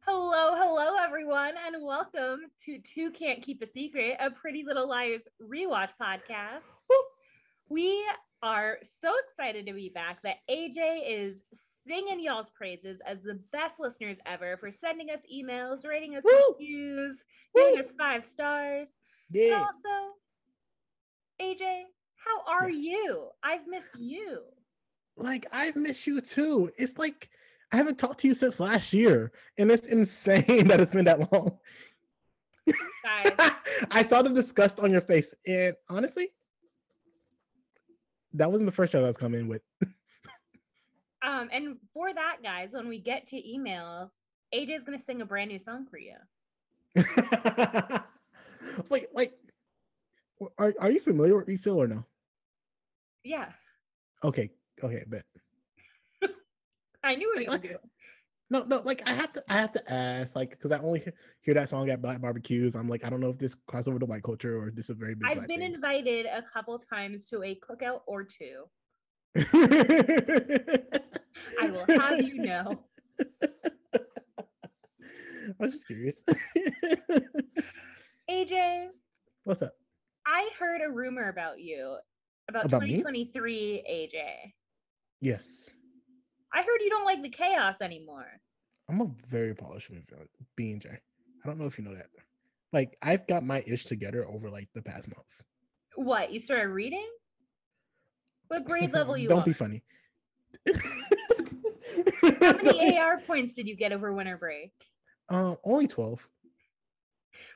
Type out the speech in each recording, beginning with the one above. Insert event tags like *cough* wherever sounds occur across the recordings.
Hello, hello, everyone, and welcome to Two Can't Keep a Secret, a Pretty Little Liars rewatch podcast. We are so excited to be back that AJ is singing y'all's praises as the best listeners ever for sending us emails, rating us Woo! reviews, giving Woo! us five stars. But Yeah. also, AJ, how are you? I've missed you. Like I've missed you too. It's like I haven't talked to you since last year, and it's insane *laughs* that it's been that long. *laughs* I saw the disgust on your face, and honestly, that wasn't the first show I was coming in with. um, and for that, guys, when we get to emails, AJ is gonna sing a brand new song for you. *laughs* like, like, are are you familiar with refill or no? Yeah, Okay, okay, bet. *laughs* I knew it. Like, was you. No, no, like I have to, I have to ask, like, because I only hear that song at black barbecues. I'm like, I don't know if this cross over to white culture or this is a very big. I've been thing. invited a couple times to a cookout or two. *laughs* I will have you know. I was just curious. *laughs* AJ, What's up? I heard a rumor about you about, About me? 2023 AJ. Yes, I heard you don't like the chaos anymore. I'm a very polished being Jay. I don't know if you know that. Like, I've got my ish together over like the past month. What? You started reading? What grade level *laughs* you Don't on? be funny. How many *laughs* AR points did you get over winter break? Um, only twelve.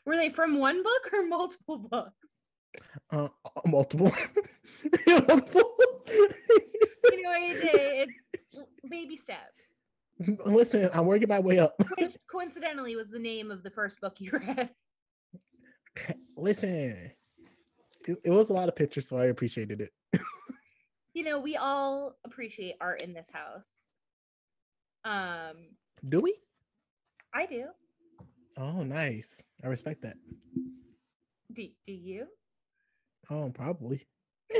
Were they from one book or multiple books? Uh, multiple. *laughs* multiple. You know, AJ, it's baby steps. *laughs* Listen, I'm working my way up. Which coincidentally was the name of the first book you read. Listen, it, it was a lot of pictures, so I appreciated it. *laughs* You know, we all appreciate art in this house. Um, Do we? I do. Oh, nice. I respect that. Do, do you? Oh, probably. *laughs*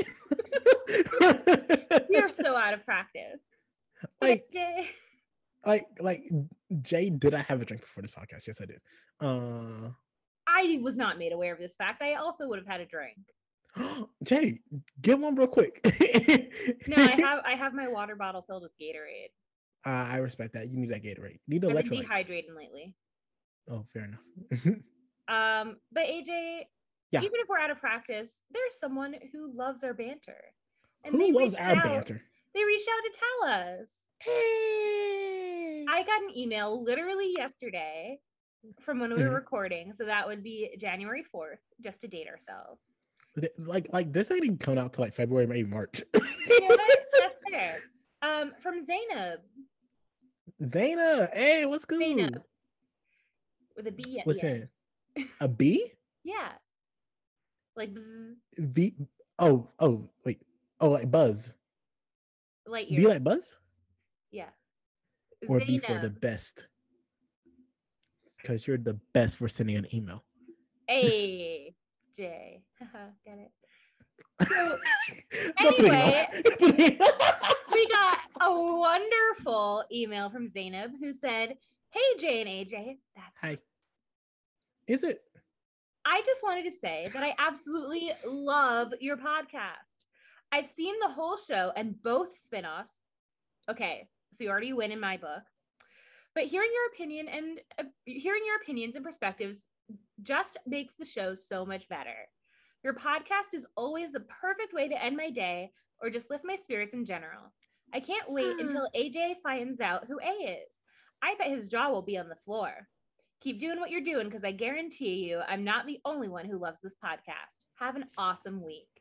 You're so out of practice. Like, AJ. like, like, Jay, did I have a drink before this podcast? Yes, I did. Uh, I was not made aware of this fact. I also would have had a drink. *gasps* Jay, get one real quick. *laughs* No, I have I have my water bottle filled with Gatorade. Uh, I respect that. You need that Gatorade. You need the I've been dehydrating lately. Oh, fair enough. *laughs* Um, but AJ, Yeah. even if we're out of practice, there's someone who loves our banter. they Who loves our out- banter? They reached out to tell us. Hey. I got an email literally yesterday from when we were Mhm. recording. So that would be January 4th, just to date ourselves. Like like this ain't even coming out till like February, maybe March. *laughs* You know? That's fair. Um, from Zainab. Zaina, hey, what's good? Zainab. With a B at the end. A B? *laughs* Yeah. Like bzz, V? Oh, oh, wait. Oh, like Buzz. Light B year. like Buzz, yeah. or be for the best? Because you're the best for sending an email. A J. Haha, Get it. So *laughs* to *laughs* we got a wonderful email from Zainab who said, Hey Jay and AJ, that's Hi. Is it? I just wanted to say that I absolutely love your podcast. I've seen the whole show and both spin-offs. Okay, so you already win in my book. But hearing your opinion and uh, hearing your opinions and perspectives just makes the show so much better. Your podcast is always the perfect way to end my day or just lift my spirits in general. I can't wait until AJ finds out who A is. I bet his jaw will be on the floor. Keep doing what you're doing because I guarantee you I'm not the only one who loves this podcast. Have an awesome week.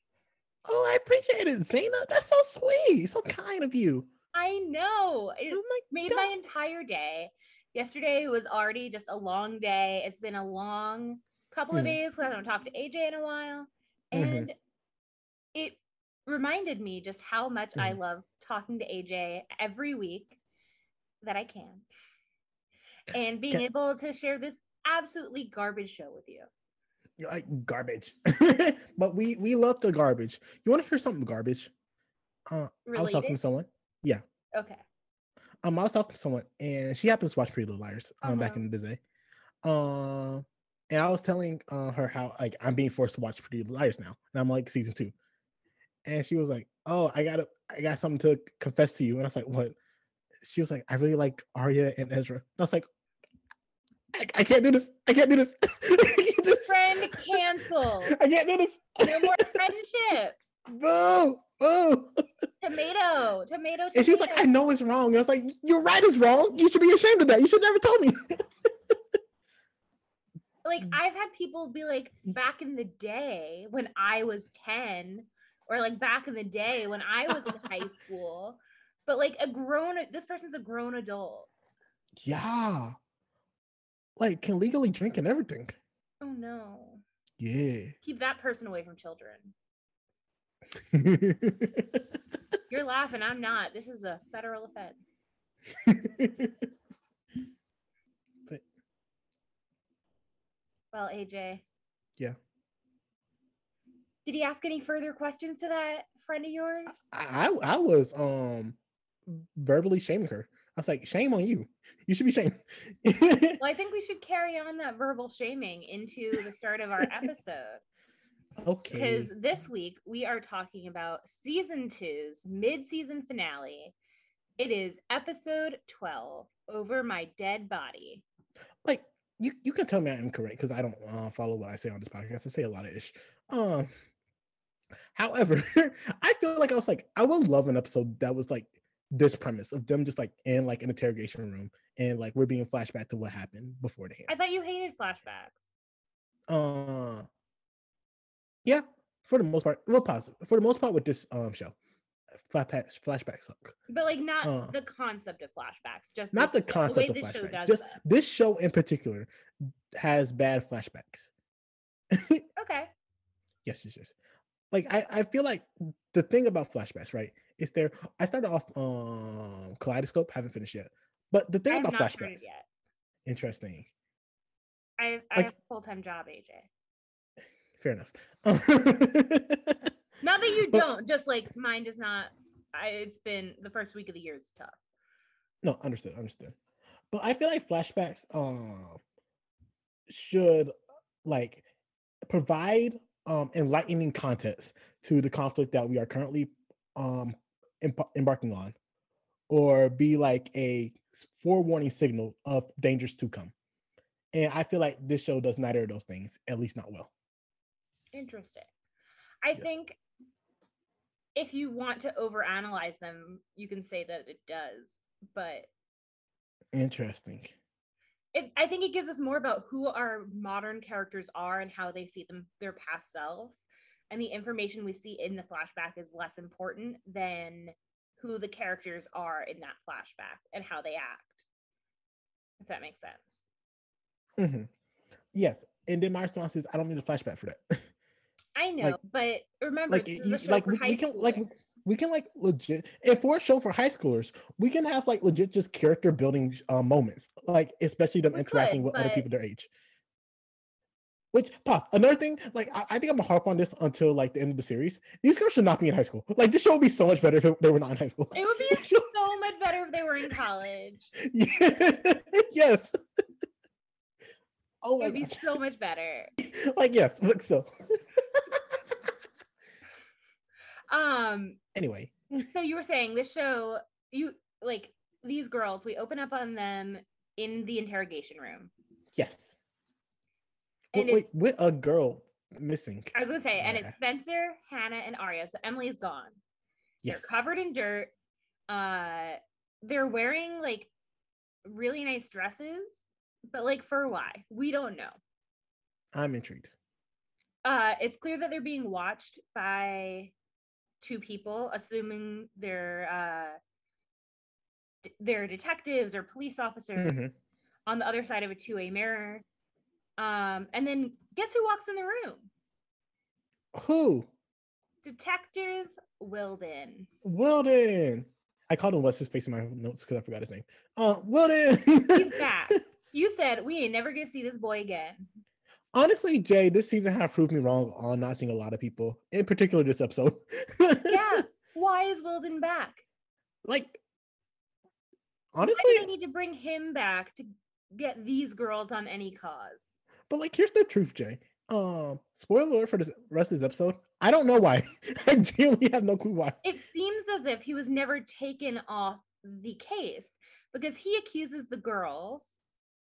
Oh, I appreciate it, Zaina. That's so sweet. So kind of you. I know. It Oh my made my entire day. Yesterday was already just a long day. It's been a long couple of Mhm. days because I haven't talked to AJ in a while. Mhm. And it reminded me just how much I Mhm. love talking to AJ every week that I can. And being Can- able to share this absolutely garbage show with you. Like garbage. *laughs* but we we love the garbage. You want to hear something garbage? Uh, I was talking to someone. Yeah. Okay. Um, I was talking to someone, and she happens to watch Pretty Little Liars. Um, back Uh-huh. in the day. Um, and I was telling uh, her how like I'm being forced to watch Pretty Little Liars now, and I'm like season two. And she was like, "Oh, I got I got something to confess to you." And I was like, "What?" She was like, "I really like Aria and Ezra." And I was like, "I, I can't do this. I can't do this. *laughs* I can't do this. Friend cancel. I can't do this. No more friendship. Boo! no." Oh. Tomato. Tomato. And she was like, "I know it's wrong." I was like, "You're right. It's wrong. You should be ashamed of that. You should never tell me." *laughs* like. I've had people be like back in the day when I was 10 or like back in the day when I was in high *laughs* school but like a grown this person's a grown adult Yeah. Like can legally drink and everything. oh no Yeah. keep that person away from children *laughs* you're laughing I'm not this is a federal offense *laughs* but, well AJ Yeah. did he ask any further questions to that friend of yours I I was um verbally shaming her. I was like, shame on you. You should be shamed. Well, I think we should carry on that verbal shaming into the start of our *laughs* episode okay. because this week we are talking about season two's mid season finale. It is episode 12 Over My Dead Body. Like you, you can tell me I'm incorrect because I don't uh, follow what I say on this podcast. I say a lot of ish. Um however, *laughs* I feel like I was like, I would love an episode that was like this premise of them just like in like an interrogation room and like we're being flashback to what happened beforehand. I thought you hated flashbacks. Uh, yeah, for the most part. Well, positive. For the most part, with this um show, flashbacks flashbacks suck. But like not Uh. the concept of flashbacks, just Not the show- concept way of flashbacks. Just them. this show in particular has bad flashbacks. *laughs* Okay. yes, yes, yes. Like I, I feel like the thing about flashbacks, right? Is there? I started off um Kaleidoscope, haven't finished yet. But the thing about flashbacks, yet. interesting. I, I Like- have a full time job, AJ. Fair enough. *laughs* Not that you But- don't, just like mine does not. I, it's been the first week of the year is tough. No, understood, understood. But I feel like flashbacks um should like provide um enlightening context to the conflict that we are currently um emb- embarking on or be like a forewarning signal of dangers to come. And I feel like this show does neither of those things, at least not well. Interesting. I Yes. think if you want to overanalyze them, you can say that it does, but Interesting. it's I think it gives us more about who our modern characters are and how they see them their past selves. And the information we see in the flashback is less important than who the characters are in that flashback and how they act. If that makes sense. hmm Yes. And then my response is I don't need a flashback for that. I know, Like- but remember, like, this is a y- show like, we- we can- like, we can like legit and for a show for high schoolers we can have like legit just character building uh, moments like especially them We interacting could, with other people their age which pause another thing like I, I think i'm gonna harp on this until like the end of the series these girls should not be in high school like this show would be so much better if they were not in high school It would be *laughs* so much better if they were in college. *laughs* yes oh it would be God. so much better. *laughs* like yes look so. Um, anyway so you were saying this show, you like these girls, we open up on them in the interrogation room. yes And wait, with a girl missing I was gonna say, and it's Spencer, Hanna, and Aria. So Emily's gone. yes They're covered in dirt. Uh they're wearing like really nice dresses, but like for why? We don't know. i'm intrigued uh it's clear that they're being watched by two people assuming they're uh d- they're detectives or police officers on the other side of a two-way mirror um and then guess who walks in the room who Detective Wilden. Wilden. I called him what's his face in my notes because I forgot his name. Uh, Wilden. He's *laughs* back. You said we ain't never gonna see this boy again. Honestly, Jay, this season have proved me wrong on not seeing a lot of people, in particular this episode. *laughs* yeah. Why is Wilden back? Like, Honestly, they need to bring him back to get these girls on any cause. But like, here's the truth, Jay. Um, spoiler alert for the rest of this episode. I don't know why. *laughs* I genuinely have no clue why. It seems as if he was never taken off the case because he accuses the girls,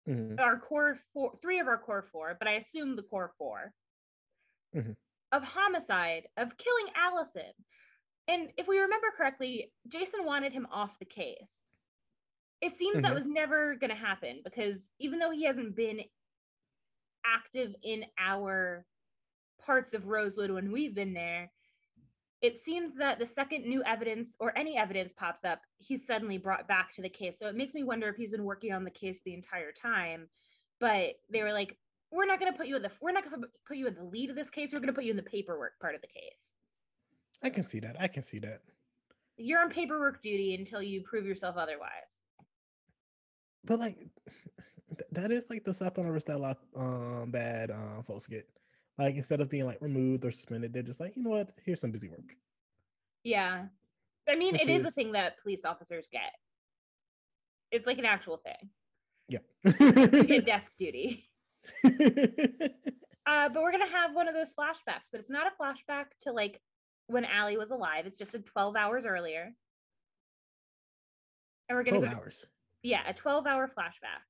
Mhm. our core four, three of our core four, but I assume the core 4 Mhm. of homicide, of killing Alison. And if we remember correctly, Jason wanted him off the case. It seems that Mhm. was never going to happen because even though he hasn't been active in our parts of Rosewood when we've been there, it seems that the second new evidence or any evidence pops up, he's suddenly brought back to the case. So it makes me wonder if he's been working on the case the entire time. But they were like, "We're not going to put you in the we're not going to put you in the lead of this case. We're going to put you in the paperwork part of the case. I can see that. I can see that. You're on paperwork duty until you prove yourself otherwise." But like, th- that is like the slap on the wrist that a lot um bad uh, folks get. Like instead of being like removed or suspended, they're just like, you know what? Here's some busy work. Yeah. I mean, Which it is a thing that police officers get. It's like an actual thing. Yeah. You *laughs* get desk duty. *laughs* Uh, but we're gonna have one of those flashbacks, but it's not a flashback to like when Ali was alive. It's just a 12 hours earlier. And we're gonna Twelve go to- hours. yeah, a 12 hour flashback.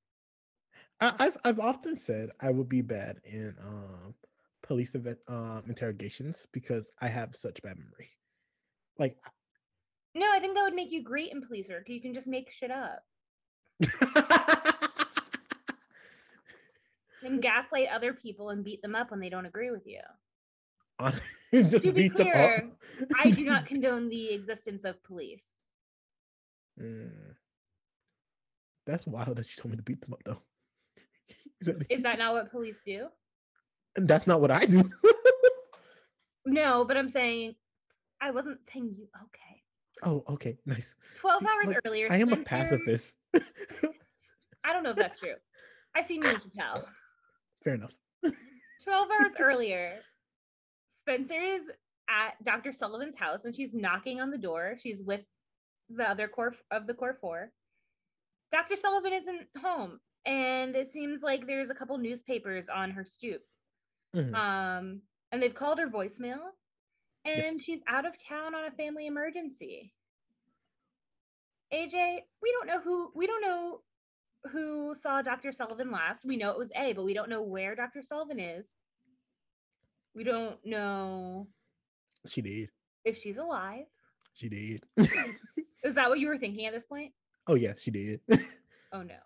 I, I've I've often said I would be bad in um police event um interrogations because I have such bad memory. Like No, I think that would make you great in police work. You can just make shit up *laughs* and gaslight other people and beat them up when they don't agree with you. *laughs* just To be beat them up. clear, I do not *laughs* condone the existence of police. Mm. That's wild that you told me to beat them up though. Is that not what police do? That's not what I do. *laughs* No, but I'm saying I wasn't saying you okay. oh, okay, nice. 12 See, hours look, earlier. I am a pacifist. *laughs* I don't know if that's true. I see Neil Chappelle. *laughs* Fair enough. 12 hours earlier, Spencer is at Dr. Sullivan's house and she's knocking on the door. She's with the other core of the core four. Dr. Sullivan isn't home, and it seems like there's a couple newspapers on her stoop. Mhm. Um, and they've called her voicemail, and Yes. she's out of town on a family emergency. AJ, we don't know who we don't know who saw Dr. Sullivan last. We know it was A, but we don't know where Dr. Sullivan is. We don't know She did. if she's alive. She did. Is that what you were thinking at this point? *laughs* oh yeah, she did. *laughs* Oh no.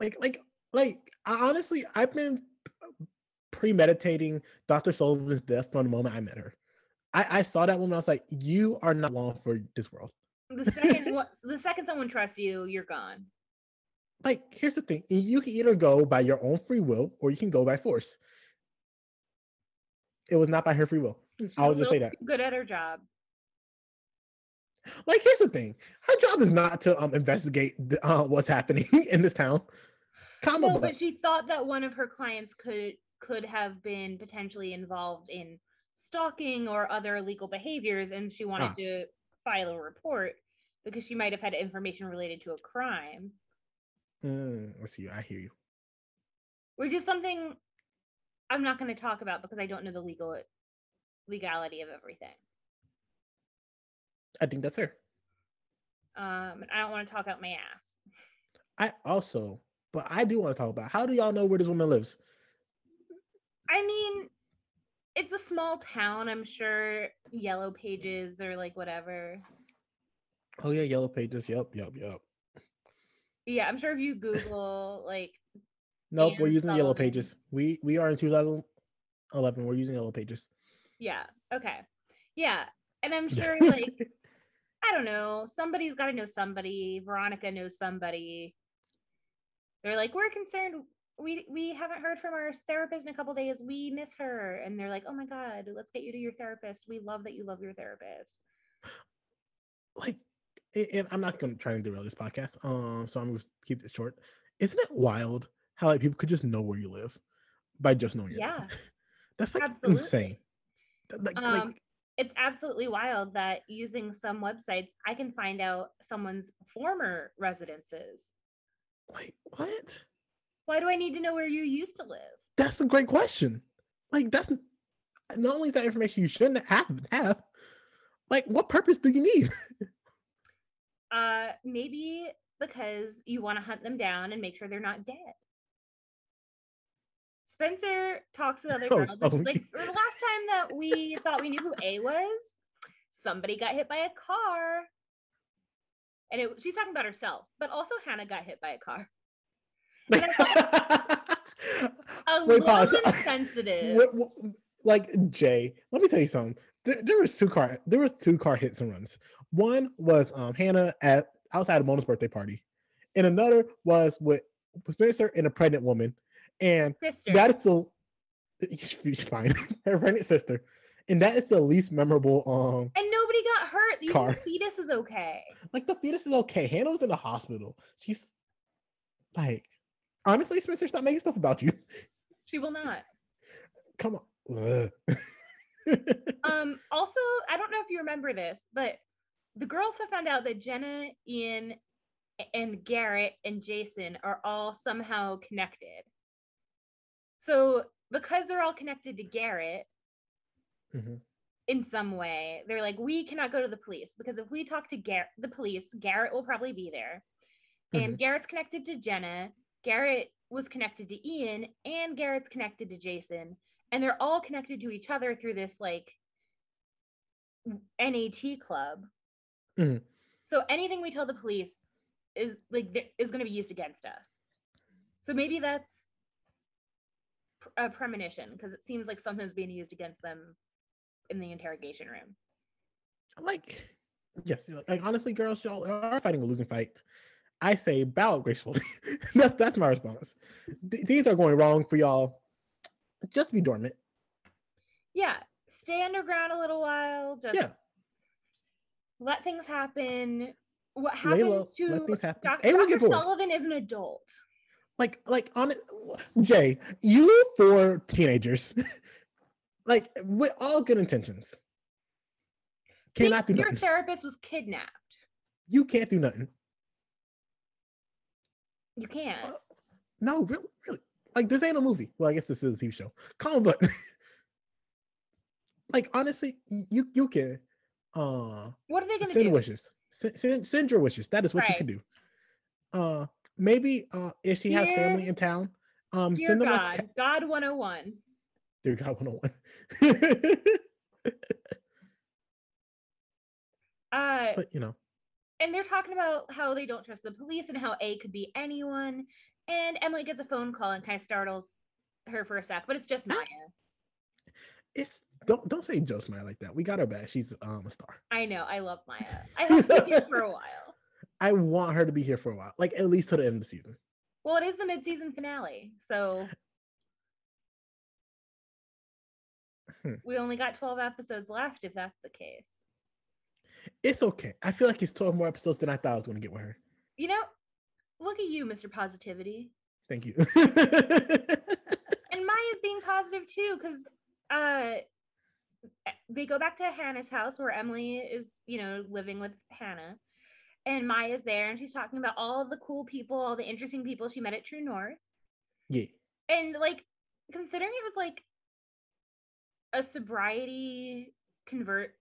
Like like like I, honestly i've been premeditating dr sullivan's death from the moment i met her. I i saw that woman i was like you are not long for this world. The second *laughs* the second someone trusts you, you're gone. like here's the thing you can either go by your own free will or you can go by force. It was not by her free will. She's i'll just say that. Good at her job. like here's the thing her job is not to um investigate the, uh, what's happening *laughs* in this town comma No, but but she thought that one of her clients could could have been potentially involved in stalking or other illegal behaviors, and she wanted Ah. to file a report because she might have had information related to a crime, Mm, let's see i hear you which is something I'm not going to talk about because I don't know the legal legality of everything. i think that's her Um, and I don't want to talk out my ass. I also, but I do want to talk about how do y'all know where this woman lives? I mean, it's a small town. I'm sure Yellow Pages or like whatever. Oh yeah, yellow pages. Yep, yep, yep. Yeah, I'm sure if you Google like Nope, we're using yellow pages. We we are in 2011. We're using yellow pages. Yeah. Okay. Yeah. And I'm sure, *laughs* like, I don't know, somebody's got to know somebody. Veronica knows somebody. They're like, we're concerned we we haven't heard from our therapist in a couple days. We miss her." And they're like, "Oh my god, let's get you to your therapist. We love that you love your therapist." Like, and I'm not going to try and derail this podcast. Um, so I'm going to keep this short. Isn't it wild how like people could just know where you live by just knowing your Yeah. *laughs* That's like Absolutely. insane. Like, Um, like it's absolutely wild that using some websites, I can find out someone's former residences. Like what? Why do I need to know where you used to live? That's a great question. Like that's not only is that information you shouldn't have have. Like, what purpose do you need? *laughs* Uh, maybe because you want to hunt them down and make sure they're not dead. Spencer talks to other *laughs* Oh, girls. Oh. like, the last time that we thought we knew who A was, somebody got hit by a car. And it, she's talking about herself, but also Hanna got hit by a car. *laughs* A Wait, little pause. *laughs* insensitive. Like Jay, let me tell you something. There, there was two car there was two car hits and runs. One was um Hanna at outside of Mona's birthday party, and another was with Spencer and a pregnant woman, and Sister. that is the *laughs* she's fine her pregnant sister, and that is the least memorable um and got hurt. Even Car. the fetus is okay. like the fetus is okay. Hanna was in the hospital. She's like honestly, Spencer, stop making stuff about you. She will not. Come on. *laughs* Um, also, I don't know if you remember this, but the girls have found out that Jenna, Ian, and Garrett and Jason are all somehow connected. So because they're all connected to Garrett Mhm. In some way, they're like, we cannot go to the police because if we talk to Garrett, the police, Garrett will probably be there. And Garrett's connected to Jenna. Garrett was connected to Ian, and Garrett's connected to Jason. And they're all connected to each other through this like NAT club. Mhm. So anything we tell the police is like is going to be used against us. So maybe that's a premonition because it seems like something's being used against them in the interrogation room. like yes like, like, honestly girls y'all are fighting a losing fight i say bow gracefully *laughs* that's that's my response Th- things are going wrong for y'all just be dormant Yeah, stay underground a little while. Just yeah let things happen. What happens low to let things happen Doc- hey Dr. Sullivan is an adult. like like on jay you for teenagers like with all good intentions. Cannot do your nothing. therapist was kidnapped. you can't do nothing. You can't. Uh, no really, really. Like this ain't a movie. Well i guess this is a tv show. Calm but *laughs* like honestly you you can uh What are they gonna send do? wishes. Send, send, send your wishes. That is what you can do. Uh maybe uh if she has family in town um Dear send them God, a ca- God 101. Dear god 101 *laughs* Uh, but you know and they're talking about how they don't trust the police and how A could be anyone. And Emily gets a phone call and kind of startles her for a sec, but it's just. *gasps* Maya. it's don't don't say Joe Smile like that we got her back she's um a star I know. I love Maya. *laughs* I hope she's here for a while. *laughs* i want her to be here for a while like at least to the end of the season Well, it is the mid-season finale, so Hmm. we only got 12 episodes left if that's the case. it's okay i feel like it's 12 more episodes than i thought i was going to get with her You know, look at you, Mr. Positivity. thank you *laughs* And Maya's being positive too, because uh they go back to Hanna's house where Emily is, you know, living with Hanna. And Maya's there and she's talking about all the cool people, all the interesting people she met at True North. yeah And like considering it was like a sobriety convert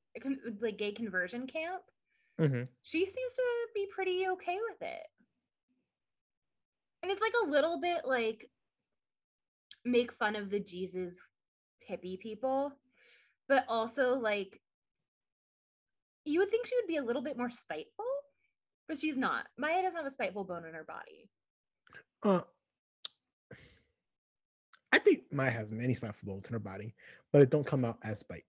like gay conversion camp, hmm she seems to be pretty okay with it. And it's like a little bit like make fun of the Jesus hippie people, but also like you would think she would be a little bit more spiteful, but she's not. Maya doesn't have a spiteful bone in her body. Uh, I think Maya has many spiteful bones in her body, but it don't come out as spite.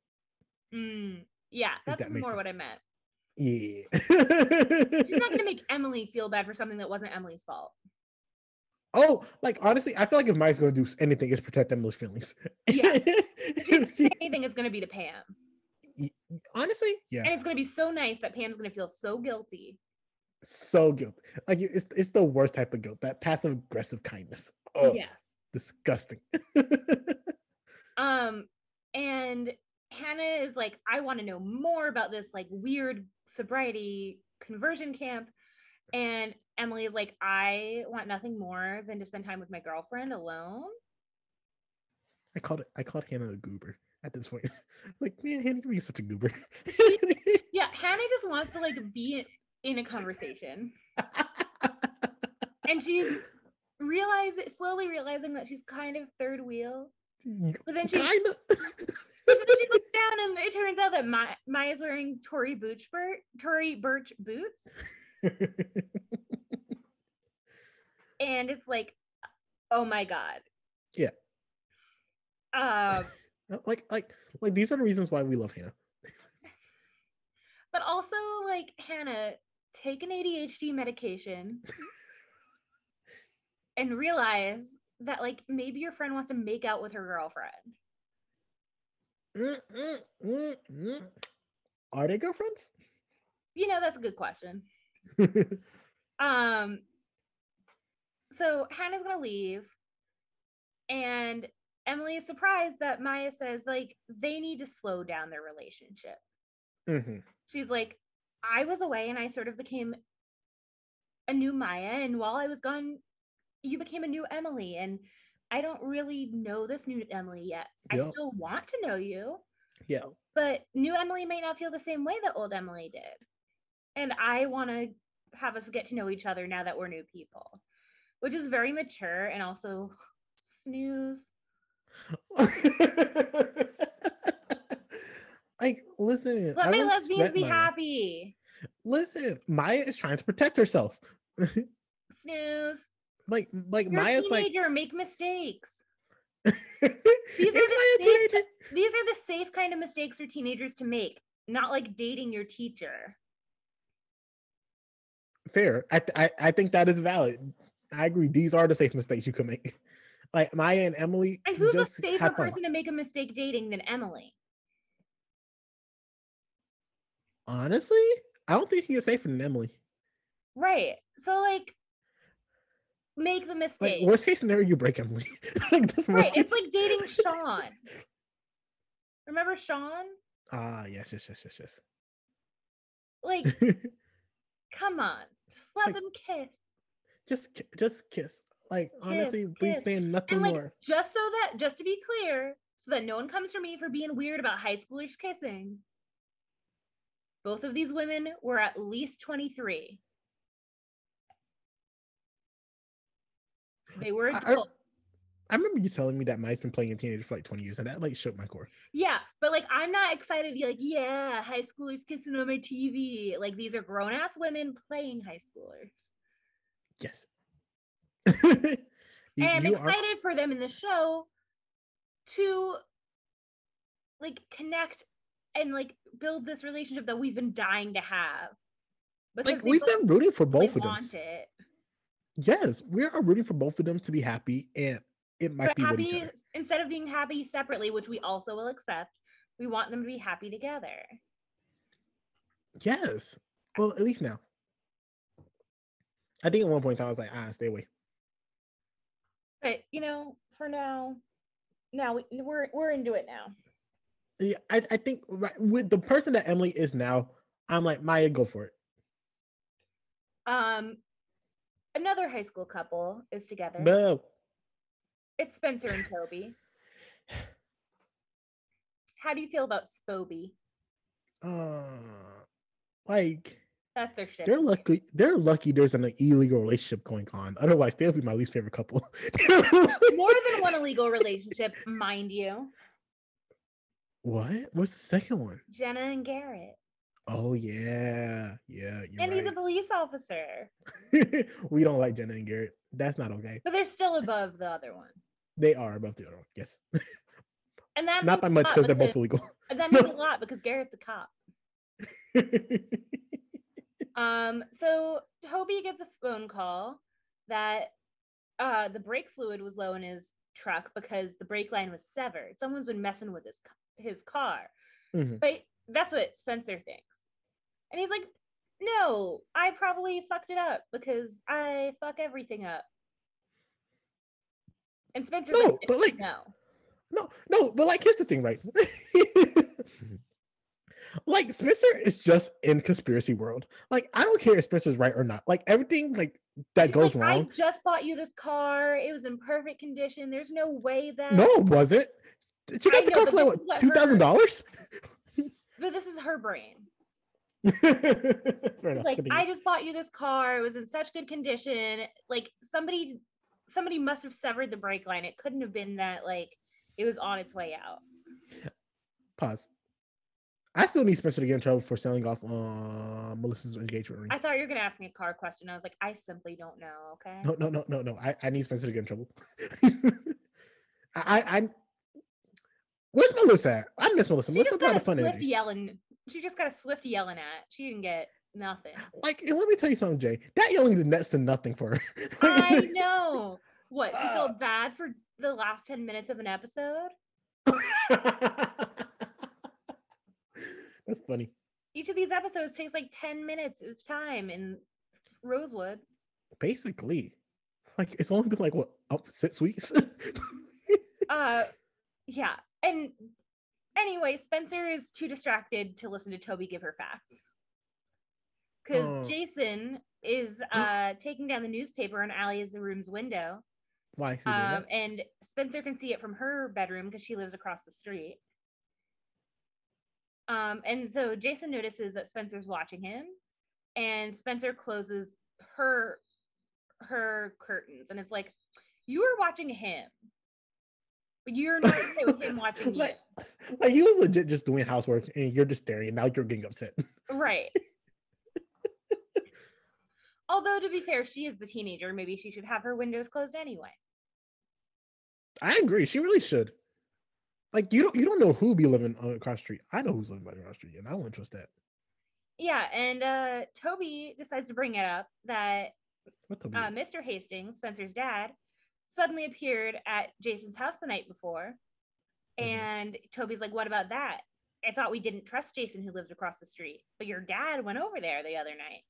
Mm, yeah, that's that more what I meant. Yeah. She's not gonna *laughs* make Emily feel bad for something that wasn't Emily's fault. Oh, like honestly, I feel like if Maya's gonna do anything, it's protect Emily's feelings. Yeah. *laughs* If anything, it's gonna be to Pam. honestly, yeah, And it's gonna be so nice that Pam's gonna feel so guilty. so guilty. Like it's it's the worst type of guilt. That passive aggressive kindness. Oh, Yes. Disgusting. *laughs* Um, and Hanna is like, I want to know more about this like weird sobriety conversion camp. And Emily is like, I want nothing more than to spend time with my girlfriend alone. I called it. I called Hanna a goober at this point. *laughs* like, man, Hanna, you're such a goober. *laughs* Yeah, Hanna just wants to like be in a conversation. And she's realizing slowly realizing that she's kind of third wheel. But then she kind of. *laughs* So then she looks down and it turns out that Ma- Maya's wearing Tory Burch, Tory Birch boots. *laughs* And it's like, oh my God. Yeah. Um, *laughs* like, like, like these are the reasons why we love Hanna. but also like Hanna, take an ADHD medication and realize that like maybe your friend wants to make out with her girlfriend. Mm, mm, mm, mm. Are they girlfriends? You know, that's a good question. *laughs* Um, so Hanna's gonna leave, and Emily is surprised that Maya says like they need to slow down their relationship. Mhm. She's like, I was away and I sort of became a new Maya, and while I was gone, you became a new Emily, and I don't really know this new Emily yet. I still want to know you, Yeah. but new Emily may not feel the same way that old Emily did. And I want to have us get to know each other now that we're new people, which is very mature and also snooze. *laughs* like, listen. Let I my lesbians be Maya. happy. Listen, Maya is trying to protect herself. *laughs* Snooze. Like, like You're Maya's a like. Make mistakes. *laughs* These are the safe. These are the safe kind of mistakes for teenagers to make, not like dating your teacher. Fair. I, th- I I think that is valid. I agree. These are the safe mistakes you can make. *laughs* Like Maya and Emily. And who's a safer person to make a mistake dating than Emily? Honestly, I don't think he is safer than Emily. Right. So like make the Like mistake. worst case scenario, you break Emily. *laughs* like right. It's like dating *laughs* Sean. Remember Sean? Ah, yes, yes, yes, yes, yes. Like, *laughs* come on. Just let Like- them kiss. just, just kiss. Like honestly, Kiss, please kiss. saying nothing And like more. just so that just to be clear, so that no one comes for me for being weird about high schoolers kissing. Both of these women were at least 23. They were I- I- I remember you telling me that Maya's been playing a teenager for like 20 years, and that like shook my core. Yeah, but like I'm not excited to be like, yeah, high schoolers kissing on my TV. Like these are grown ass women playing high schoolers. Yes. *laughs* And I'm you are- excited for them in the show to like connect and like build this relationship that we've been dying to have. Because like we've both been rooting for both of them. it. Yes, we are rooting for both of them to be happy, and it might But be with each happy other. instead of being happy separately, which we also will accept, we want them to be happy together. Yes. Well, at least now. I think at one point I was like, ah, stay away. But you know, for now, now we, we're we're into it now. Yeah, I, I think right, with the person that Emily is now, I'm like, Maya, go for it. Um, another high school couple is together. Boo. it's Spencer and Toby. How do you feel about Spoby? Uh, like That's their shit. they're lucky. They're lucky. There's an illegal relationship going on. Otherwise, they'll be my least favorite couple. *laughs* More than one illegal relationship, mind you. what? What's the second one? Jenna and Garrett. Oh yeah, yeah. And he's a police officer. *laughs* we don't like Jenna and Garrett. That's not okay. But they're still above the other one. They are above the other one. Yes, *laughs* And that not by much because they're both illegal. and that *laughs* means a lot because Garrett's a cop. Um, so Toby gets a phone call that uh the brake fluid was low in his truck because the brake line was severed. Someone's been messing with his his car. Mhm. But that's what Spencer thinks. And he's like, "No, I probably fucked it up because I fuck everything up." And Spencer's No, like, but, like- no. No, no, but like here's the thing, right? *laughs* like Spencer is just in conspiracy world. Like I don't care if Spencer's right or not. Like everything like that She's goes like, wrong. I just bought you this car. It was in perfect condition. There's no way that No, it wasn't. She I got the car for like this what is what two thousand dollars? but this is her brain. *laughs* Enough. like. I just bought you this car. It was in such good condition. Like somebody somebody must have severed the brake line. It couldn't have been that like it was on its way out. Pause. I still need Spencer to get in trouble for selling off uh, Melissa's engagement ring. I thought you were gonna ask me a car question. I was like, I simply don't know. Okay. No, no, no, no, no. I, I need Spencer to get in trouble. *laughs* I, I, where's Melissa at? I miss Melissa. She Melissa brought a fun swift energy. yelling. She just got a swift yelling at. She didn't get nothing. Like, let me tell you something, Jay. That yelling is next to nothing for her. *laughs* I know. What? She felt bad for the last 10 minutes of an episode? *laughs* That's funny. Each of these episodes takes like 10 minutes of time in Rosewood. Basically, like it's only been like what up six weeks. *laughs* Uh yeah. And anyway, Spencer is too distracted to listen to Toby give her facts. Because Oh. Jason is *gasps* uh taking down the newspaper on Ali's room's window. Why? is he doing Um, and Spencer can see it from her bedroom because she lives across the street. Um, and so Jason notices that Spencer's watching him, and Spencer closes her her curtains, and it's like, "You are watching him, but you're not okay with him watching you, like, he was legit just doing housework, and you're just staring. And now you're getting upset. right? *laughs* Although to be fair, she is the teenager. Maybe she should have her windows closed anyway. I agree. She really should. Like you don't you don't know who be living on across the street. I know who's living across the cross street, and I won't trust that. Yeah, and uh, Toby decides to bring it up that uh, Mr. Hastings, Spencer's dad, suddenly appeared at Jason's house the night before. Mhm. And Toby's like, What about that? I thought we didn't trust Jason who lived across the street, but your dad went over there the other night.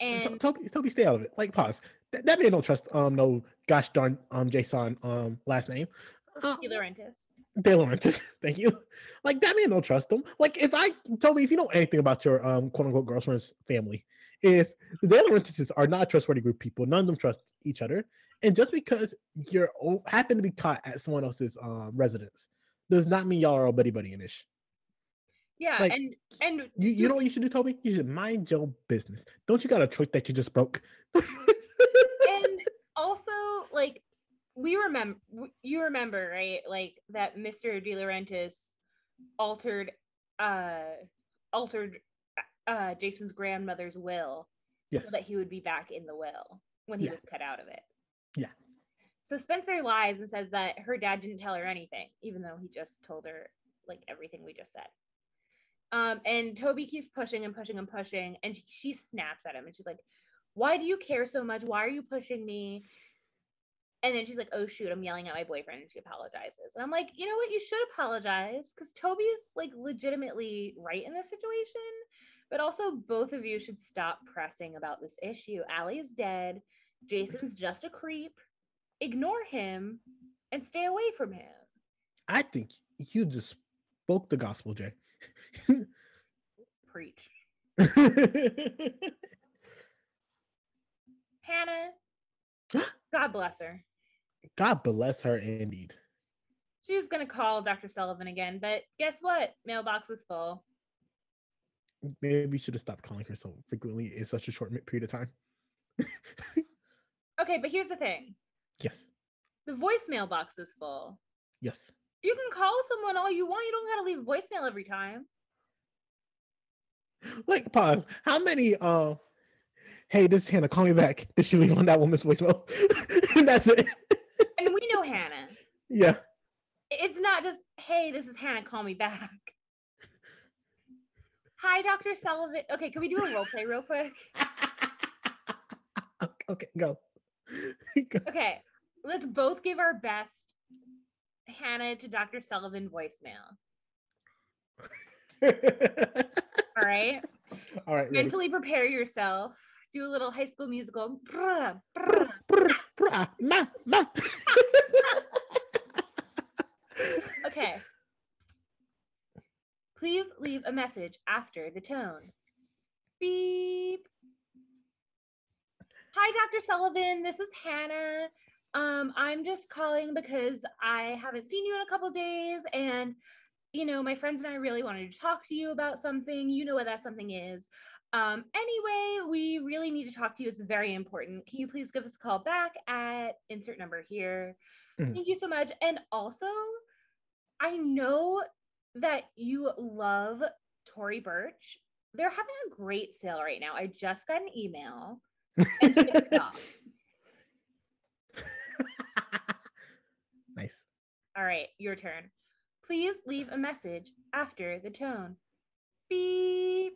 And Toby, Toby, stay out of it. Like, pause. That, that man don't trust um no gosh darn um Jason um last name. Uh, DiLaurentis. De Laurentiis. *laughs* Thank you. Like that man don't trust him. Like if I Toby, if you know anything about your um quote unquote girlfriend's family, is the DiLaurentis are not a trustworthy group of people. None of them trust each other. And just because you're happen to be caught at someone else's um residence does not mean y'all are all buddy buddy in this. Yeah, Like, and and You you know what you should do, Toby? You should mind your business. Don't you got a truck that you just broke? and also like we remember you remember right like that mr dilaurentis altered uh altered uh jason's grandmother's will yes. so that he would be back in the will when he Yeah. was cut out of it Yeah. so spencer lies and says that her dad didn't tell her anything even though he just told her like everything we just said um and toby keeps pushing and pushing and pushing and she- she snaps at him and she's like why do you care so much? Why are you pushing me? And then she's like, oh shoot, I'm yelling at my boyfriend. And she apologizes. And I'm like, you know what? You should apologize because Toby's like legitimately right in this situation. But also, both of you should stop pressing about this issue. Ali's dead. Jason's just a creep. Ignore him and stay away from him. I think you just spoke the gospel, Jay. Preach. *laughs* Hanna, *gasps* God bless her. God bless her indeed. She's gonna call Dr. Sullivan again, but guess what? Mailbox is full. Maybe we should have stopped calling her so frequently in such a short period of time. *laughs* Okay, but here's the thing: Yes. the voicemail box is full. Yes. You can call someone all you want. You don't gotta leave a voicemail every time. Like pause. How many uh hey, this is Hanna, call me back. Did she leave on that woman's voicemail? and *laughs* that's it. And we know Hanna. yeah. It's not just, hey, this is Hanna, call me back. Hi, Dr. Sullivan. Okay, can we do a role play real quick? *laughs* okay, go. Okay, let's both give our best Hanna to Dr. Sullivan voicemail. *laughs* All right. All right. ready. Mentally prepare yourself. Do a little high school musical. Brr. Okay. Please leave a message after the tone. Beep. Hi, Dr. Sullivan. This is Hanna. Um, I'm just calling because I haven't seen you in a couple days, and you know, my friends and I really wanted to talk to you about something. You know what that something is. Um, anyway, we really need to talk to you. It's very important. Can you please give us a call back at insert number here? Mhm. Thank you so much. And also, I know that you love Tory Burch. They're having a great sale right now. I just got an email. And *laughs* nice. All right, your turn. Please leave a message after the tone. Beep.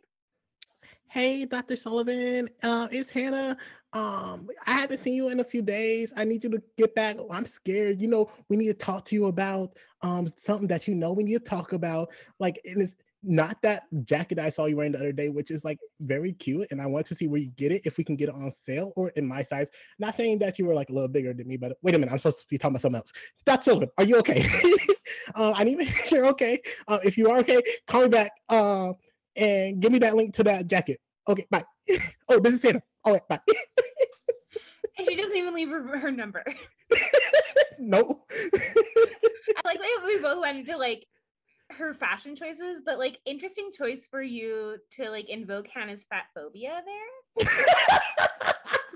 Hey, Dr. Sullivan. Uh, it's Hanna. Um, I haven't seen you in a few days. I need you to get back. I'm scared. You know, we need to talk to you about um something that you know we need to talk about. Like, and it's not that jacket I saw you wearing the other day, which is like very cute, and I want to see where you get it, if we can get it on sale or in my size. Not saying that you were like a little bigger than me, but wait a minute, I'm supposed to be talking about something else. Dr. Sullivan, are you okay? *laughs* uh, I need to make *laughs* sure you're okay. Uh, if you are okay, call me back. Uh, and give me that link to that jacket. Okay, bye. *laughs* oh, this is Santa. All right, bye. And she doesn't even leave her, her number. no. I like that we both went into like her fashion choices, but like interesting choice for you to like invoke Hanna's fat phobia there.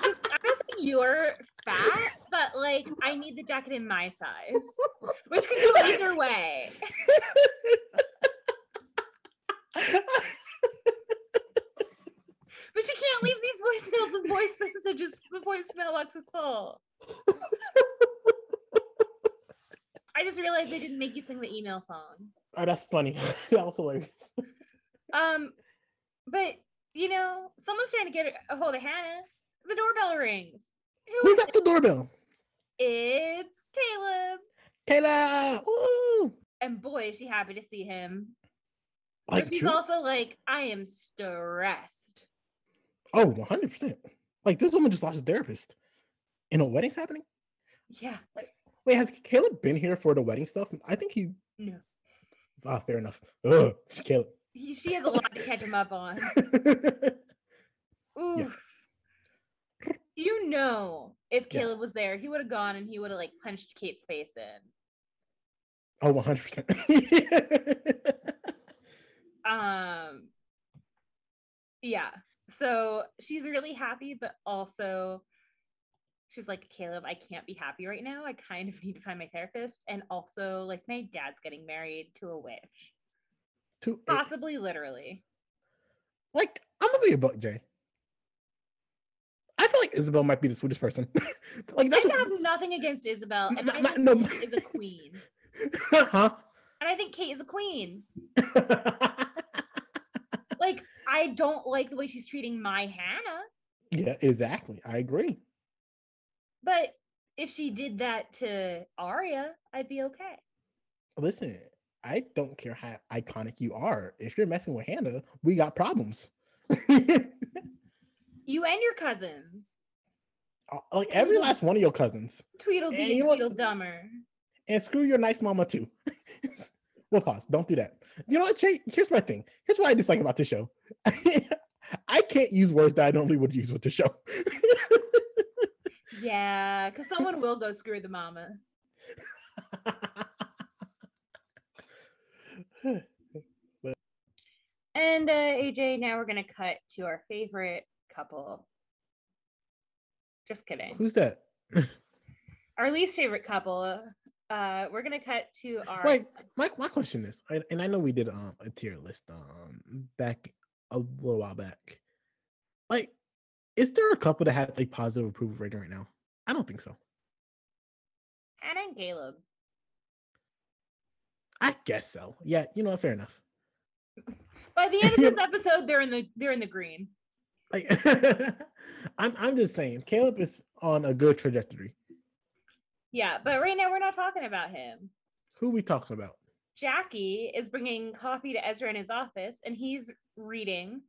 Just, I'm you're fat, but like I need the jacket in my size, which could go either way. But she can't leave these voicemails. The voice messages, the voicemail box is full. I just realized I didn't make you sing the email song. oh, that's funny. *laughs* that was hilarious. Um, but you know, someone's trying to get a hold of Hanna. The doorbell rings. Who Who's at the doorbell? It's Caleb. Caleb. Woo! And boy, is she happy to see him. Like but he's true. also like, I am stressed. Oh, 100 percent. Like this woman just lost a therapist. And a wedding's happening. Yeah. Wait, has Caleb been here for the wedding stuff? I think he. No. Ah, fair enough. Ugh, Caleb. He, she has a lot to catch him up on. *laughs* Oof. You know, if Yeah. Caleb was there, he would have gone and he would have like punched Kate's face in. oh, 100 percent. *laughs* Um, yeah. So she's really happy, but also she's like, Caleb, I can't be happy right now. I kind of need to find my therapist. And also, like, my dad's getting married to a witch, To possibly literally. like, I'm gonna be a buck, Jay. I feel like Isabel might be the sweetest person. *laughs* like that's I what, have nothing against Isabel, and ma- think no. Kate is a *laughs* queen. huh? And I think Kate is a queen. *laughs* Like, I don't like the way she's treating my Hanna, yeah, exactly. I agree. But if she did that to Aria, I'd be okay. Listen, I don't care how iconic you are. If you're messing with Hanna, we got problems. You and your cousins. Uh, like every last one of your cousins. Tweedledee And and you know what- Tweedledummer. And screw your nice mama too. *laughs* we'll pause. Don't do that. You know what, Jay? Here's my thing. Here's what I dislike about the show. *laughs* I can't use words that I normally would use with the show. *laughs* Yeah, because someone will go screw the mama. And uh, AJ, now we're gonna cut to our favorite couple. Just kidding. Who's that? Our least favorite couple. Uh, we're gonna cut to our. Wait, my, my question is, and I know we did um, a tier list um back a little while back. Like, is there a couple that has a positive approval rating right now? I don't think so. Hanna and Caleb. I guess so. Yeah, you know, fair enough. *laughs* By the end of this *laughs* episode, they're in the they're in the green. Like *laughs* I'm I'm just saying, Caleb is on a good trajectory. Yeah, but right now we're not talking about him. Who we talking about? Jackie is bringing coffee to Ezra in his office and he's reading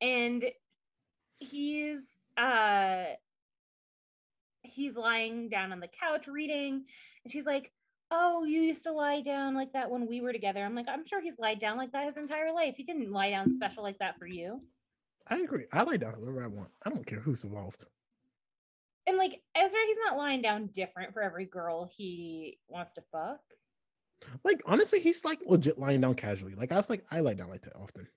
and he's uh he's lying down on the couch reading and she's like oh you used to lie down like that when we were together i'm like i'm sure he's lied down like that his entire life he didn't lie down special like that for you I agree. I lie down wherever I want. I don't care who's involved. and like ezra he's not lying down different for every girl he wants to fuck Like honestly, he's like legit lying down casually. Like I was like, I lie down like that often.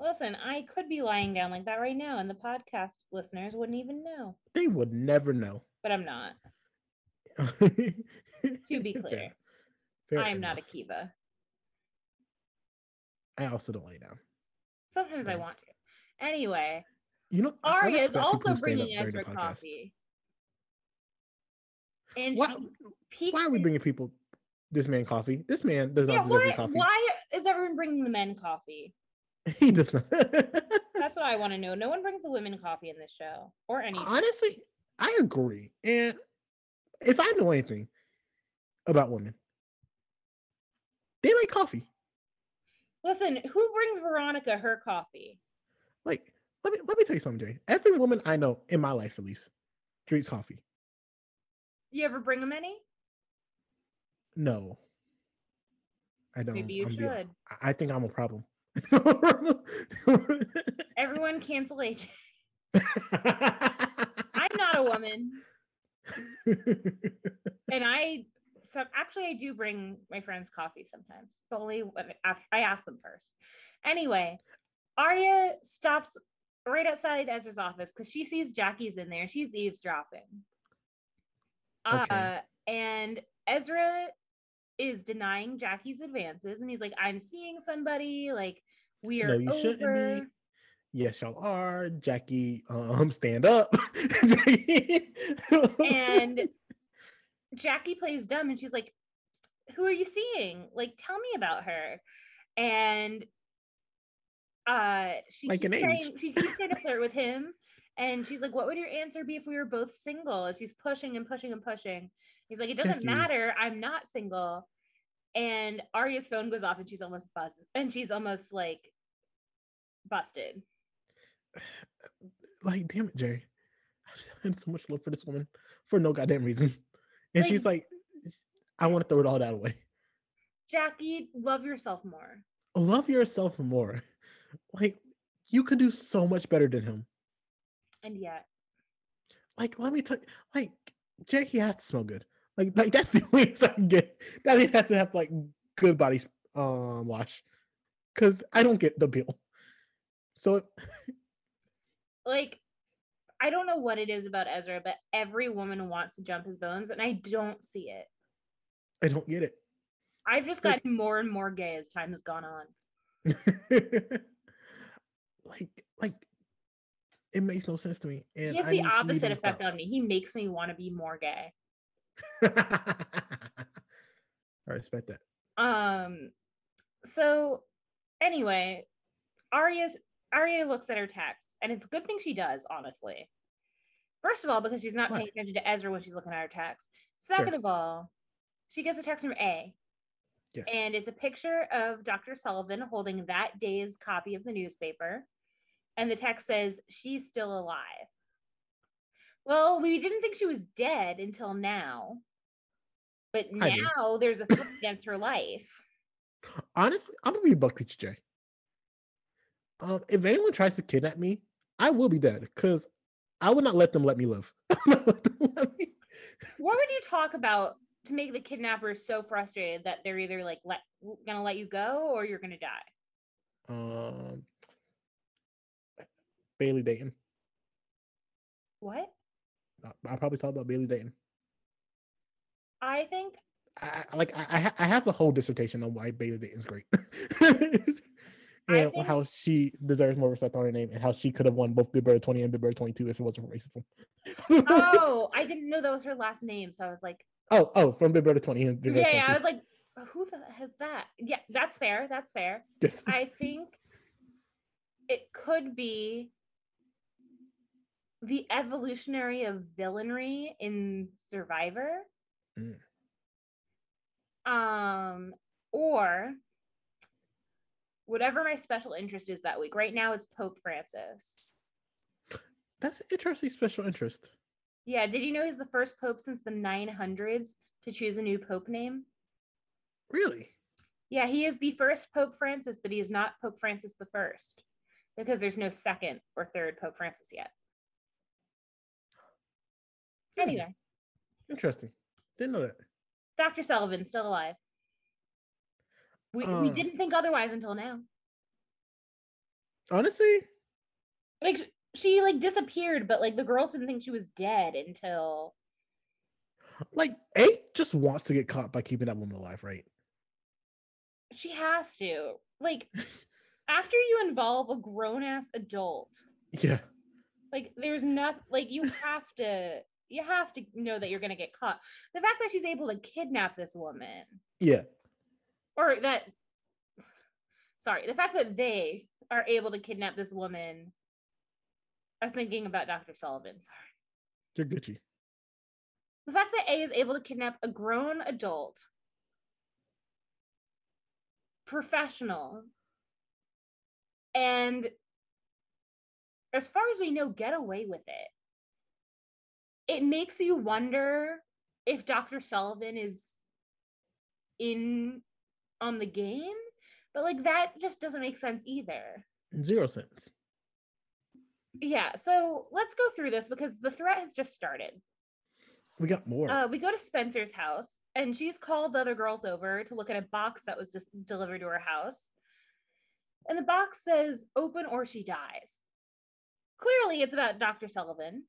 Listen i could be lying down like that right now and the podcast listeners wouldn't even know They would never know. but i'm not *laughs* to be clear i am not a kiva I also don't lay down. sometimes i want to anyway You know, Aria is also who stand up bringing Ezra coffee. And Why, why are we bringing people this man coffee? This man does not Yeah, deserve why, coffee. why is everyone bringing the men coffee? *laughs* He does not. *laughs* That's what I want to know. No one brings the women coffee in this show or any. Honestly, I agree. And if I know anything about women, they like coffee. Listen, who brings Veronica her coffee? Like, let me let me tell you something, Jay. Every woman I know in my life, at least, drinks coffee. You ever bring them any? No, I don't. Maybe you I'm should. being- I think I'm a problem. *laughs* Everyone cancel AJ. *laughs* I'm not a woman, and I. So actually, I do bring my friends coffee sometimes, but only when af- I ask them first. Anyway, Aria stops right outside Ezra's office because she sees Jackie's in there. She's eavesdropping. Uh, and Ezra is denying Jackie's advances, and he's like, "I'm seeing somebody. Like, we are No, you shouldn't be. over." yes, y'all are. Jackie, um, stand up. *laughs* And Jackie plays dumb and she's like, Who are you seeing? Like, tell me about her. And uh she Like an keeps trying, she keeps trying to flirt with him. And she's like, What would your answer be if we were both single? And she's pushing and pushing and pushing. He's like, It doesn't matter. I'm not single. And Aria's phone goes off and she's almost buzzed and she's almost like busted. *sighs* like, damn it, Jerry. *laughs* I just had so much love for this woman for no goddamn reason. And Like- she's like, I want to throw it all that away. Jackie, love yourself more. Love yourself more. *laughs* Like, you could do so much better than him. And yet, Like, let me tell you, like, Jackie has to smell good. Like, like that's the *laughs* only thing I can get. That he has to have like good body um wash. Cause I don't get the bill. So *laughs* like I don't know what it is about Ezra, but every woman wants to jump his bones, and I don't see it. I don't get it. I've just Like- gotten more and more gay as time has gone on. *laughs* like, like it makes no sense to me. And he has the opposite effect stop. on me. He makes me want to be more gay. *laughs* I respect that. Um, so anyway, Aria's Aria looks at her text, and it's a good thing she does, honestly. First of all, because she's not Why? paying attention to Ezra when she's looking at her text. Second of all, she gets a text from A, Yes. and it's a picture of Dr. Sullivan holding that day's copy of the newspaper. And the text says, She's still alive. Well, we didn't think she was dead until now. But I do. now there's a threat against her life. Honestly, I'm gonna be a Buck Peach Jay. Um, if anyone tries to kidnap me, I will be dead because I would not let them let me live. *laughs* I would not let them let me- *laughs* What would you talk about to make the kidnappers so frustrated that they're either like let gonna let you go or you're gonna die? Um, Bayleigh Dayton. What? I- probably talk about Bayleigh Dayton. I think I like I I, ha- I have a whole dissertation on why Bayleigh Dayton's great, *laughs* and think- how she deserves more respect on her name, and how she could have won both Big Bird twenty and Big Bird twenty two if it wasn't for racism. oh, *laughs* I didn't know that was her last name, so I was like, oh, oh, from Big Bird twenty and Big Bird yeah, yeah, I was like, who the has that? Yeah, that's fair. That's fair. Yes. I think it could be the evolutionary of villainry in Survivor. Mm. Um, or whatever my special interest is that week. Right now it's Pope Francis. That's an interesting special interest. Yeah, did you know he's the first pope since the 900s to choose a new pope name? Really? Yeah, he is the first Pope Francis, but he is not Pope Francis the first because there's no second or third Pope Francis yet. Hmm. Anyway, Interesting. Didn't know that. Dr. Sullivan still alive. We, we Uh. didn't think otherwise until now. Honestly, Like she like disappeared, but like the girls didn't think she was dead until like A just wants to get caught by keeping that woman alive, right? she has to. Like *laughs* after you involve a grown ass adult, Yeah. like there's nothing like you *laughs* have to you have to know that you're gonna get caught. The fact that she's able to kidnap this woman, Yeah. or that sorry, the fact that they are able to kidnap this woman. I was thinking about Dr. Sullivan. Sorry. You're Gucci. The fact that A is able to kidnap a grown adult, professional, and as far as we know, get away with it. It makes you wonder if Dr. Sullivan is in on the game, but like that just doesn't make sense either. Zero sense. Yeah, so let's go through this because the threat has just started. We got more. Uh, we go to Spencer's house, and she's called the other girls over to look at a box that was just delivered to her house. And the box says, open or she dies. Clearly, it's about Dr. Sullivan.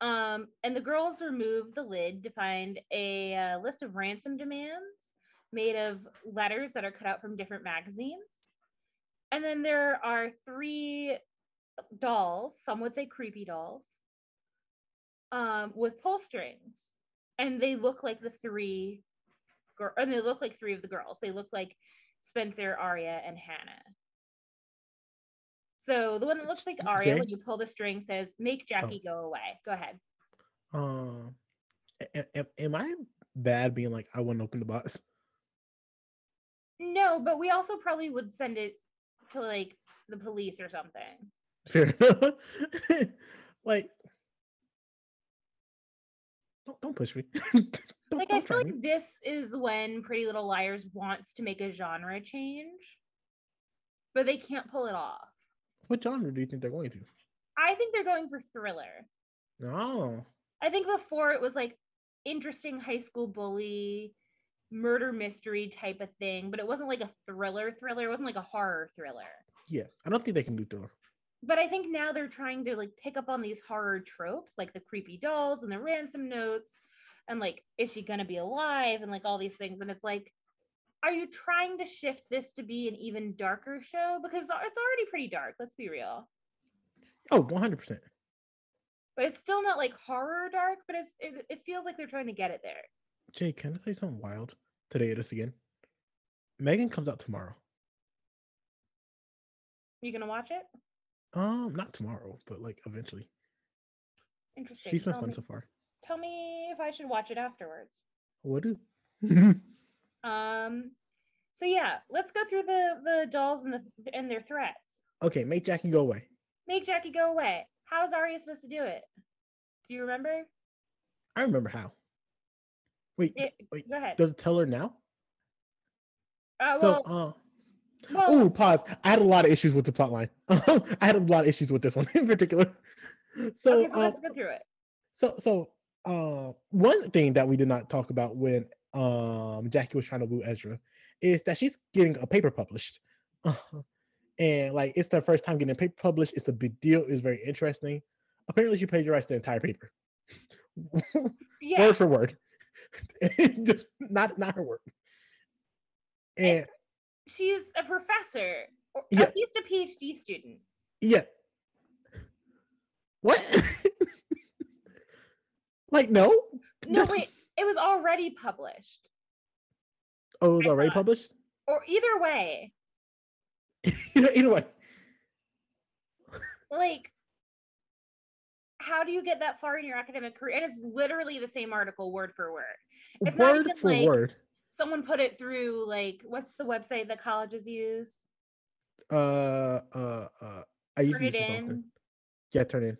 Um, and the girls remove the lid to find a uh, list of ransom demands made of letters that are cut out from different magazines. And then there are three dolls, some would say creepy dolls, um, with pull strings, and they look like the three, gir- and they look like three of the girls. They look like Spencer, Aria, and Hanna. So the one that looks like Aria, Okay. when you pull the string, says "Make Jackie go away." Go ahead. Um, a- am, am I bad being like I wouldn't open the box? No, but we also probably would send it to like the police or something. Fair enough. *laughs* like, don't don't push me. *laughs* don't, Like I don't feel try me. like this is when Pretty Little Liars wants to make a genre change, but they can't pull it off. What genre do you think they're going to? I think they're going for thriller. No. I think before it was like interesting high school bully, murder mystery type of thing, but it wasn't like a thriller thriller. It wasn't like a horror thriller. Yeah, I don't think they can do thriller. But I think now they're trying to like pick up on these horror tropes, like the creepy dolls and the ransom notes, and like, is she gonna be alive? And like all these things. And it's like, are you trying to shift this to be an even darker show? Because it's already pretty dark, let's be real. Oh, 100 percent. But it's still not like horror dark, but it's it, it feels like they're trying to get it there. Jay, can I tell you something wild? Today it is again. Megan comes out tomorrow. You gonna watch it? Um, not tomorrow, but like eventually. Interesting. She's been Tell fun me- so far. tell me if I should watch it afterwards. What do? *laughs* Um, so yeah, let's go through the the dolls and the and their threats. okay, make Jackie go away. Make Jackie go away. How's Aria supposed to do it? Do you remember? I remember how. Wait, It- wait. Go ahead. Does it tell her now? Uh, so, well, uh, well, oh, pause. I had a lot of issues with the plot line. *laughs* I had a lot of issues with this one *laughs* in particular. So, okay, so um, let's go through it. so, so, uh, one thing that we did not talk about when um Jackie was trying to woo Ezra is that she's getting a paper published, *laughs* and like it's their first time getting a paper published. It's a big deal. It's very interesting. Apparently, she plagiarized the entire paper, *laughs* Yeah, word for word, *laughs* just not not her work. And she's a professor, or Yeah. at least a PhD student. Yeah. What? like no? No, wait, it was already published. Oh, it was I already thought- published. Or either way, *laughs* either, either way. like how do you get that far in your academic career? And it's literally the same article, word for word. It's word not even for like word. someone put it through like what's the website that colleges use? Uh, uh, uh. I use Turnitin. often. Yeah, turn in.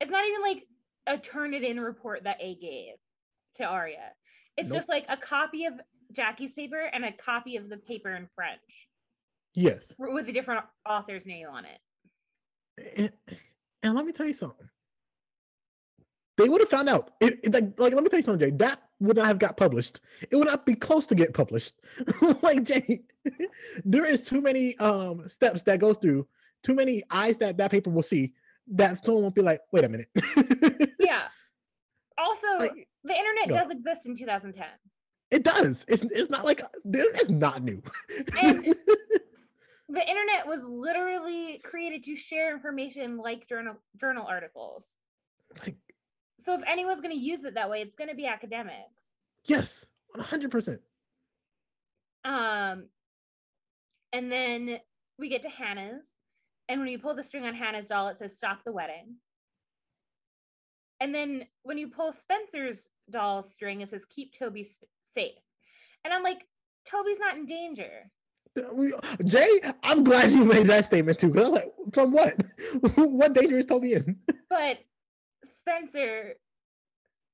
It's not even like a Turnitin report that A gave to Aria. It's Nope. just like a copy of Jackie's paper and a copy of the paper in French Yes. with a different author's name on it. And, and let me tell you something. They would have found out. It, it- like, like, let me tell you something, Jay. That would not have got published. It would not be close to get published. *laughs* like Jay, *laughs* there is too many um steps that goes through, too many eyes that that paper will see. That someone won't be like, wait a minute. *laughs* Yeah. Also, like, the internet does exist in 2010. it does. It's it's not like the internet's not new. And- *laughs* The internet was literally created to share information like journal journal articles. like, So if anyone's going to use it that way, it's going to be academics. yes, one hundred percent. Um, and then we get to Hanna's, and when you pull the string on Hanna's doll, it says "Stop the wedding." And then when you pull Spencer's doll string, it says "Keep Toby safe." And I'm like, Toby's not in danger. Jay, I'm glad you made that statement too. 'cause like, from what? *laughs* what danger is Toby in? *laughs* But Spencer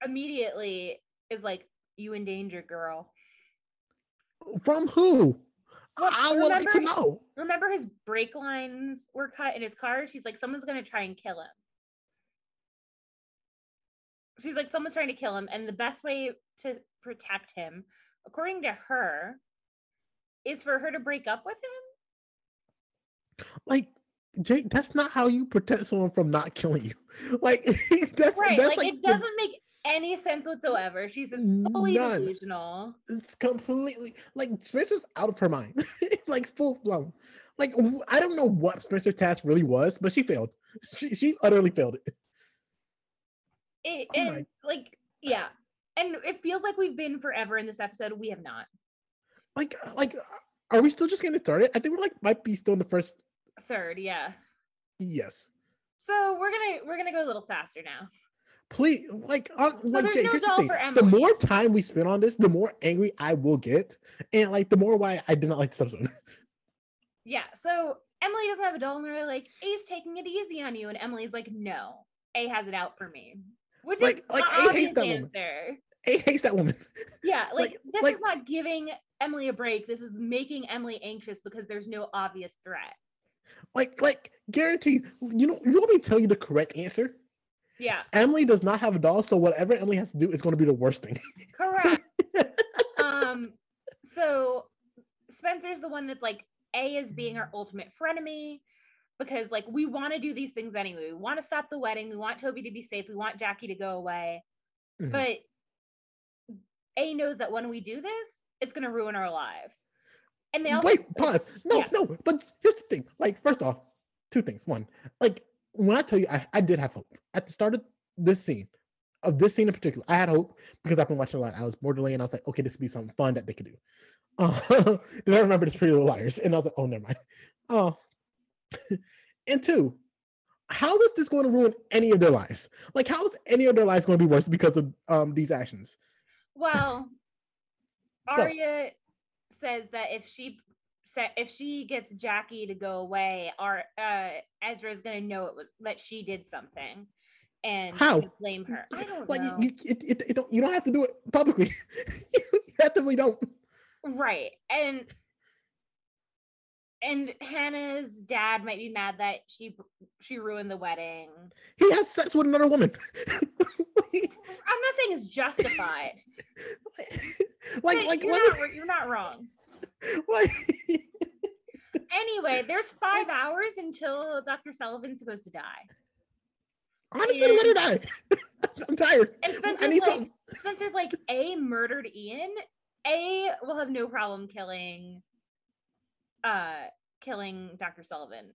immediately is like, "You in danger, girl." From who? Well, I would like to know. Remember his brake lines were cut in his car? She's like, someone's gonna try and kill him. She's like, someone's trying to kill him, and the best way to protect him, according to her, is for her to break up with him. Like, jake that's not how you protect someone from not killing you. *laughs* Like, *laughs* that's Right. that's Like, it the- doesn't make any sense whatsoever. She's fully None. delusional. It's completely like Spencer's out of her mind, *laughs* like full blown. Like i don't know what Spencer's task really was, but she failed. She she utterly failed it. It, Oh and like, yeah. And it feels like we've been forever in this episode. We have not. Like like, are we still just getting started? I think we're like might be still in the first. Third, yeah. Yes, So we're gonna we're gonna go a little faster now. please. Like uh, like Jay, no here's the thing. The more time we spend on this, the more angry I will get, and like the more why I did not like this episode. *laughs* Yeah. So Emily doesn't have a doll, and they're like, A's taking it easy on you. And Emily's like, no, A has it out for me. Which Like- is like, A hates that woman. answer. A hates that woman. *laughs* Yeah, like, Like- this like- is not giving Emily a break. This is making Emily anxious because there's no obvious threat. Like like guarantee. You know you want me to tell you the correct answer? Yeah, Emily does not have a doll, so whatever Emily has to do is going to be the worst thing. correct. *laughs* um, so Spencer's the one that's like, A is being our ultimate frenemy because like we want to do these things anyway. We want to stop the wedding. We want Toby to be safe. We want Jackie to go away. Mhm. But A knows that when we do this, it's going to ruin our lives. And they also Wait, pause. No, yeah. no. But here's the thing. Like, first off, two things. One, like when I tell you, I, I did have hope at the start of this scene, of this scene in particular. I had hope because I've been watching a lot. I was borderline, and I was like, okay, this would be something fun that they could do. Uh, *laughs* then I remember this Pretty Little Liars, and I was like, oh, never mind. Oh, *laughs* and two, how is this going to ruin any of their lives? Like, how is any of their lives going to be worse because of um these actions? Well. *laughs* Aria says that if she if she gets Jackie to go away, our uh, Ezra is going to know it was that she did something, and How? blame her. I don't Like, know. you, it, it, it don't, you don't have to do it publicly. *laughs* you actively don't. right, and and Hanna's dad might be mad that she she ruined the wedding. He has sex with another woman. *laughs* I'm not saying it's justified. *laughs* like, but like, you're, not, you're not wrong. *laughs* like, Anyway, there's five hours until Dr. Sullivan's supposed to die. honestly, let her die. I'm tired. And Spencer's like, something. Spencer's like, A murdered Ian. A will have no problem killing uh killing Dr. Sullivan.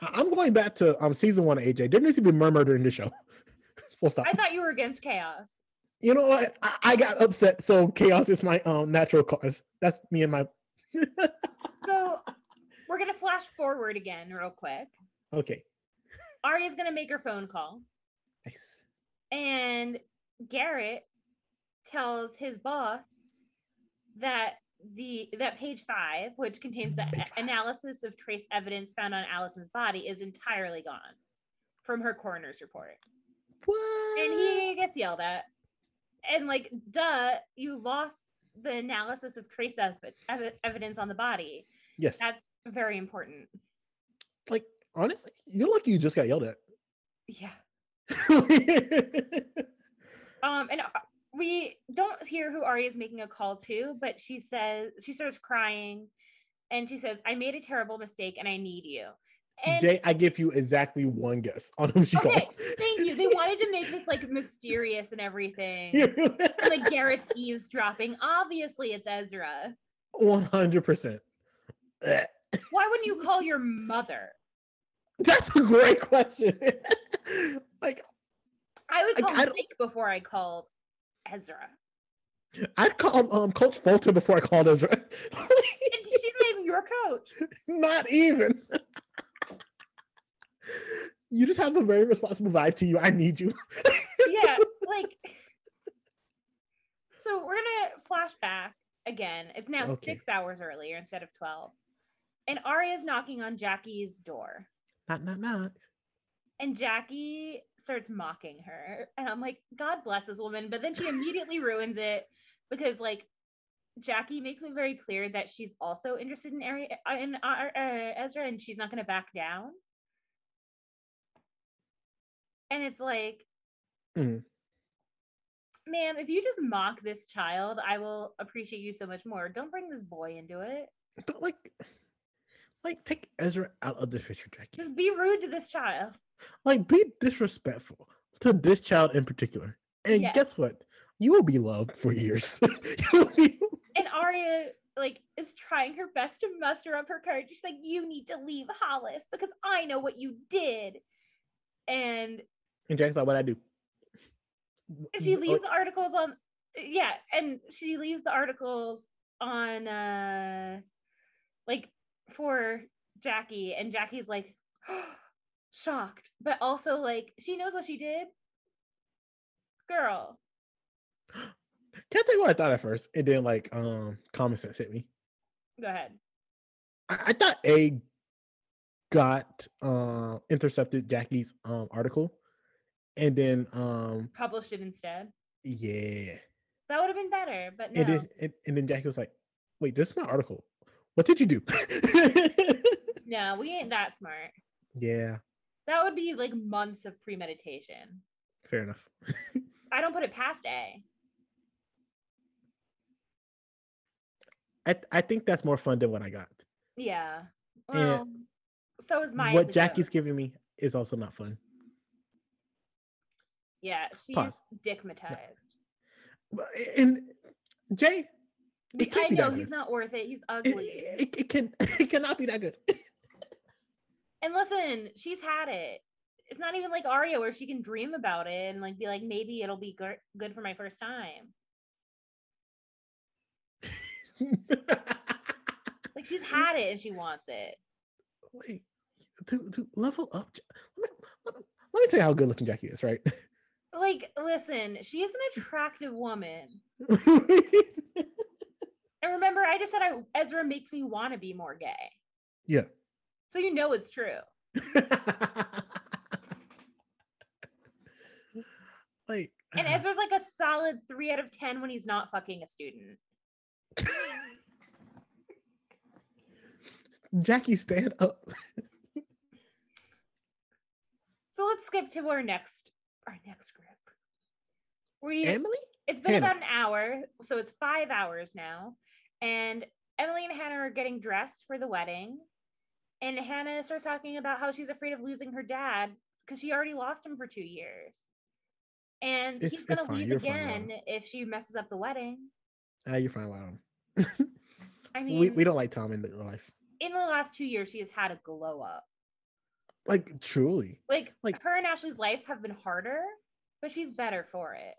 I'm going back to um season one of AJ. There needs to be more murder in the show. *laughs* Full stop. I thought you were against chaos. You know what? I, I got upset, so chaos is my um natural cause. That's me and my. *laughs* So we're gonna flash forward again real quick. okay. Aria's gonna make her phone call. Nice. And Garrett tells his boss that the that page five, which contains the Page a- five. analysis of trace evidence found on Alison's body, is entirely gone from her coroner's report. What? And he gets yelled at. And like, duh, you lost the analysis of trace ev- ev- evidence on the body. yes. That's very important. like honestly, you're lucky you just got yelled at. Yeah. *laughs* Um, and uh, we don't hear who Aria is making a call to, but she says she starts crying, and she says, "I made a terrible mistake, and I need you." And Jay, I give you exactly one guess on who she okay, called. thank you. They wanted to make this like mysterious and everything. *laughs* And, like Garrett's eavesdropping. Obviously, it's Ezra. One hundred percent. Why wouldn't you call your mother? That's a great question. *laughs* like I would call I Mike before I called Ezra. I'd call um Coach Fulton before I called Ezra. *laughs* She's not even your coach. Not even. you just have a very responsible vibe to you. I need you. *laughs* yeah, like so we're gonna flash back again. It's now Okay. six hours earlier instead of twelve. And Aria's knocking on Jackie's door. Not not not. And Jackie starts mocking her. And I'm like, God bless this woman. But then she immediately *laughs* ruins it because like Jackie makes it very clear that she's also interested in Ari- uh, in uh, uh, Ezra and she's not gonna back down. And it's like, Mhm. ma'am, if you just mock this child, I will appreciate you so much more. Don't bring this boy into it. But like like take Ezra out of this picture, Jackie. Just be rude to this child. Like be disrespectful to this child in particular. And Yes. guess what? You will be loved for years. *laughs* Be- And Aria like is trying her best to muster up her courage. She's like, "You need to leave Hollis because I know what you did." And and Jack's like, what I do? And she Oh, leaves the articles on yeah and she leaves the articles on uh like for jackie and jackie's like *gasps* shocked but also like she knows what she did girl *gasps* Can't tell you what I thought at first. And then like um common sense hit me. go ahead I, I thought A got uh intercepted Jackie's um article. And then um published it instead yeah. that would have been better but no And then and, and then Jackie was like, wait, this is my article. What did you do? *laughs* no we ain't that smart yeah, that would be like months of premeditation fair enough. *laughs* i don't put it past a I I think that's more fun than what I got. yeah And well so is my what Jackie's giving me is also not fun. Yeah, she's Pause. dickmatized. But- And Jay, it can't I be that know he's good. not worth it. He's ugly. it, it can *laughs* it cannot be that good. and listen, she's had it. It's not even like Aria where she can dream about it and like be like, maybe it'll be good for my first time. *laughs* Like she's had it and she wants it. Wait, to to level up. Let me, let me, let me tell you how good looking Jackie is, right? Like, listen, she is an attractive woman. *laughs* And remember, I just said I Ezra makes me want to be more gay. yeah. So you know it's true. *laughs* like And uh-huh. Ezra's like a solid three out of ten when he's not fucking a student. *laughs* Jackie, stand up. So let's skip to our next our next group. We Emily? it's been Hanna. about an hour, so it's five hours now. And Emily and Hanna are getting dressed for the wedding. And Hanna starts talking about how she's afraid of losing her dad because she already lost him for two years. And It's- he's gonna leave you're again if she messes up the wedding. Ah, you're fine, Lauren. I mean, *laughs* we, we don't like Tom in real life. in the last two years, she has had a glow up. Like truly. Like, Like- her and Ashley's life have been harder, but she's better for it.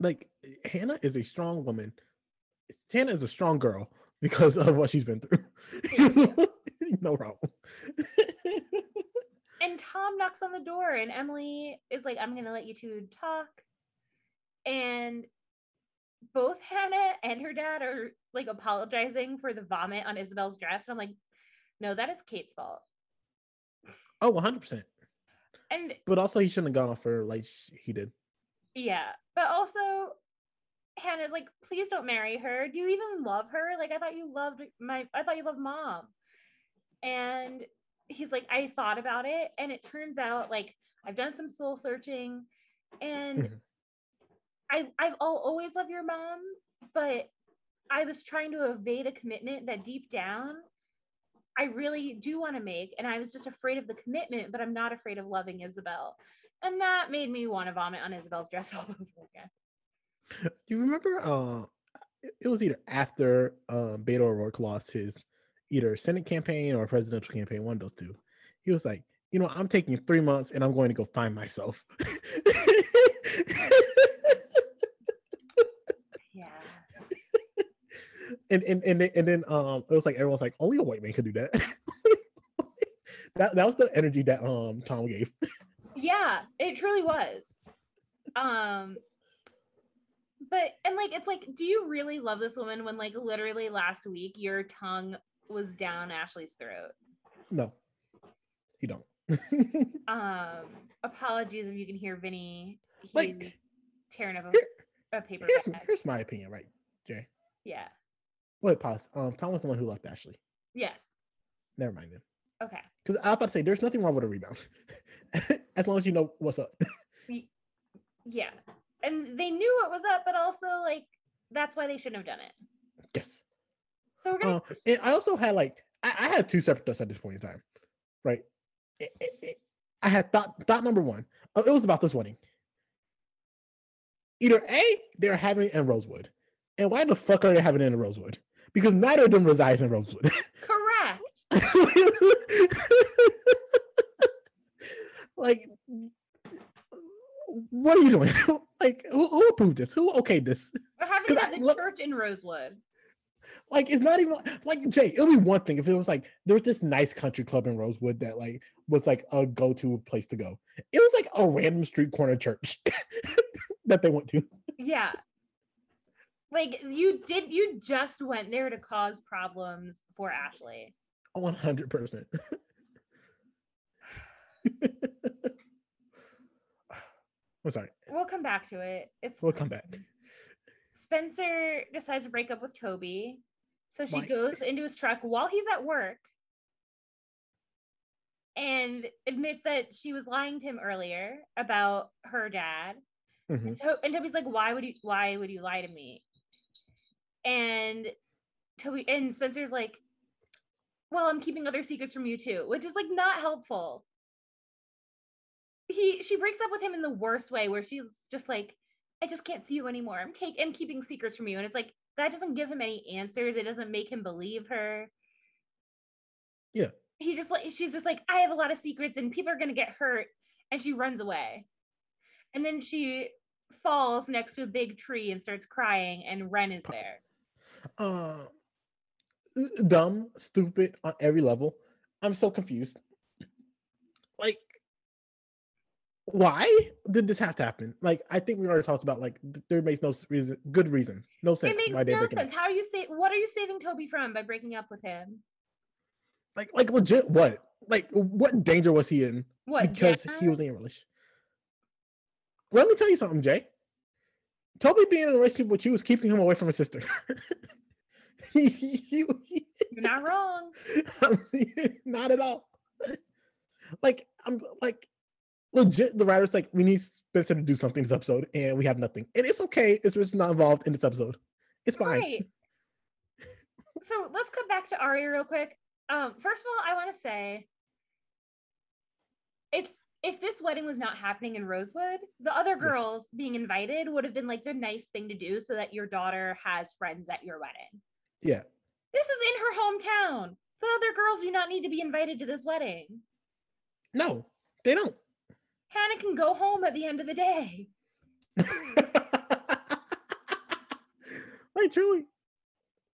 Like Hanna is a strong woman. Hanna is a strong girl because of what she's been through. *laughs* No problem. And And Tom knocks on the door, and Emily is like, I'm going to let you two talk. And both Hanna and her dad are like apologizing for the vomit on Isabel's dress. And I'm like, no, that is Kate's fault. Oh, 100%. And But also, he shouldn't have gone off her like he did. yeah, but also Hanna's like, please don't marry her. Do you even love her? Like, I thought you loved my, I thought you loved mom. And he's like, I thought about it. And it turns out, like, I've done some soul searching and Mhm. I, I've al- always loved your mom, but I was trying to evade a commitment that deep down I really do want to make. And I was just afraid of the commitment, but I'm not afraid of loving Isabel. And that made me want to vomit on Isabel's dress all *laughs* over again. Do you remember? Uh, it- was either after um, Beto O'Rourke lost his either Senate campaign or presidential campaign, one of those two. He was like, you know, I'm taking three months and I'm going to go find myself. Yeah. *laughs* and and and then, and then um, it was like everyone's like, only a white man could do that. *laughs* that that was the energy that um Tom gave. Yeah, it truly was. Um but and like it's like do you really love this woman when like literally last week your tongue was down Ashley's throat? No, you don't. *laughs* Um apologies if you can hear Vinny he's Like, tearing up here- a, a paper here's bag. here's my opinion, right, Jay? Yeah. Wait, pause. Um, Tom was the one who left Ashley. Yes. Never mind then. Okay. Because I was about to say, there's nothing wrong with a rebound, *laughs* as long as you know what's up. Yeah. And they knew it was up, but also like that's why they shouldn't have done it. yes. So we're gonna Uh, I also had like I, I had two separate thoughts at this point in time, right? It- it- it- I had thought thought number one. uh, It was about this wedding. Either A, they're having it in Rosewood, and why the fuck are they having it in Rosewood? Because neither of them resides in Rosewood. correct. *laughs* like, what are you doing? *laughs* like, who, who approved this? Who okayed this? We're having 'Cause it I at the look- church in Rosewood. Like, it's not even like Jay. It would be one thing if it was like there was this nice country club in Rosewood that like was like a go-to place to go. It was like a random street corner church *laughs* that they went to. Yeah. Like you did you just went there to cause problems for Ashley. One hundred percent. *laughs* I'm sorry. We'll come back to it. It's We'll come back. Spencer decides to break up with Toby. So she Why? goes into his truck while he's at work and admits that she was lying to him earlier about her dad. Mhm. And, to- and Toby's like, why would you why would you lie to me? And Toby and Spencer's like, well, I'm keeping other secrets from you too, which is like not helpful. He she breaks up with him in the worst way where she's just like, I just can't see you anymore. I'm taking I'm keeping secrets from you. And it's like that doesn't give him any answers. It doesn't make him believe her. Yeah. He just like she's just like, I have a lot of secrets and people are gonna get hurt. And she runs away. And then she falls next to a big tree and starts crying, and Wren is there. Uh, dumb, stupid on every level. I'm so confused. Like, why did this have to happen? Like, I think we already talked about like th- there makes no reason, good reasons, no sense It makes why no sense. up. How are you say what are you saving Toby from by breaking up with him? Like, like legit, what? Like, what danger was he in? What because Jenna? he was in a relationship. Let me tell you something, Jay. Toby being in a relationship with you was keeping him away from his sister. He- he- he- You're not wrong. *laughs* not at all. Like I'm like legit. The writers like we need Spencer to do something this episode, and we have nothing. And it's okay. It's just not involved in this episode. It's fine. Right. so let's come back to Ari real quick. Um, first of all, I want to say it's if this wedding was not happening in Rosewood, the other Yes. girls being invited would have been like the nice thing to do so that your daughter has friends at your wedding. Yeah. This is in her hometown. The other girls do not need to be invited to this wedding. No, they don't. Hanna can go home at the end of the day. *laughs* like truly.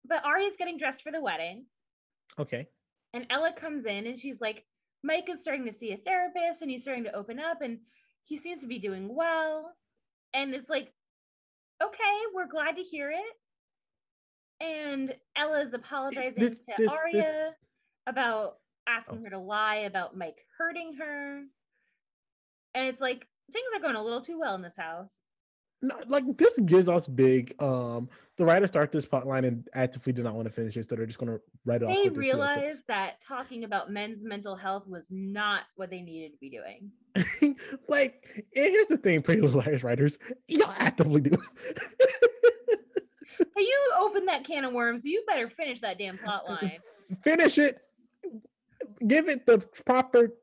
But Ari is getting dressed for the wedding. Okay. And Ella comes in and she's like, Mike is starting to see a therapist and he's starting to open up and he seems to be doing well. And it's like, okay, we're glad to hear it. And Ella's apologizing This- to this- this- Aria about asking Oh. her to lie about Mike hurting her. And it's like things are going a little too well in this house. No, like this gives us big. Um, the writers start this plot line and actively do not want to finish it, so they're just gonna write it off. They with this two out of realized that talking about men's mental health was not what they needed to be doing. *laughs* like, and here's the thing, Pretty Little Liars writers, y'all actively do. But you open that can of worms, you better finish that damn plot *laughs* line. finish it, give it the proper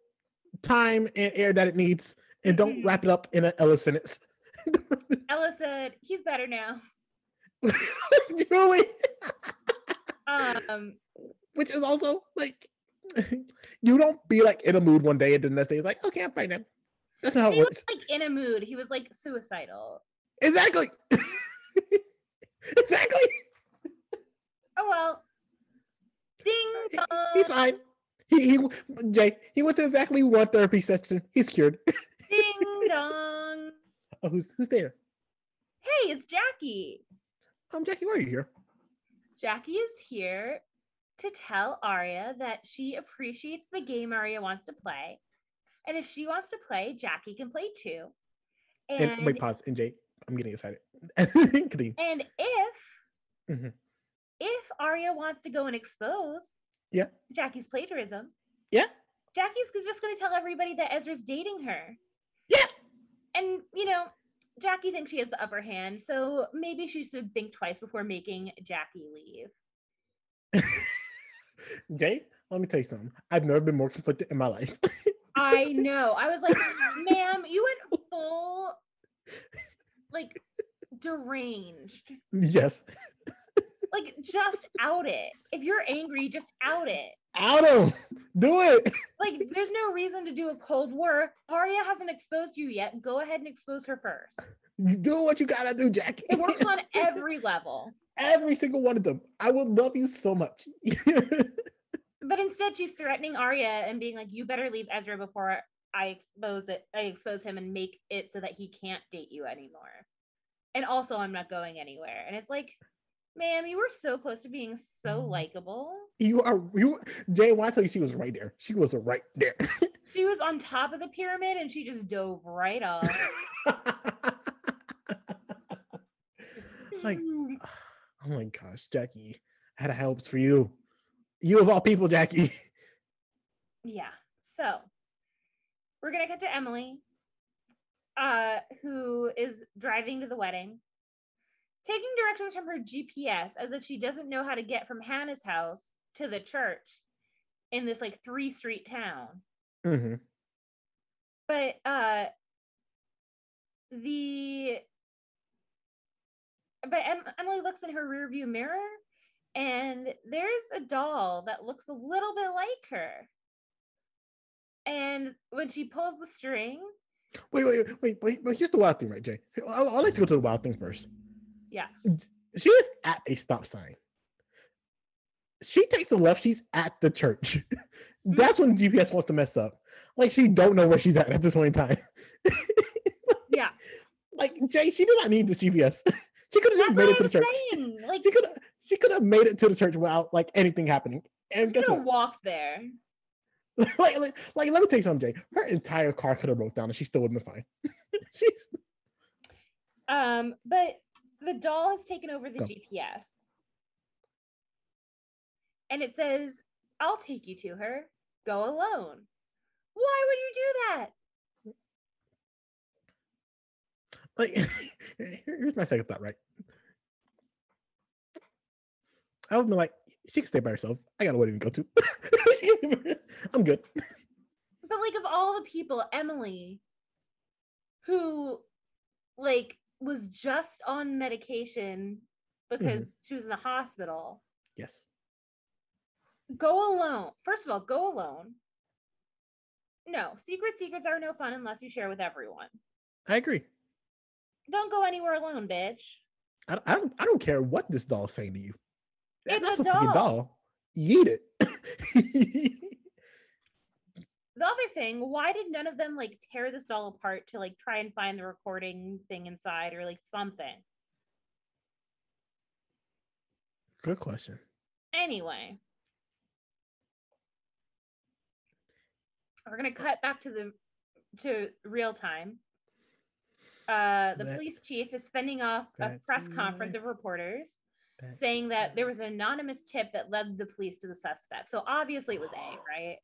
time and air that it needs, and don't Mhm. wrap it up in an Ella sentence. *laughs* Ella said, he's better now. *laughs* Julie, Um, which is also like, *laughs* you don't be like in a mood one day and the next day it's like, okay, I'm fine now. That's not how it he was works. like in a mood. He was like suicidal. Exactly. exactly. Oh well. Ding dong. He's fine. He, he Jay, he went to exactly one therapy session. He's cured. *laughs* Ding dong. Oh, who's who's there? Hey, it's Jackie. Um, Jackie, why are you here? Jackie is here to tell Aria that she appreciates the game Aria wants to play. And if she wants to play, Jackie can play too. And, And, wait, pause. And Jay, I'm getting excited. *laughs* And if Mhm. if Aria wants to go and expose Yeah. Jackie's plagiarism, Yeah. Jackie's just going to tell everybody that Ezra's dating her. Yeah. And you know, Jackie thinks she has the upper hand, so maybe she should think twice before making Jackie leave. *laughs* Jay, let me tell you something. I've never been more conflicted in my life. *laughs* I know. I was like, ma'am, you went full like deranged. yes. *laughs* Like just out it. If you're angry, just out it. Out him. Do it. Like there's no reason to do a cold war. Aria hasn't exposed you yet. Go ahead and expose her first. Do what you gotta do, Jackie. It works on *laughs* every level. Every single one of them. I will love you so much. *laughs* But instead she's threatening Aria and being like, you better leave Ezra before I expose it. I expose him and make it so that he can't date you anymore. And also I'm not going anywhere. And it's like, ma'am, you were so close to being so likable. you are you Jay, when I tell you she was right there. She was right there. *laughs* She was on top of the pyramid and she just dove right off. Like, *laughs* oh my gosh, Jackie. I had hopes for you. You of all people, Jackie. yeah. So we're gonna cut to Emily, uh, who is driving to the wedding, taking directions from her GPS as if she doesn't know how to get from Hanna's house to the church in this like three street town. hmm But uh the but Emily looks in her rearview mirror and there's a doll that looks a little bit like her. And when she pulls the string, Wait, wait, wait, wait, wait. Here's the wild thing, right, Jay? I'll, I'll let go to the wild thing first. Yeah. She is at a stop sign. She takes a left. She's at the church. *laughs* That's when GPS wants to mess up. Like she don't know where she's at at this point in time. *laughs* yeah, Like Jay, she did not need this GPS. *laughs* she could have just made it to the church. saying. Like, She could have. She could have made it to the church without like anything happening. And guess could what? have walked there. like, like, like, let me tell you something, Jay. Her entire car could have broke down and she still would have been fine. She's Um, but the doll has taken over the Go. GPS. And it says, I'll take you to her. Go alone. Why would you do that? like, *laughs* here's my second thought, right? I would be like, she can stay by herself. I got a wedding to go to. *laughs* I'm good. But like of all the people, Emily, who like was just on medication because mm-hmm. she was in the hospital, Yes. go alone. First of all, go alone. No, secret secrets are no fun unless you share with everyone. I agree. Don't go anywhere alone, bitch. I, don't- I don't I don't care what this doll's saying to you. It's That's a a doll. doll. Yeet it. *laughs* the other thing, why did none of them like tear this doll apart to like try and find the recording thing inside or like something? Good question. Anyway, we're gonna cut back to the to real time. Uh, the Back- police chief is fending off a press conference of reporters saying that there was an anonymous tip that led the police to the suspect. So obviously it was A, right?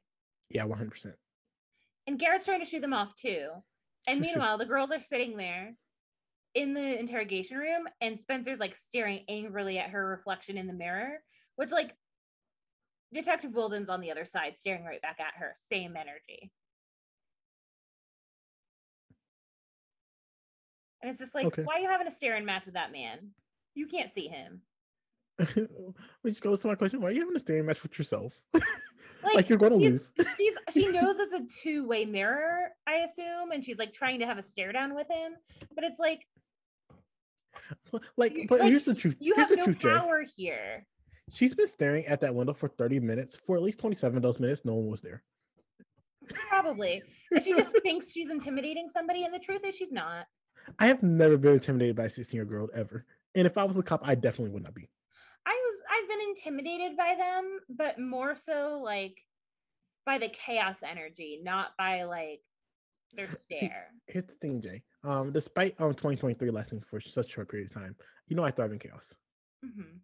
Yeah, one hundred percent. And Garrett's trying to shoot them off too. And meanwhile, the girls are sitting there in the interrogation room, and Spencer's like staring angrily at her reflection in the mirror, which like Detective Wilden's on the other side, staring right back at her. Same energy. And it's just like, Okay. why are you having a staring match with that man? You can't see him. *laughs* Which goes to my question: Why are you having a staring match with yourself? *laughs* Like, like you're going to lose. *laughs* she's she *laughs* knows it's a two-way mirror, I assume, and she's like trying to have a stare down with him. But it's like like, but like, here's the truth. you here's have the no truth, Jay. power here. She's been staring at that window for 30 minutes. For at least 27 of those minutes, no one was there. Probably. And she just *laughs* thinks she's intimidating somebody, and the truth is she's not. I have never been intimidated by a 16 year old girl ever. And if I was a cop, I definitely would not be. I I've been intimidated by them, but more so like by the chaos energy, not by like their *laughs* See, stare. Here's the thing, Jay. Um, despite um 2023 lasting for such a short period of time, you know I thrive in chaos. Mhm.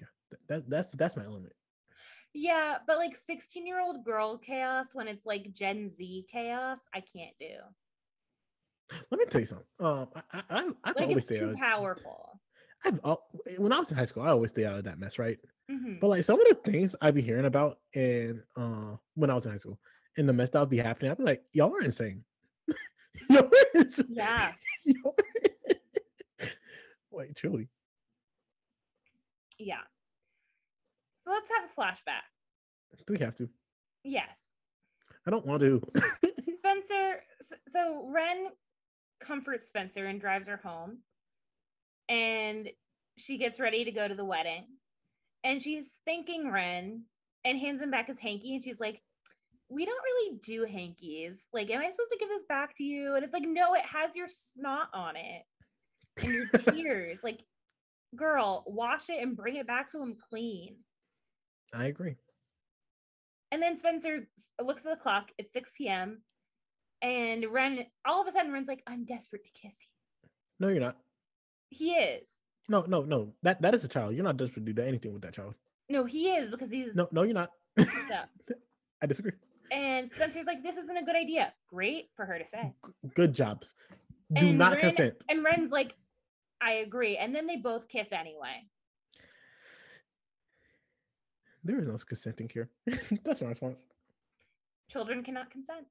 Yeah, that, that's that's my element. Yeah, but like 16 year old girl chaos when it's like Gen Z chaos, I can't do. Let me tell you something. Um, I, I, I I've Like always it's too powerful. I've when I was in high school, I always stayed out of that mess, right? Mhm. But like some of the things I'd be hearing about in uh when I was in high school and the mess that would be happening, I'd be like, y'all are insane. *laughs* y'all are insane. Yeah. *laughs* Y'all are- *laughs* Wait, truly. Yeah. So let's have a flashback. Do we have to? Yes. I don't want to. Spencer, so Wren comforts Spencer and drives her home. And she gets ready to go to the wedding. And she's thanking Wren and hands him back his hanky. And she's like, We don't really do hankies. Like, am I supposed to give this back to you? And it's like, No, it has your snot on it and your *laughs* tears. Like, girl, wash it and bring it back to him clean. I agree. And then Spencer looks at the clock. It's 6 p.m. And Wren, all of a sudden, Wren's like, I'm desperate to kiss you. No, you're not. He is. No, no, no. That that is a child. You're not desperate to do anything with that child. No, he is because he's. No, no, you're not. Yeah. *laughs* I disagree. And Spencer's like, this isn't a good idea. Great for her to say. G- good job. Do And not Wren- consent. And Wren's like, I agree. And then they both kiss anyway. There is no consenting here. *laughs* That's my response. Children cannot consent.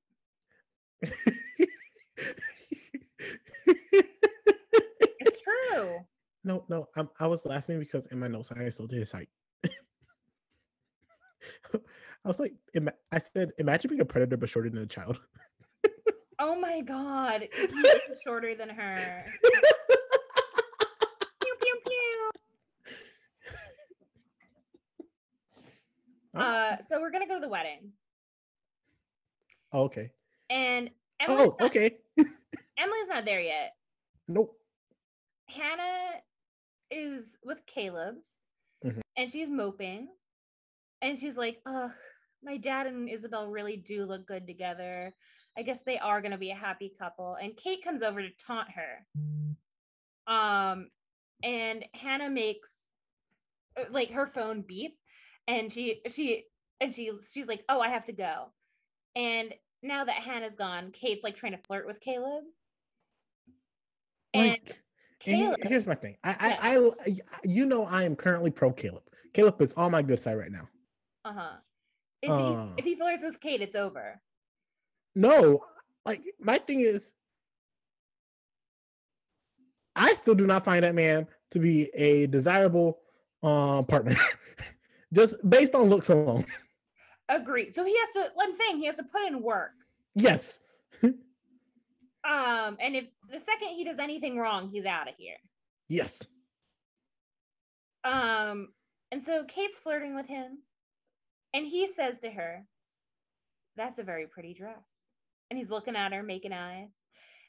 *laughs* No, no. I'm, I was laughing because in my notes I insulted his height. I was like, I said, imagine being a predator but shorter than a child. Oh my God. *laughs* Shorter than her. *laughs* Pew, pew, pew. Oh, Uh, so we're gonna go to the wedding, oh, okay. and Emily's, Oh, not, okay. Emily's not there yet. *laughs* Nope. Hanna is with Caleb, Mhm. and she's moping, and she's like, "Ugh, my dad and Isabel really do look good together. I guess they are gonna be a happy couple." And Kate comes over to taunt her. Um, and Hanna makes uh, like her phone beep, and she she and she she's like, "Oh, I have to go." And now that Hanna's gone, Kate's like trying to flirt with Caleb. Like, and he- here's my thing. I, Yeah. I, I, you know, I am currently pro Caleb. Caleb is on my good side right now. uh huh. If Uh. he if he flirts with Kate, it's over. No, like my thing is, I still do not find that man to be a desirable um partner, *laughs* just based on looks alone. Agreed. So he has to. I'm saying he has to put in work. Yes, *laughs* Um, and if the second he does anything wrong, he's out of here. yes. Um, and so Kate's flirting with him, and he says to her, That's a very pretty dress. And he's looking at her, making eyes.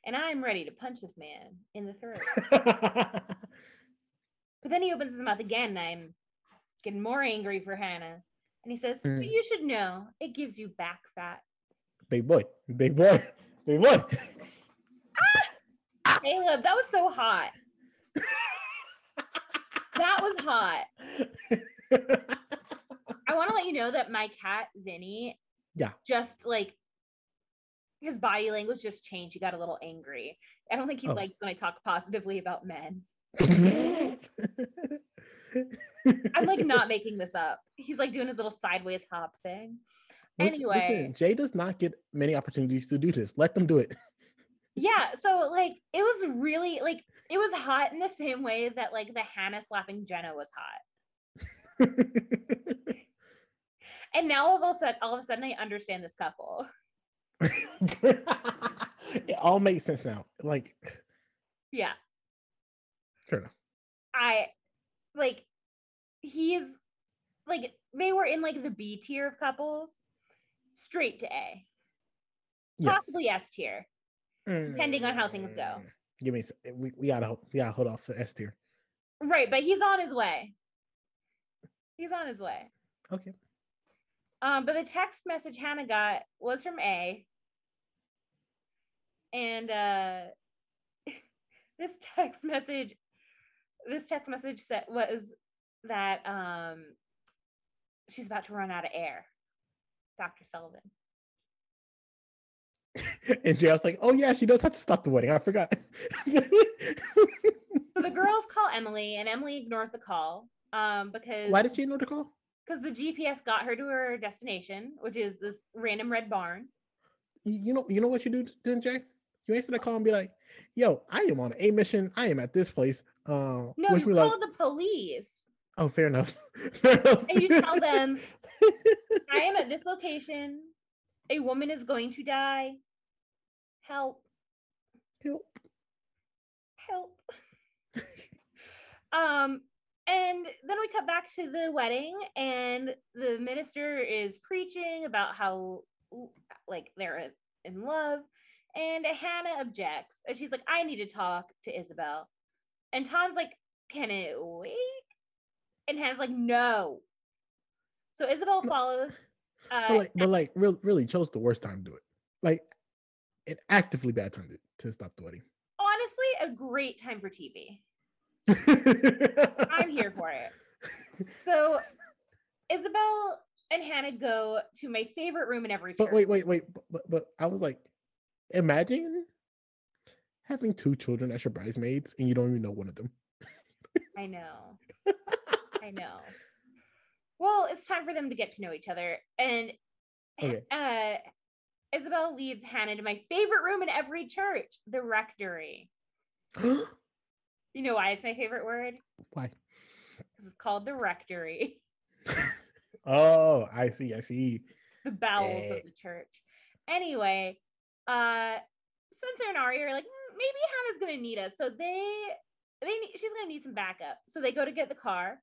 And I'm ready to punch this man in the throat. *laughs* but then he opens his mouth again, and I'm getting more angry for Hanna. And he says, Mm. But you should know it gives you back fat. big boy, big boy, big boy. Caleb, that was so hot. that was hot. I want to let you know that my cat Vinny, Yeah. just like his body language just changed. He got a little angry. I don't think he Oh. likes when I talk positively about men. *laughs* I'm like not making this up. He's like doing his little sideways hop thing. Listen, Anyway. listen, Jay does not get many opportunities to do this. Let them do it. Yeah, so like it was really like it was hot in the same way that like the Hanna slapping Jenna was hot. *laughs* And now all of a sudden, all of a sudden, I understand this couple. *laughs* it all makes sense now. Like, Yeah, sure enough. I like he's like they were in like the B tier of couples, straight to A, Yes. possibly S tier. Depending on how things go. Mm, Give me. We, we gotta we gotta hold off to S tier. Right, but he's on his way. He's on his way. Okay. Um, but the text message Hanna got was from A. And uh *laughs* this text message this text message said was that um she's about to run out of air. Dr. Sullivan. *laughs* and Jay was like, "Oh yeah, she does have to stop the wedding. I forgot." *laughs* So the girls call Emily and Emily ignores the call um because Why did she ignore the call? because the GPS got her to her destination, which is this random red barn. You know, you know what you do, then Jay? You answer the call and be like, "Yo, I am on a mission. I am at this place." Uh, No, you call luck." the police Oh, fair enough. *laughs* Fair enough. and you tell them, I am at this location. A woman is going to die. Help, Help. help. um, and then we cut back to the wedding, and the minister is preaching about how like they're in love. And Hanna objects, and she's like, I need to talk to Isabel. And Tom's like, Can it wait? And Hanna's like, No. So Isabel follows. Uh, but like, but like, real, really chose the worst time to do it. Like, an actively bad time to, to stop the wedding. honestly, a great time for TV. *laughs* I'm here for it. So Isabel and Hanna go to my favorite room in every church. But wait, wait, wait. But, but, but I was like, imagine having two children as your bridesmaids and you don't even know one of them. I know. I know. Well, it's time for them to get to know each other. And Okay. uh Isabel leads Hanna to my favorite room in every church, the rectory. *gasps* You know why it's my favorite word? Why? Because it's called the rectory, *laughs* Oh, I see. I see. the bowels Eh. of the church. Anyway, uh Spencer and Ari are like, "Mm, maybe Hanna's gonna need us. So they they need, she's gonna need some backup. So they go to get the car.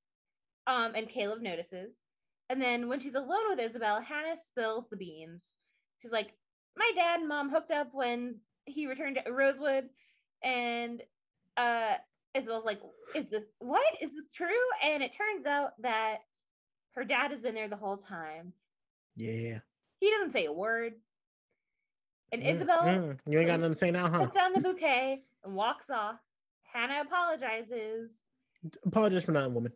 Um, and Caleb notices. And then when she's alone with Isabel, Hanna spills the beans. She's like, My dad and mom hooked up when he returned to Rosewood. And uh Isabel's like, Is this what? Is this true? And it turns out that her dad has been there the whole time. Yeah. He doesn't say a word. And Mm, Isabel mm, you ain't got nothing to say now, huh? puts down the bouquet and walks off. Hanna apologizes. Apologize for nothing, woman.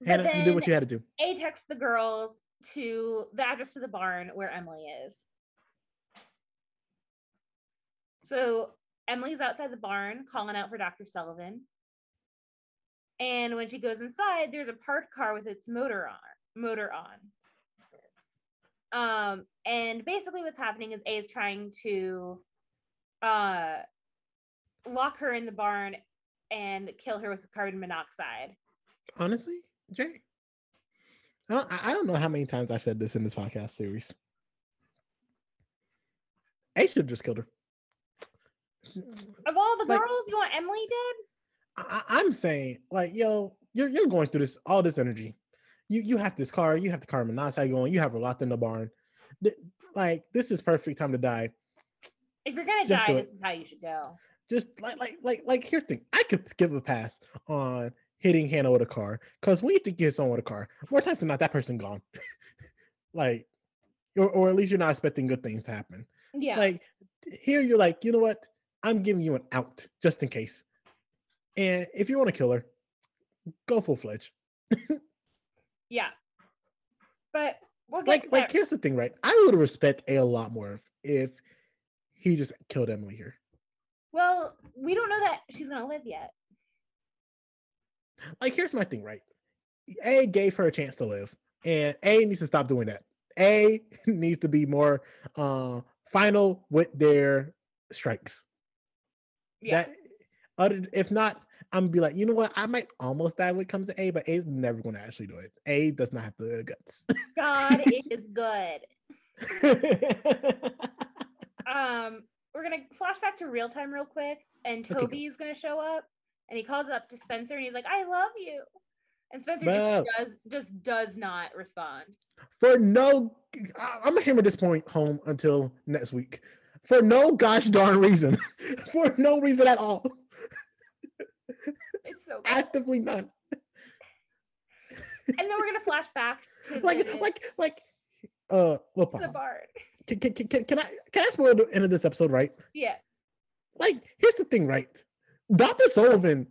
But Hanna, you did what you had to do. A texts the girls to the address to the barn where Emily is. So Emily's outside the barn calling out for Dr. Sullivan. And when she goes inside, there's a parked car with its motor on motor on. Um, and basically what's happening is A is trying to uh lock her in the barn and kill her with carbon monoxide. Honestly, Jay, I don't, I don't know how many times I said this in this podcast series. A should have just killed her. Of all the Like- girls, you want Emily dead? I, I'm saying, like, yo, you're you're going through this all this energy. You you have this car, you have the carbon monoxide going, you have a lot in the barn. th- like this is perfect time to die. If you're gonna Just die, this is how you should go. Just like like like like here's the thing. I could give a pass on hitting Hanna with a car because we think you hit someone with a car, more times than not, that person gone. *laughs* like, or, or at least you're not expecting good things to happen. Yeah. Like here, you're like, you know what? I'm giving you an out just in case. And if you want to kill her, go full fledged. *laughs* yeah. But we'll get Like, like here's the thing, right? I would respect A a lot more if, if he just killed Emily here. Well, we don't know that she's gonna live yet. Like, here's my thing, right? A gave her a chance to live, and A needs to stop doing that. A *laughs* needs to be more uh, final with their strikes. Yeah. That other if not, I'm gonna be like, you know what? I might almost die when it comes to A, but A's never gonna actually do it. A does not have the guts. God *laughs* is good. Um, we're gonna flash back to real time real quick, and Okay. Toby is gonna show up, and he calls up to Spencer, and he's like, "I love you," and Spencer Bro. just does just does not respond. For no, I- I'm gonna hammer this point home until next week. For no gosh darn reason. *laughs* For no reason at all. It's so. *laughs* Actively none. and then we're gonna flash back to *laughs* Like, the, like, like. Uh, we'll pause. barn. Can, can, can, can, can I can I spoil the end of this episode? Right. Yeah, like here's the thing, right? Dr. Sullivan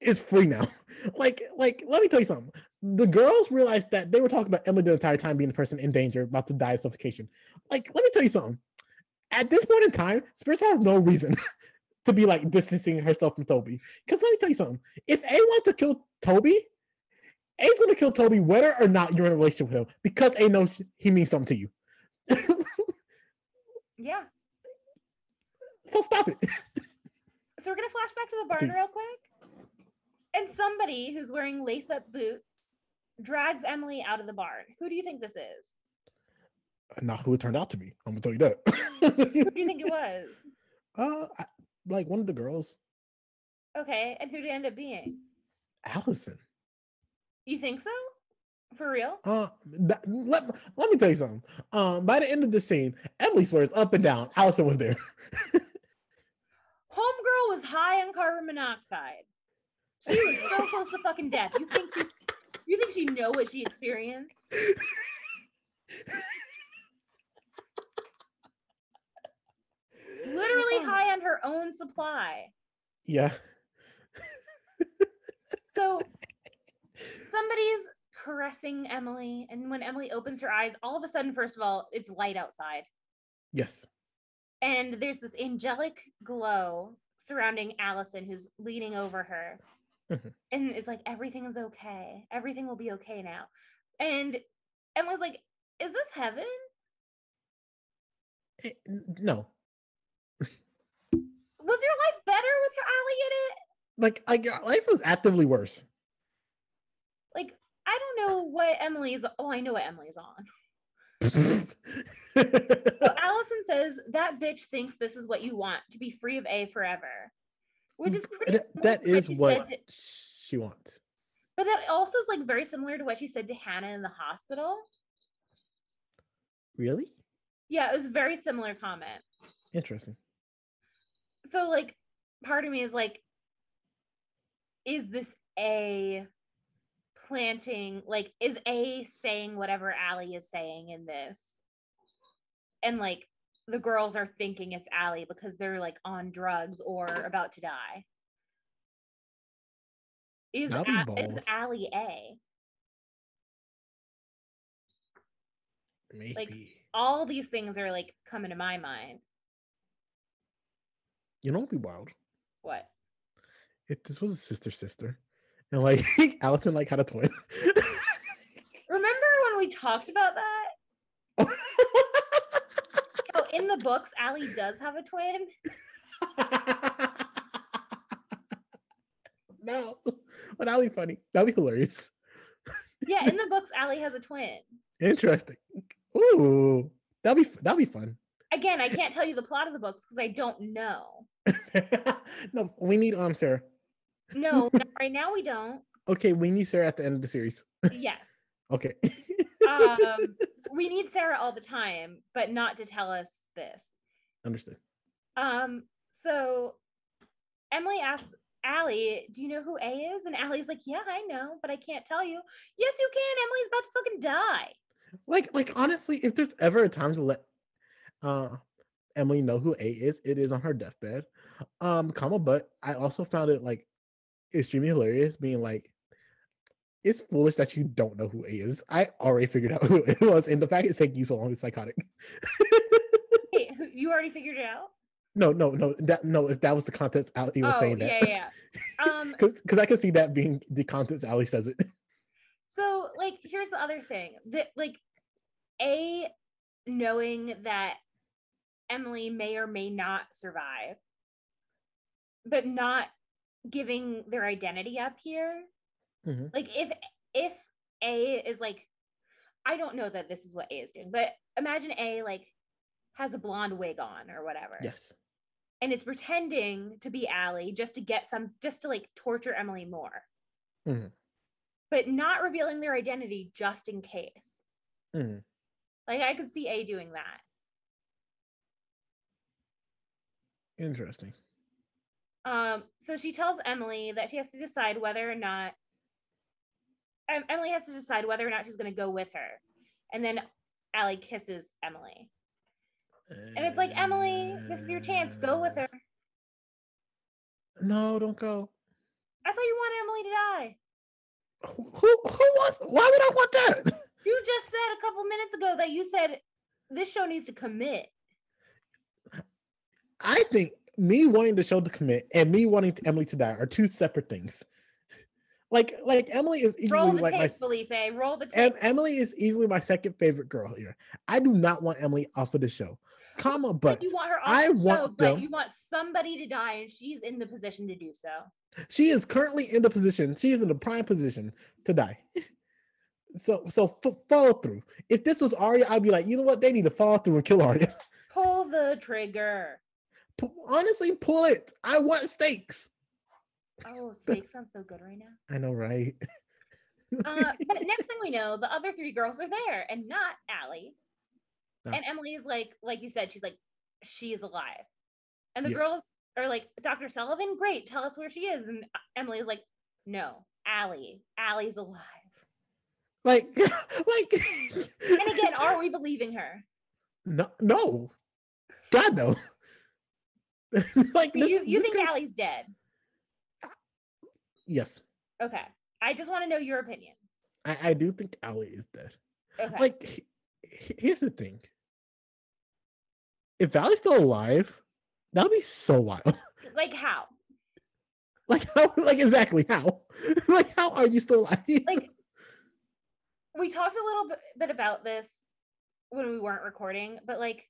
is free now. Like, like, let me tell you something. The girls realized that they were talking about Emily the entire time being the person in danger, about to die of suffocation. Like, let me tell you something. At this point in time, Spencer has no reason *laughs* to be like distancing herself from Toby. Because let me tell you something. If A wants to kill Toby, A's gonna kill Toby whether or not you're in a relationship with him, because A knows he means something to you. *laughs* yeah. so stop it. *laughs* So we're gonna flash back to the barn real quick, and somebody who's wearing lace-up boots drags Emily out of the barn. Who do you think this is? Not who it turned out to be. I'm gonna tell you that. Who do you think it *laughs* was? Uh, I, like one of the girls, Okay, and who did it end up being? Alison. You think so? For real? Uh, that, let, let me tell you something. Um, by the end of the scene, Emily swears up and down Alison was there. *laughs* Homegirl was high on carbon monoxide. She was so close to fucking death. You think she's, you think she know what she experienced? *laughs* Literally high on her own supply. Yeah. So *laughs* somebody's caressing Emily, and when Emily opens her eyes, all of a sudden, first of all, it's light outside. Yes. and there's this angelic glow surrounding Alison who's leaning over her Mhm. and is like everything is okay everything will be okay now and Emily's like is this heaven n- no. Was your life better with your in it Like, like your life was actively worse. like I don't know what Emily's oh I know what Emily's on so *laughs* Alison says that bitch thinks this is what you want to be free of A forever which is pretty that she what she wants. But that also is like very similar to what she said to Hanna in the hospital. Really? Yeah, it was a very similar comment. Interesting. So like part of me is like, is this A planting like is A saying whatever Ali is saying in this? And like the girls are thinking it's Ali because they're like on drugs or about to die. Is, A- is. Ali A? Maybe. like All these things are like coming to my mind. You know what'd be wild? What? If this was a sister sister. And like *laughs* Alison like had a twin. *laughs* Remember when we talked about that? *laughs* Oh, in the books, Ali does have a twin. no. But be funny. That'd be hilarious. Yeah, in the books, Ali has a twin. Interesting. Ooh. That'd be that'd be fun. Again, I can't tell you the plot of the books because I don't know. *laughs* no, we need um Sarah. No, *laughs* right now we don't. Okay, we need Sarah at the end of the series. Yes. *laughs* Okay. um, we need Sarah all the time, but not to tell us this. Understood. Um, so Emily asks Ali, do you know who A is? And Ali's like, yeah, I know, but I can't tell you. Yes, you can. Emily's about to fucking die. Like, like honestly, if there's ever a time to let uh Emily know who A is, it is on her deathbed. Um, comma, but I also found it like extremely hilarious being like it's foolish that you don't know who A is. I already figured out *laughs* who it was, and the fact it's taking you so long is psychotic. Wait, you already figured it out? no, no, no, that no, if that was the context Ali was oh, saying that. yeah, yeah. Um, *laughs* Because because I can see that being the context Ali says it. *laughs* so like here's the other thing that like a knowing that emily may or may not survive but not giving their identity up here Mhm. like if if a is like i don't know that this is what a is doing but imagine a like has a blonde wig on or whatever Yes. and is pretending to be Ali just to get some just to like torture Emily more. Mhm. But not revealing their identity just in case. Mhm. Like I could see A doing that. Interesting. Um so she tells Emily that she has to decide whether or not Em- Emily has to decide whether or not she's going to go with her. And then Ali kisses Emily. And it's like, Emily, this is your chance. Go with her. No, don't go. I thought you wanted Emily to die. Who who, who wants? Why would I want that? You just said a couple minutes ago that you said this show needs to commit. I think me wanting the show to commit and me wanting to- Emily to die are two separate things. Like, like Emily is easily Roll the like tape, my Felipe. Roll the tape. Em- Emily is easily my second favorite girl here. I do not want Emily off of the show, comma, but you want her off I the want show, but you want somebody to die, and she's in the position to do so. she is currently in the position. She is in the prime position to die. *laughs* So, so f- follow through. If this was Aria, I'd be like, you know what? They need to follow through and kill Aria. *laughs* Pull the trigger. Honestly, pull it. I want stakes. Oh, *laughs* steak sounds so good right now. I know, right? Uh, but *laughs* next thing we know, the other three girls are there, and not Ali. No. And Emily is like, like you said, she's like, she's alive. And the Yes. girls are like, Dr. Sullivan, great, tell us where she is. And Emily is like, no, Ali, Ali's alive. Like, *laughs* like. And again, are we believing her? no, no, God no. *laughs* like this- you you think Ali's dead? Yes, Okay. I just want to know your opinions. I, I do think Ali is dead. Okay. Like, he- he- here's the thing. If Ali's still alive, that would be so wild. *laughs* like how? Like how? Like exactly how? *laughs* like how are you still alive? Like we talked a little bit, bit about this when we weren't recording, but like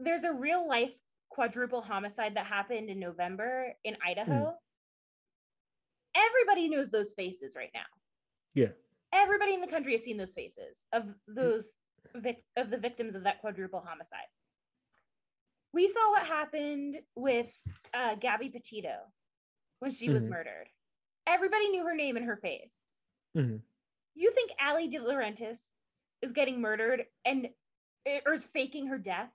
there's a real life quadruple homicide that happened in November in Idaho. Everybody knows those faces right now. yeah. Everybody in the country has seen those faces of those vic- of the victims of that quadruple homicide. We saw what happened with uh, Gabby Petito when she was Mhm. murdered. Everybody knew her name and her face. Mhm. You think Ali DiLaurentis is getting murdered and eh, or is faking her death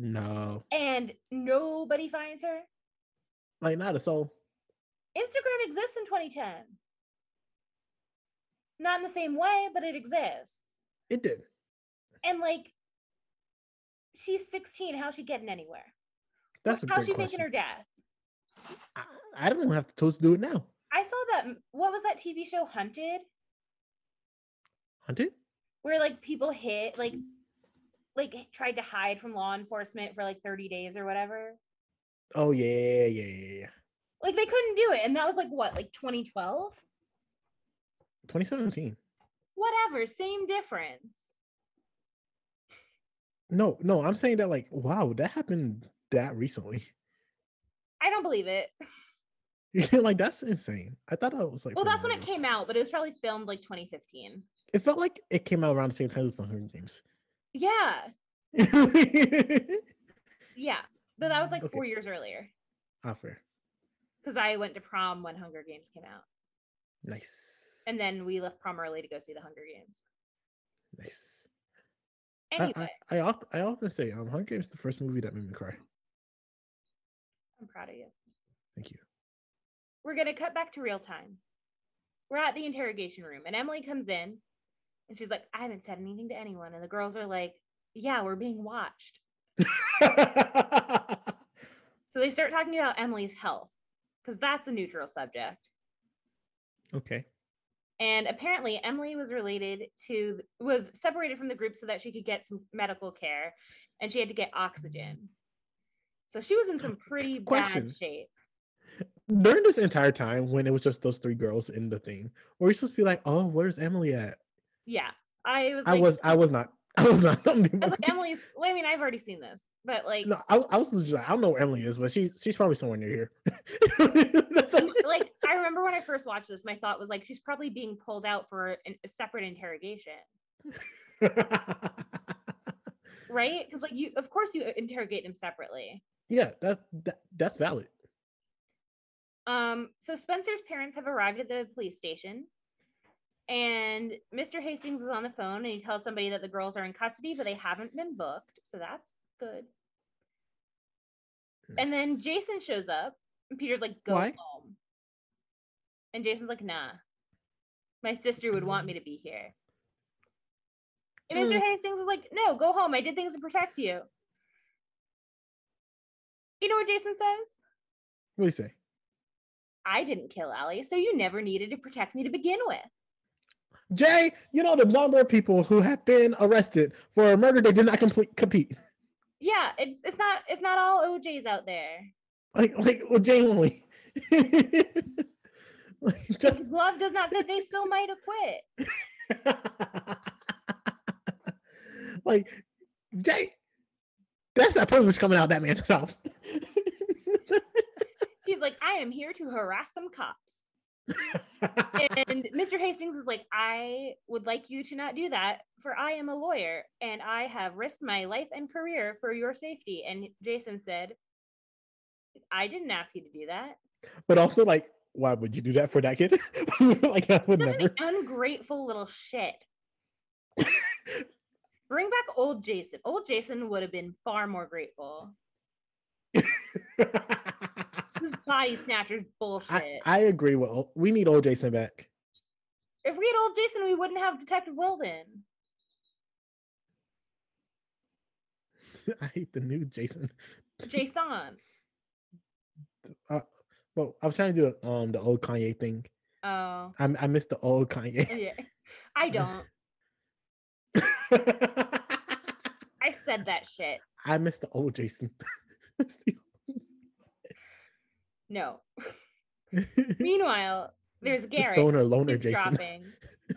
No, and nobody finds her? like not a soul. Instagram exists in 2010. Not in the same way, but it exists. It did. And like, she's 16. How's she getting anywhere? That's a How's she question. faking her death? I, I don't even have to do it now. I saw that. Mm, what was that TV show, Hunted, Hunted? where like people hit like, like tried to hide from law enforcement for like 30 days or whatever. Oh yeah, yeah, yeah, yeah. Like they couldn't do it, and that was like what, like 2012? 2017. Whatever, same difference. No, no, I'm saying that like, wow, that happened that recently. I don't believe it. *laughs* like that's insane. I thought that was like. Well, that's when it came out, but it was probably filmed like 2015. It felt like it came out around the same time as the Hunger Games. Yeah, *laughs* yeah, but that was like Okay. four years earlier ah, fair. because I went to prom when Hunger Games came out. Nice. And then we left prom early to go see the Hunger Games. Nice. I- Anyway, I, I, often, I often say, um, Hunger Games is the first movie that made me cry. I'm proud of you. Thank you. We're gonna cut back to real time. We're at the interrogation room, and Emily comes in, and she's like, "I haven't said anything to anyone," and the girls are like, "Yeah, we're being watched." *laughs* So they start talking about Emily's health because that's a neutral subject. okay. And apparently, Emily was related to was separated from the group so that she could get some medical care, and she had to get oxygen. So she was in some pretty Question. bad shape. During this entire time, when it was just those three girls in the thing, were you supposed to be like, "Oh, where's Emily at?" Yeah, I was. I like, was, I was not. *laughs* I was not. I'm was like, Emily's. Well, I mean, I've already seen this, but like, No, I, I was just like, I don't know where Emily is, but she's she's probably somewhere near here. *laughs* like I remember when I first watched this, my thought was like, she's probably being pulled out for an, a separate interrogation, *laughs* right? Because like you, of course, you interrogate them separately. yeah, that, that that's valid. Um, so Spencer's parents have arrived at the police station, and Mr. Hastings is on the phone, and he tells somebody that the girls are in custody, but they haven't been booked, so that's good. And then Jason shows up, and Peter's like, "Go Why? home," and Jason's like, "Nah, my sister would want me to be here." And Mr. Mm. Hastings is like, "No, go home. I did things to protect you." You know what Jason says? what do you say? I didn't kill Ali, so you never needed to protect me to begin with. Jay, you know the number of people who have been arrested for a murder they did not complete compete. Yeah, it's it's not it's not all OJs out there. Like like well, Jay only. *laughs* like, just, glove does not fit, they still might have quit. *laughs* like Jay, that's that privilege coming out that man's mouth. *laughs* He's like, I am here to harass some cops. *laughs* And Mr. Hastings is like, I would like you to not do that, for I am a lawyer and I have risked my life and career for your safety. And Jason said, I didn't ask you to do that. but also like, why would you do that for that kid? *laughs* like I would Such never. an ungrateful little shit. Bring back old Jason. Old Jason would have been far more grateful. *laughs* This body snatchers bullshit. I, I agree with we need old Jason back. if we had old Jason, we wouldn't have Detective Wilden. *laughs* I hate the new Jason. Jason. *laughs* Uh, well, I was trying to do um the old Kanye thing. Oh, I I missed the old Kanye. *laughs* yeah. I don't. I said that shit. I missed the old Jason. No. *laughs* Meanwhile, there's the Garrett. stoner loner Jason. dropping.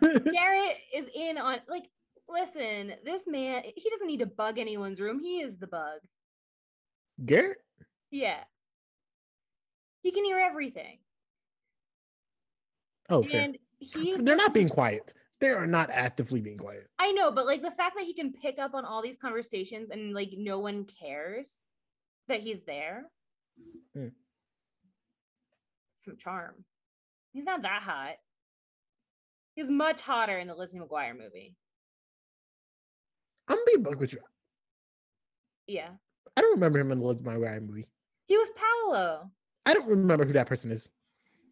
*laughs* Garrett is in on like. Listen, this man, he doesn't need to bug anyone's room. He is the bug. Garrett? Yeah. He can hear everything. Oh, fair. and he's They're not being quiet. They are not actively being quiet. I know, but like the fact that he can pick up on all these conversations and like no one cares that he's there. Hmm. Some charm. He's not that hot. He's much hotter in the Lizzie McGuire movie. I'm gonna be buck with you. Yeah. I don't remember him in the Lizzie McGuire movie. He was Paolo. I don't remember who that person is.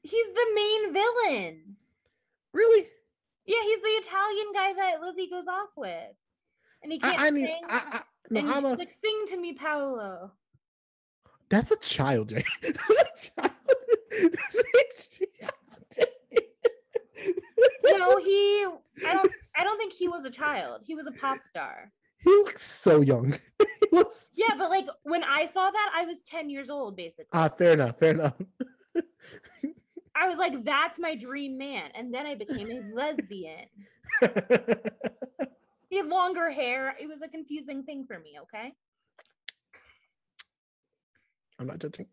He's the main villain. Really? Yeah, he's the Italian guy that Lizzie goes off with. And he can't I, I need. sing. I, I, no, and I'm a. like, sing to me, Paolo. That's a child, Jay. *laughs* That's a child. *laughs* No, he I don't I don't think he was a child. He was a pop star. He looks so young. *laughs* Looks- Yeah, but like when I saw that, I was 10 years old basically. Ah, fair enough. Fair enough. *laughs* I was like, that's my dream man. And then I became a lesbian. He had longer hair. It was a confusing thing for me, okay? I'm not judging.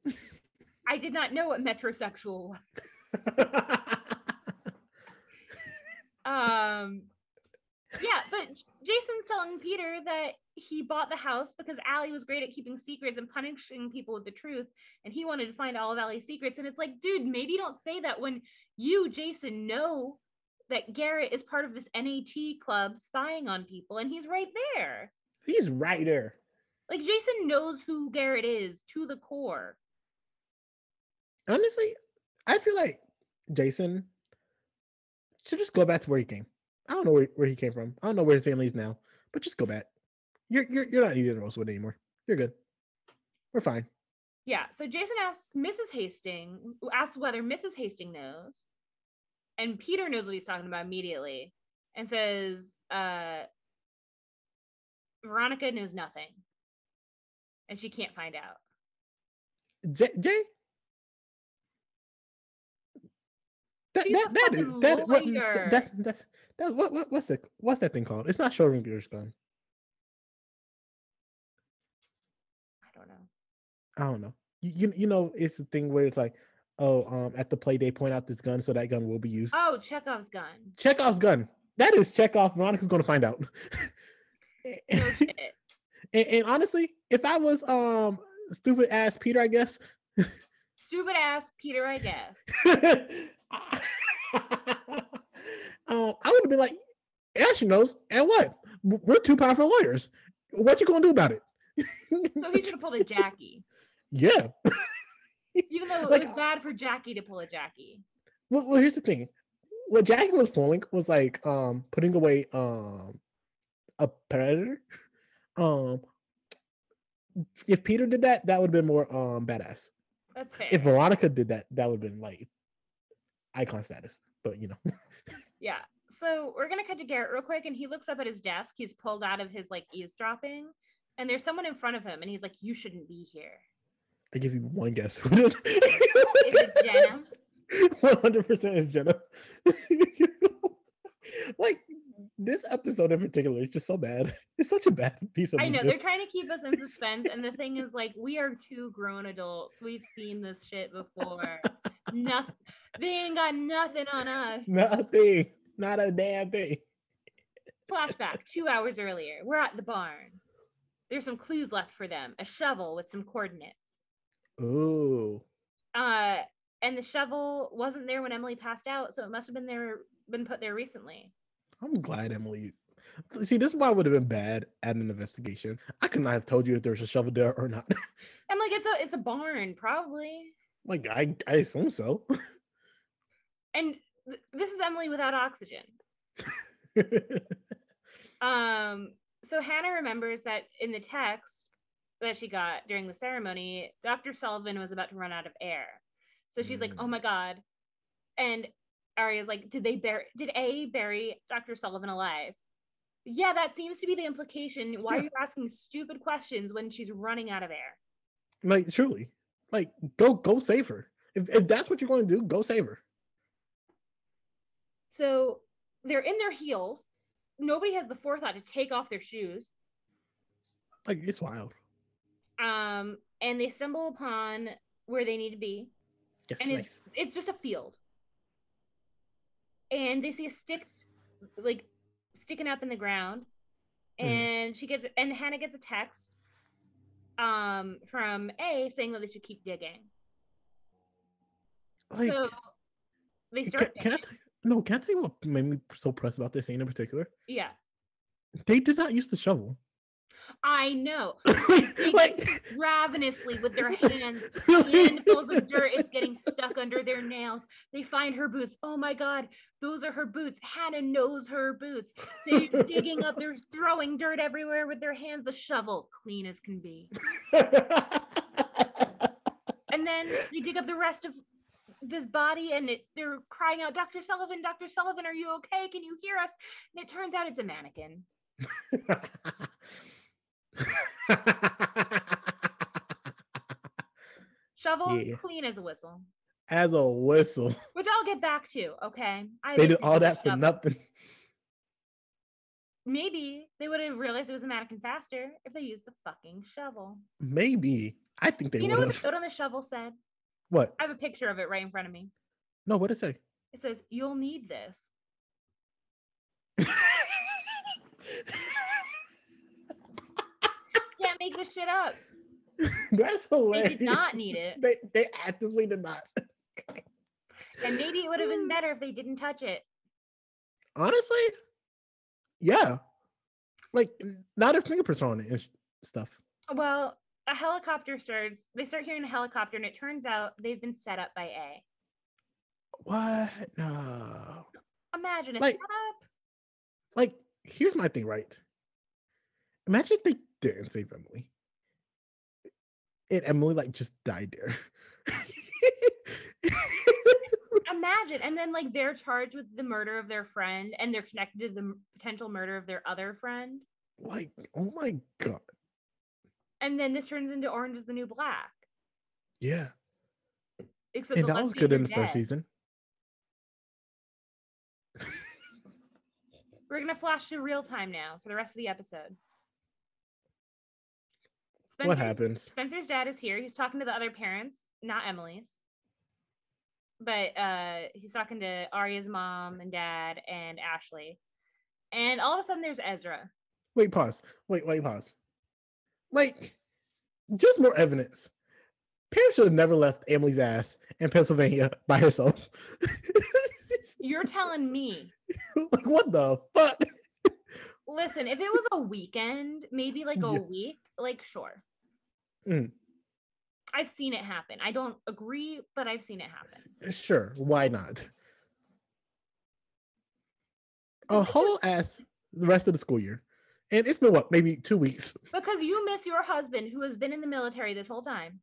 I did not know what metrosexual was. *laughs* Um yeah, but Jason's telling Peter that he bought the house because Ali was great at keeping secrets and punishing people with the truth, and he wanted to find all of Ali's secrets. And it's like, dude, maybe don't say that when you, Jason, know that Garrett is part of this NAT club spying on people, and he's right there. He's right there. Like Jason knows who Garrett is to the core. Honestly, I feel like Jason should just go back to where he came. I don't know where, where he came from. I don't know where his family is now, but just go back. You're you're you're not needed in Rosewood anymore. You're good. We're fine. Yeah. So Jason asks Mrs. Hastings, asks whether Mrs. Hastings knows. And Peter knows what he's talking about immediately and says, uh, Veronica knows nothing. And she can't find out. Jay, Jay? That, She's that, that is that what lawyer. that's that's that's what, what what's that what's that thing called? It's not Schrodinger's gun. I don't know. I don't know. You, you you know it's the thing where it's like, oh, um, at the play they point out this gun, so that gun will be used. Oh, Chekhov's gun. Chekhov's gun. That is Chekhov. Veronica's going to find out. *laughs* No *laughs* and, and honestly, if I was um stupid ass Peter, I guess. *laughs* Stupid ass Peter, I guess. I- *laughs* um, I would have been like, she knows. And what? We're two powerful lawyers. What you gonna do about it? So he should have pulled a Jackie. *laughs* yeah. Even though it Like- was bad for Jackie to pull a Jackie. Well, well, here's the thing. What Jackie was pulling was like um putting away um a predator. Um if Peter did that, that would have been more um badass. That's fair. If Veronica did that, that would have been like icon status. But you know. *laughs* Yeah. So we're gonna cut to Garrett real quick, and he looks up at his desk. He's pulled out of his like eavesdropping, and there's someone in front of him, and he's like, "You shouldn't be here." I give you one guess who is. It Jenna? *laughs* One hundred percent is Jenna. *laughs* like this episode in particular is just so bad. It's such a bad piece of I know they're trying to keep us in suspense, and the thing is, like, we are two grown adults. We've seen this shit before. Nothing. They ain't got nothing on us. Nothing. Not a damn thing. Flashback two hours earlier. We're at the barn. There's some clues left for them. A shovel with some coordinates. Ooh. Uh, and the shovel wasn't there when Emily passed out, so it must have been there, been put there recently. I'm glad Emily. See, this is why would have been bad at an investigation. I could not have told you if there was a shovel there or not. *laughs* I'm like, it's a, it's a barn, probably. like I, I assume so. *laughs* And th- this is Emily without oxygen. *laughs* Um, so Hanna remembers that in the text that she got during the ceremony, Dr. Sullivan was about to run out of air. So she's like, "Oh Mm. my god!" And Aria's like, "Did they bury? Did A bury Dr. Sullivan alive?" Yeah, that seems to be the implication. Why are you asking stupid questions when she's running out of air? like truly, like go go save her. If if that's what you're going to do, go save her. So they're in their heels. Nobody has the forethought to take off their shoes. Like it's wild. Um, and they stumble upon where they need to be. Yes, and nice. it's it's just a field and they see a stick like sticking up in the ground Mhm. and she gets and hanna gets a text um from a saying that they should keep digging Like, so they start can I tell you, no? Can I tell you what made me so pressed about this scene in particular? yeah. They did not use the shovel. i know. *laughs* Like ravenously with their *laughs* hands handfuls of dirt it's getting stuck under their nails. They find her boots. Oh my god those are her boots. Hanna knows her boots. They're digging up they're throwing dirt everywhere with their hands. A shovel clean as can be. *laughs* And then they dig up the rest of this body and it, they're crying out dr sullivan dr sullivan are you okay? Can you hear us? And it turns out it's a mannequin. *laughs* Shovel Yeah. clean as a whistle. As a whistle, which i'll get back to okay? I they did all think of the that for shovel. nothing. maybe they would have realized it was a mannequin faster if they used the fucking shovel. Maybe. I think they you know what the note on the shovel said What? i have a picture of it right in front of me No, what did it say? it says you'll need this *laughs* can't make this shit up That's they hilarious. did not need it They they actively did not. and maybe it would have been *laughs* better if they didn't touch it Honestly, yeah. Like not their fingerprints are on it and stuff. Well, a helicopter starts. They start hearing a helicopter, and it turns out they've been set up by A. What? No. Imagine a Like- setup. Like, here's my thing, right? Imagine if they didn't save Emily. And Emily like just died there. *laughs* Imagine, and then like they're charged with the murder of their friend, and they're connected to the potential murder of their other friend. like, oh my god. And then this turns into Orange is the New Black. Yeah. Except and that was good in the first season. *laughs* We're gonna flash to real time now for the rest of the episode. what happens? Spencer's dad is here. He's talking to the other parents, not Emily's. But uh he's talking to Aria's mom and dad and Ashley. And all of a sudden there's Ezra. Wait, pause. Wait, wait, pause. Like, just more evidence. Pam should have never left Emily's ass in Pennsylvania by herself. *laughs* You're telling me. like, what the fuck? Listen, if it was a weekend, maybe like a Yeah. week, like sure. Mm. I've seen it happen. I don't agree, but I've seen it happen. Sure, why not? A whole ass the rest of the school year. And it's been what, maybe two weeks. Because you miss your husband who has been in the military this whole time.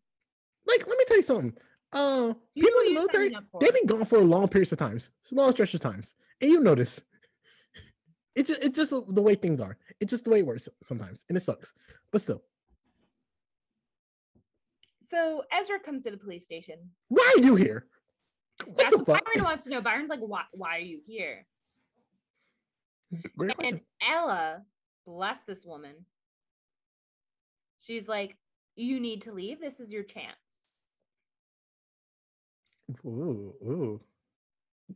Like, let me tell you something. Uh You people in the what you're signing military, they've been gone for long periods of times, long stretches of times. And you notice. *laughs* It's just, it's just the way things are. It's just the way it works sometimes. And it sucks. But still. So Ezra comes to the police station. Why are you here? What That's the what fuck? Byron wants to know. Byron's like, why, why are you here? Great And question. Ella, bless this woman. She's like, you need to leave. This is your chance. Ooh, ooh.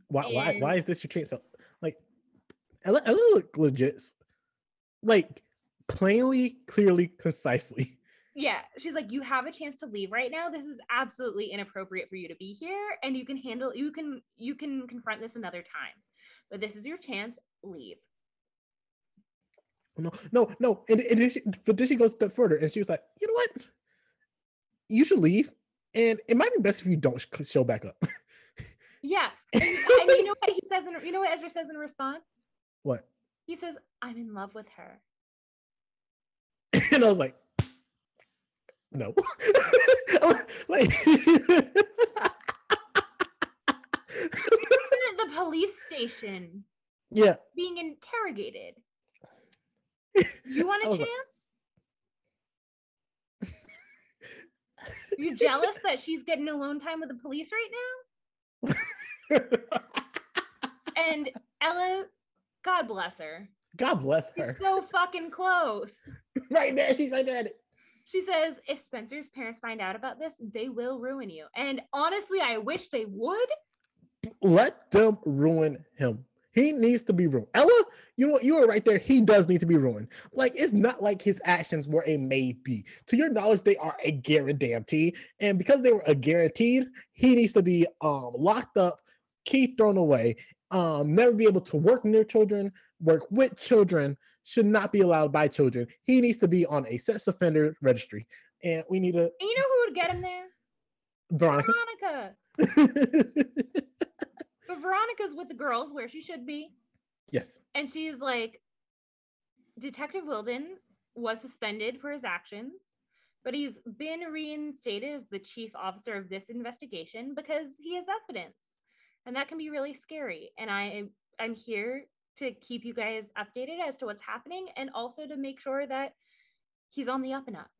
Why, why, why is this your chance? Like, Ella, Ella look legit. Like, plainly, clearly, concisely. Yeah, she's like, you have a chance to leave right now. This is absolutely inappropriate for you to be here, and you can handle. You can you can confront this another time, but this is your chance. Leave. No, no, no. And, and then she, but then she goes a step further and she was like, you know what? You should leave. And it might be best if you don't show back up. Yeah, *laughs* and, and you know what he says? In, you know what Ezra says in response? what? He says, "I'm in love with her." *laughs* And I was like, no. *laughs* like, the police station yeah. being interrogated. You want a *laughs* chance? You jealous that she's getting alone time with the police right now? *laughs* And Ella, God bless her. God bless her. She's so fucking close. right there, she's right there. at it. She says, if Spencer's parents find out about this, they will ruin you. And honestly, I wish they would. Let them ruin him. He needs to be ruined. Ella, you know what? You are right there. He does need to be ruined. Like it's not like his actions were a maybe. To your knowledge, they are a guarantee. And because they were a guaranteed, he needs to be um locked up, key thrown away, um, never be able to work near children, work with children, should not be allowed by children. He needs to be on a sex offender registry. And we need to. And you know who would get him there? Veronica. Veronica. *laughs* But Veronica's with the girls where she should be. yes. And she's like, Detective Wilden was suspended for his actions, but he's been reinstated as the chief officer of this investigation because he has evidence. And that can be really scary. And I I'm here to keep you guys updated as to what's happening and also to make sure that he's on the up and up.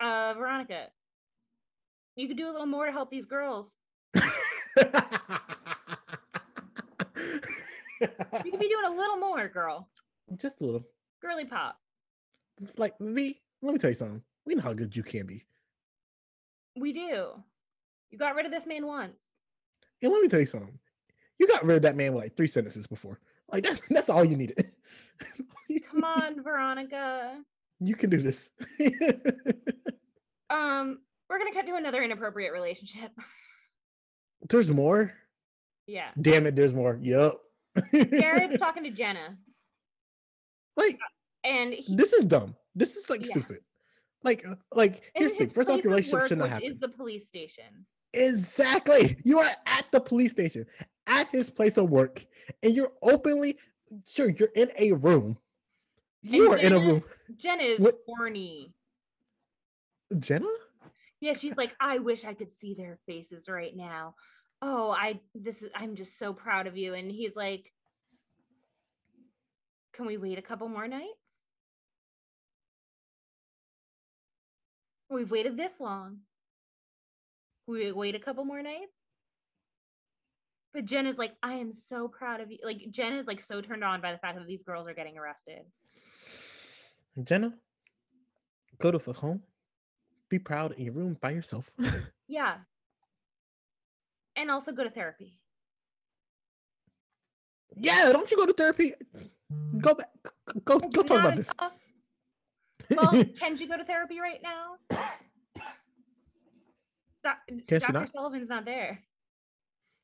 Uh Veronica, you could do a little more to help these girls. You could be doing a little more, girl. Just a little. Girly pop. Like V, let me tell you something. We know how good you can be. We do. You got rid of this man once. And let me tell you something. You got rid of that man with like three sentences before. Like that's that's all you needed. *laughs* Come on, Veronica. you can do this. *laughs* Um, we're gonna cut to another inappropriate relationship. *laughs* There's more. Yeah. Damn it, there's more. Yup. Garrett's *laughs* talking to Jenna, like and he, this is dumb. This is like Yeah. stupid. Like, uh, like here's the thing. First off, your relationship should not happen. Is the police station? Exactly. You are at the police station, at his place of work, and you're openly sure you're in a room. You And are in a room. Jenna is What- horny. Jenna? Yeah, she's like, I wish I could see their faces right now. Oh, I this is I'm just so proud of you. And he's like, Can we wait a couple more nights? We've waited this long. We wait a couple more nights. But Jen is like, I am so proud of you. Like Jen is like so turned on by the fact that these girls are getting arrested. Jenna? Go to fuck home. Be proud in your room by yourself. *laughs* Yeah. And also go to therapy. yeah, don't you go to therapy? Go back. Go go talk about this. enough. Well, *laughs* can you go to therapy right now? She Dr. not? Sullivan's not there.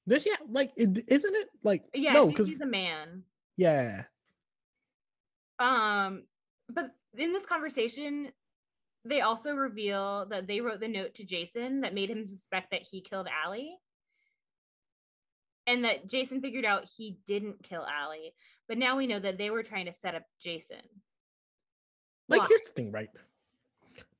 This yeah, like it, isn't it like Yeah, no? Because he's a man. yeah, Um, but in this conversation, they also reveal that they wrote the note to Jason that made him suspect that he killed Ali. And that Jason figured out he didn't kill Ali. But now we know that they were trying to set up Jason. like Why? here's the thing, right?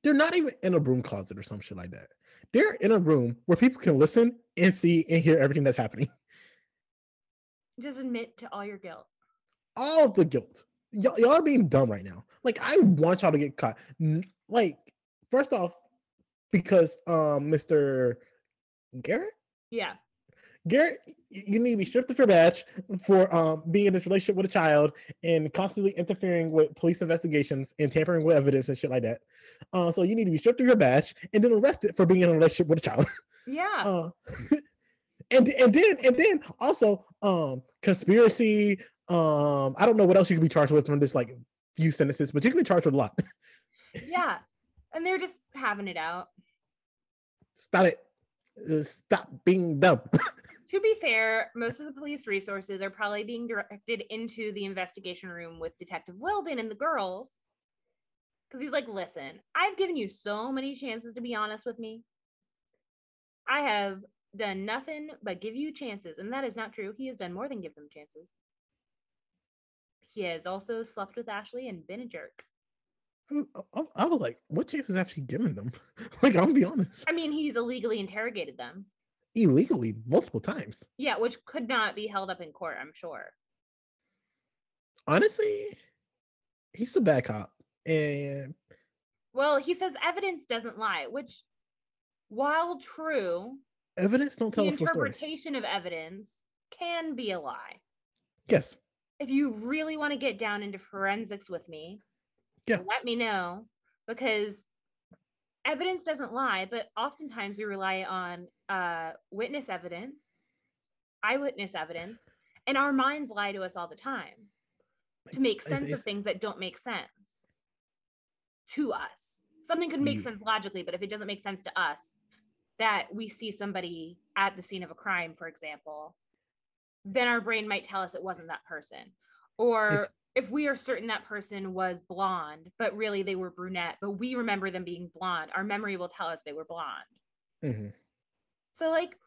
They're not even in a broom closet or some shit like that. They're in a room where people can listen and see and hear everything that's happening. *laughs* Just admit to all your guilt. All of the guilt. Y'all, y'all are being dumb right now. Like I want y'all to get caught. N- Like first off, because um Mr. Garrett Yeah. Garrett, you need to be stripped of your badge for um, being in this relationship with a child and constantly interfering with police investigations and tampering with evidence and shit like that. Uh, so you need to be stripped of your badge and then arrested for being in a relationship with a child. Yeah. *laughs* Uh, and and then and then also um, conspiracy. Um, I don't know what else you can be charged with from this like few sentences, but you can be charged with a lot. *laughs* yeah. And they're just having it out. Stop it. Uh, Stop being dumb. *laughs* To be fair, most of the police resources are probably being directed into the investigation room with Detective Wilden and the girls. Because he's like, listen, I've given you so many chances to be honest with me. I have done nothing but give you chances. And that is not true. He has done more than give them chances. He has also slept with Ashley and been a jerk. I, I was like, what chances have actually given them? *laughs* like, I'm gonna be honest. I mean, he's illegally interrogated them. illegally multiple times. Yeah, which could not be held up in court, I'm sure. Honestly, he's a bad cop. And Well, he says evidence doesn't lie, which, while true, evidence don't tell story. interpretation of evidence can be a lie. Yes. If you really want to get down into forensics with me, Yeah. let me know because evidence doesn't lie, but oftentimes we rely on uh, witness evidence, eyewitness evidence, and our minds lie to us all the time to make sense of things that don't make sense to us. Something could make Ye- sense logically, but if it doesn't make sense to us, that we see somebody at the scene of a crime, for example, then our brain might tell us it wasn't that person. Or if we are certain that person was blonde, but really they were brunette, but we remember them being blonde, our memory will tell us they were blonde. Mhm. So, like,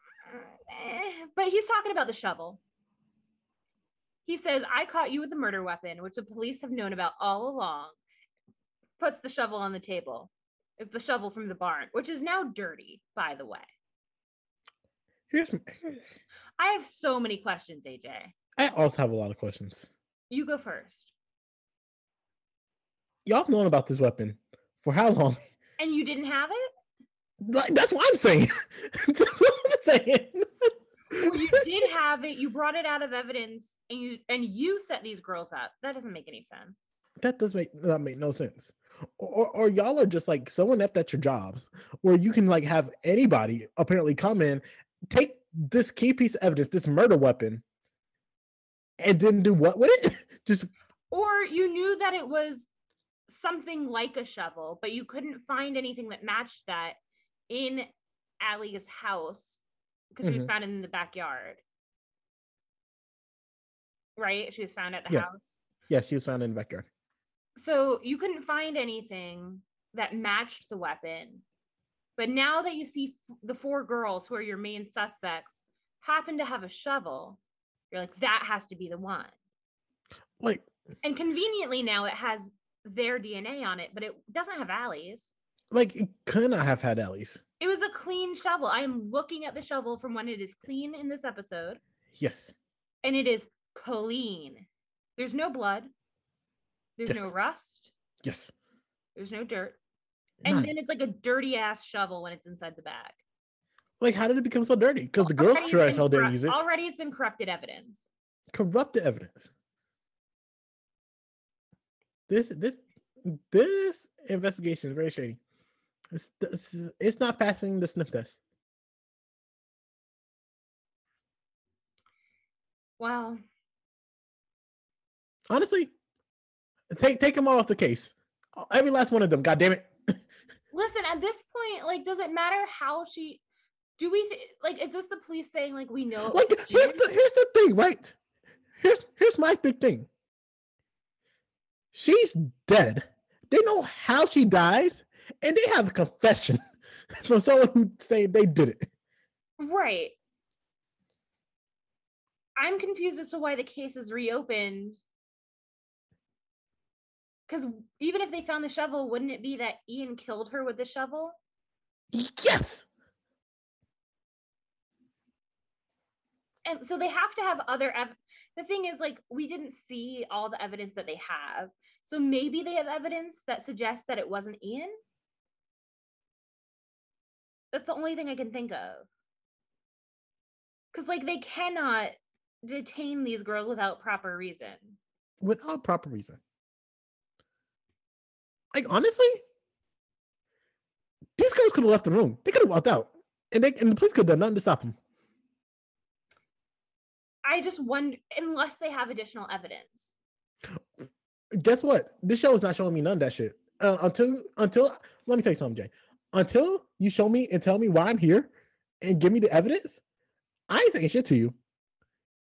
eh, but he's talking about the shovel. He says, I caught you with a murder weapon, which the police have known about all along. Puts the shovel on the table. It's the shovel from the barn, which is now dirty, by the way. Here's I have so many questions, AJ. I also have a lot of questions. You go first. Y'all have known about this weapon for how long? *laughs* And you didn't have it? Like, that's what I'm saying. *laughs* that's what I'm saying. Well, you did have it. You brought it out of evidence and you and you set these girls up. That doesn't make any sense. that does make that make no sense. Or, or y'all are just like so inept at your jobs where you can like have anybody apparently come in, take this key piece of evidence, this murder weapon, and then do what with it? *laughs* just Or you knew that it was something like a shovel, but you couldn't find anything that matched that in Ali's house because she was Mhm. found in the backyard. right? She was found at the Yeah. house. Yes, she was found in the backyard. So you couldn't find anything that matched the weapon. But now that you see f- the four girls who are your main suspects happen to have a shovel, you're like, that has to be the one. Like, And conveniently now it has their DNA on it, but it doesn't have Ali's. like it could not have had Ali's. It was a clean shovel. I am looking at the shovel from when it is clean in this episode, Yes. and it is clean. There's no blood. There's no rust. Yes. There's no dirt. And None. then it's like a dirty ass shovel when it's inside the bag. Like, how did it become so dirty? Because the girls Already sure it's as hell didn't corrupt- use it. Already it's been corrupted evidence. Corrupted evidence. This this this investigation is very shady. It's it's, it's not passing the sniff test. Wow. Honestly, take take them all off the case. Every last one of them. God damn it. *laughs* Listen, at this point, like, does it matter how she? Do we th- like? Is this the police saying like we know? Like here's the here's the thing, right? Here's here's my big thing. She's dead. They know how she dies and they have a confession *laughs* from someone who say they did it. Right. I'm confused as to why the case is reopened. Because even if they found the shovel, wouldn't it be that Ian killed her with the shovel? Yes. And so they have to have other ev- the thing is like we didn't see all the evidence that they have. So maybe they have evidence that suggests that it wasn't Ian. That's the only thing I can think of. Cuz like they cannot detain these girls without proper reason. Without proper reason. Like honestly, these girls could have left the room. They could have walked out, and they and the police could have done nothing to stop them. I just wonder unless they have additional evidence. Guess what? This show is not showing me none of that shit. Uh, until until let me tell you something, Jay. Until you show me and tell me why I'm here, and give me the evidence, I ain't saying shit to you.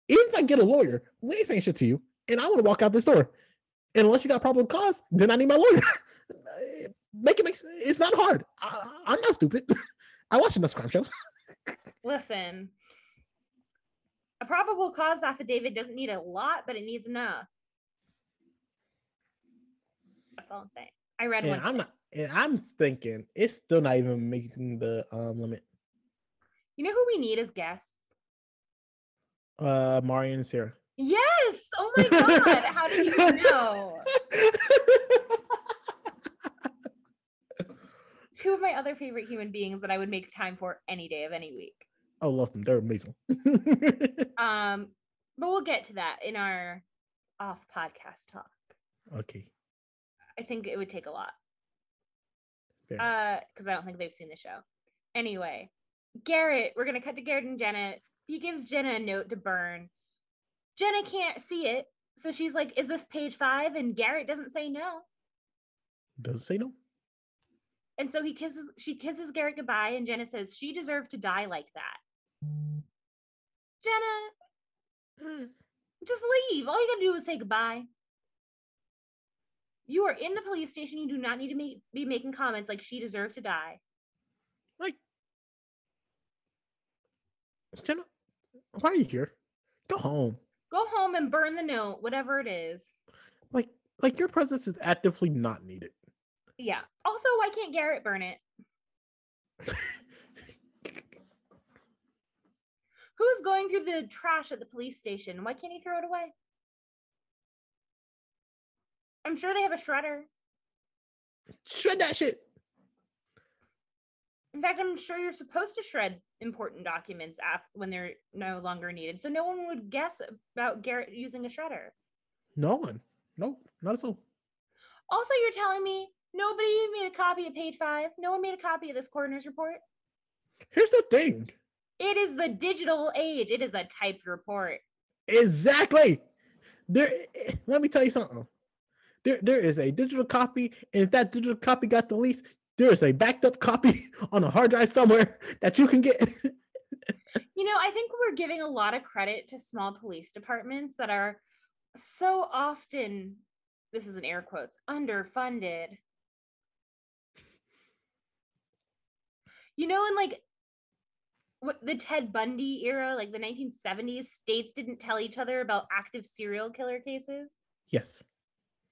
Even if I get a lawyer, we ain't saying shit to you, and I want to walk out this door. And unless you got probable cause, then I need my lawyer. *laughs* Make it make sense. It's not hard. I, I'm not stupid. *laughs* I watch enough crime shows. *laughs* Listen. A probable cause affidavit doesn't need a lot, but it needs enough. That's all I'm saying. I read And one. I'm not. And I'm thinking it's still not even making the um limit. You know who we need as guests? Uh, Marion and Sarah. Yes. Oh my god. *laughs* How did you know? *laughs* Two of my other favorite human beings that I would make time for any day of any week. I love them. They're amazing. *laughs* Um, but we'll get to that in our off podcast talk. okay. I think it would take a lot. Uh, because I don't think they've seen the show. Anyway, Garrett, we're gonna cut to Garrett and Jenna. He gives Jenna a note to burn. Jenna can't see it, so she's like, "Is this page five? And Garrett doesn't say no, Does it say no? and so he kisses. She kisses Garrett goodbye, and Jenna says she deserved to die like that. Jenna, *clears throat* just leave. All you gotta do is say goodbye. You are in the police station. You do not need to make, be making comments like she deserved to die. Like, Jenna, why are you here? Go home. Go home and burn the note, whatever it is. Like, like your presence is actively not needed. Yeah. Also, why can't Garrett burn it? *laughs* Who's going through the trash at the police station? Why can't he throw it away? I'm sure they have a shredder. Shred that shit. In fact, I'm sure you're supposed to shred important documents af- when they're no longer needed. So no one would guess about Garrett using a shredder. No one. No, not at all. Also, you're telling me nobody made a copy of page five? No one made a copy of this coroner's report? Here's the thing. It is the digital age. It is a typed report. Exactly. There. Let me tell you something. There, there is a digital copy, and if that digital copy got deleted, there is a backed up copy *laughs* on a hard drive somewhere *laughs* that you can get. *laughs* You know, I think we're giving a lot of credit to small police departments that are so often, this is an air quotes, underfunded. You know, in like what the Ted Bundy era, like the 1970s, states didn't tell each other about active serial killer cases Yes.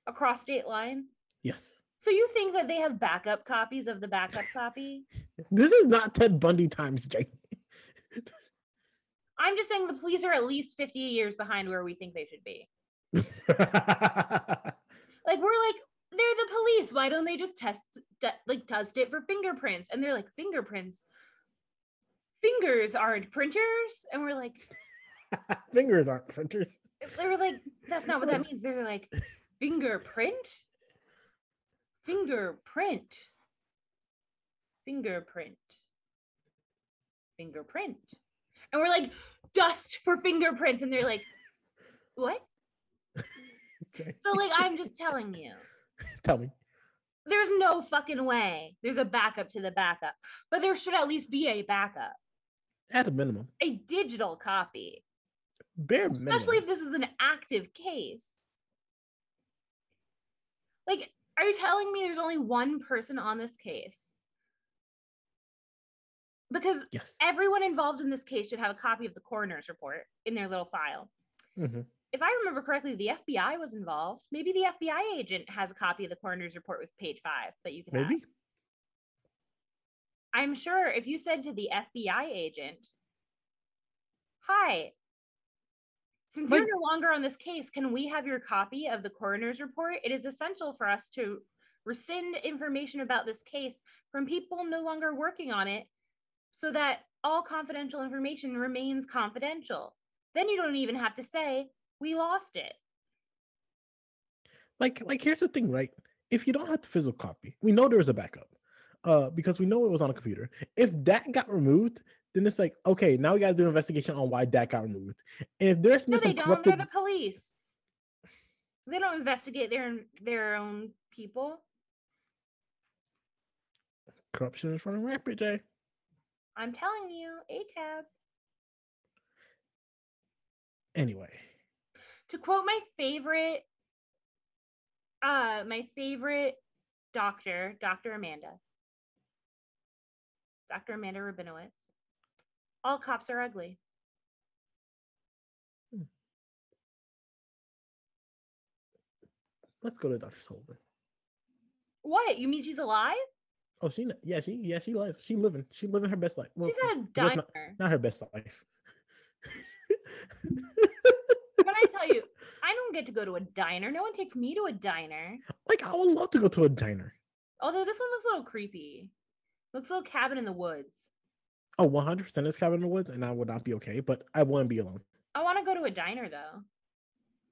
across state lines. Yes. So you think that they have backup copies of the backup copy? *laughs* This is not Ted Bundy times, Jake. I'm just saying the police are at least 50 years behind where we think they should be. *laughs* Like we're like they're the police. Why don't they just test like test it for fingerprints? And they're like fingerprints. Fingers aren't printers, and we're like *laughs* Fingers aren't printers. they were like that's not what that *laughs* means. They're like fingerprint, fingerprint, fingerprint, fingerprint, and we're like dust for fingerprints, and they're like what? So like I'm just telling you. *laughs* Tell me. there's no fucking way there's a backup to the backup, but there should at least be a backup, At a minimum. a digital copy, Bare minimum. especially if this is an active case. Like, are you telling me there's only one person on this case? Because yes. everyone involved in this case should have a copy of the coroner's report in their little file. hmm If I remember correctly, the FBI was involved. Maybe the FBI agent has a copy of the coroner's report with page five that you can have. I'm sure if you said to the FBI agent, Hi, since Like- you're no longer on this case, can we have your copy of the coroner's report? It is essential for us to rescind information about this case from people no longer working on it so that all confidential information remains confidential. Then you don't even have to say, We lost it. Like, like here's the thing, right? If you don't have the physical copy, we know there's a backup. Uh, because we know it was on a computer. If that got removed, then it's like, okay, now we gotta do an investigation on why that got removed. And if there's No, they don't. corrupted They're the police. They don't investigate their their own people. corruption is running rampant, Jay. I'm telling you, ACAB. Anyway, To quote my favorite, uh, my favorite doctor, Dr. Amanda, Dr. Amanda Rabinowitz. All cops are ugly. Hmm. let's go to Dr. Sullivan. What? You mean she's alive? Oh, she, yeah, she, yeah, she live, she living, she living her best life. Well, She's at a diner. not, not her best life. *laughs* When I tell you, I don't get to go to a diner. No one takes me to a diner. like, I would love to go to a diner. Although this one looks a little creepy. Looks a little cabin in the woods. Oh, 100% is cabin in the woods, and I would not be okay, but I wouldn't be alone. I want to go to a diner though.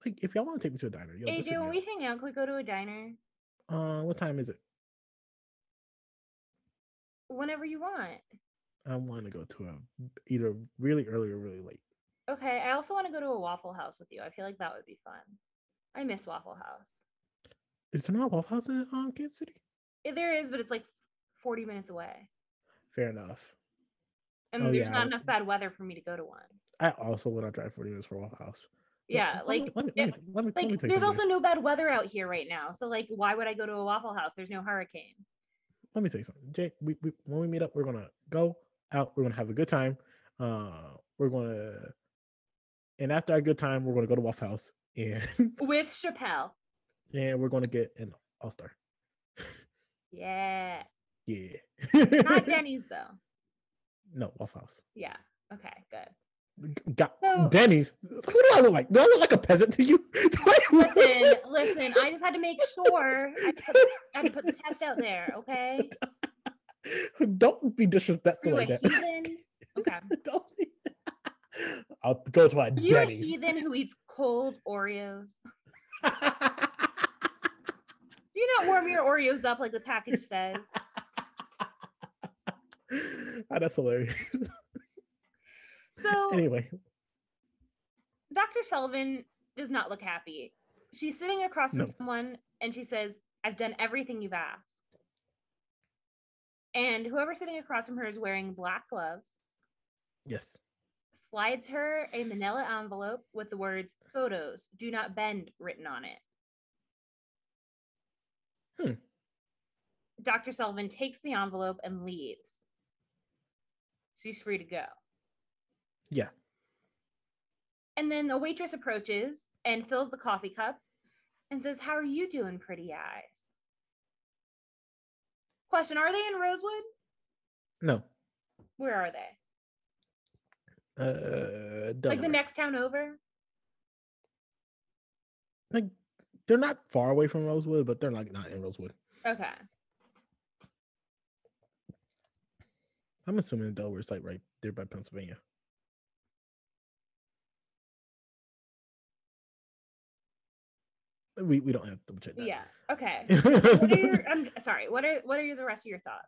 Like, if y'all want to take me to a diner, yo, hit AJ, when we hang out, can we go to a diner? uh, what time is it? Whenever you want. I want to go to a either really early or really late. Okay, I also want to go to a Waffle House with you. I feel like that would be fun. I miss Waffle House. Is there not a Waffle House in um, Kansas City? There is, but it's like 40 minutes away. Fair enough. And Oh, there's yeah, not enough bad weather for me to go to one. I also would not drive 40 minutes for a Waffle House. Yeah, like there's also no bad weather out here right now. So like why would I go to a Waffle House? There's no hurricane. let me tell you something. Jay, we, we when we meet up, we're gonna go out. We're gonna have a good time. Uh, we're gonna, and after our good time, we're gonna go to Waffle House and *laughs* With Chappelle. and we're gonna get an All Star. Yeah. Yeah. Not *laughs* Denny's though. no Waffle House. Yeah. Okay, good. Got So- Denny's. Who do I look like? Do I look like a peasant to you? *laughs* Do I look- Listen, listen, I just had to make sure I put, had to put the test out there, okay? *laughs* Don't be disrespectful like that. heathen? Okay. Don't be- I'll go to my Are you a Denny's. heathen who eats cold Oreos? Do you not warm your Oreos up like the package says? *laughs* Ah, that's hilarious. *laughs* So anyway, Dr. Sullivan does not look happy. She's sitting across from No. someone and she says, I've done everything you've asked. And whoever's sitting across from her is wearing black gloves, yes. slides her a manila envelope with the words photos do not bend written on it. Hmm. Dr. Sullivan takes the envelope and leaves. She's free to go. Yeah. And then the waitress approaches and fills the coffee cup and says, How are you doing, pretty eyes? Question Are they in Rosewood? No. Where are they? Uh, Like the next town over? like they're not far away from Rosewood, but they're like not in Rosewood. Okay. I'm assuming Delaware's like right there by Pennsylvania. We we don't have to double check that. Yeah. Okay. *laughs* What are your, I'm sorry. What are what are your, the rest of your thoughts?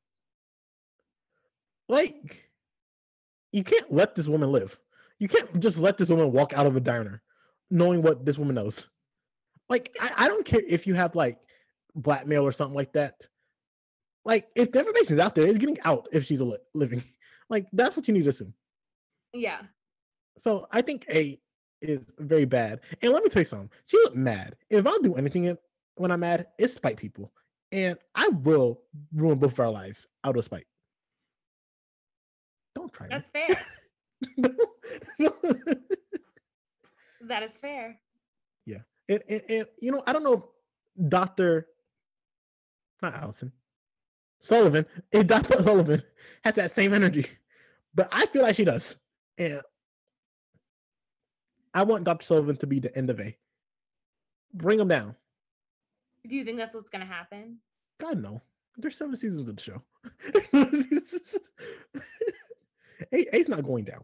like you can't let this woman live. You can't just let this woman walk out of a diner knowing what this woman knows. Like I, I don't care if you have like blackmail or something like that. Like if the information's out there, it's getting out if she's a li- living. *laughs* Like that's what you need to assume. Yeah. So I think A is very bad. And let me tell you something. She looked mad. If I'll do anything when I'm mad, it's spite people. And I will ruin both of our lives out of spite. Don't try That's fair. me. *laughs* that is fair. and, and, and you know, I don't know if Dr. Not Alison. Sullivan, if Dr. *laughs* Sullivan had that same energy, but I feel like she does. And I want Dr. Sullivan to be the end of A. Bring him down. Do you think that's what's gonna happen? God no. There's seven seasons of the show. *laughs* A, A's not going down.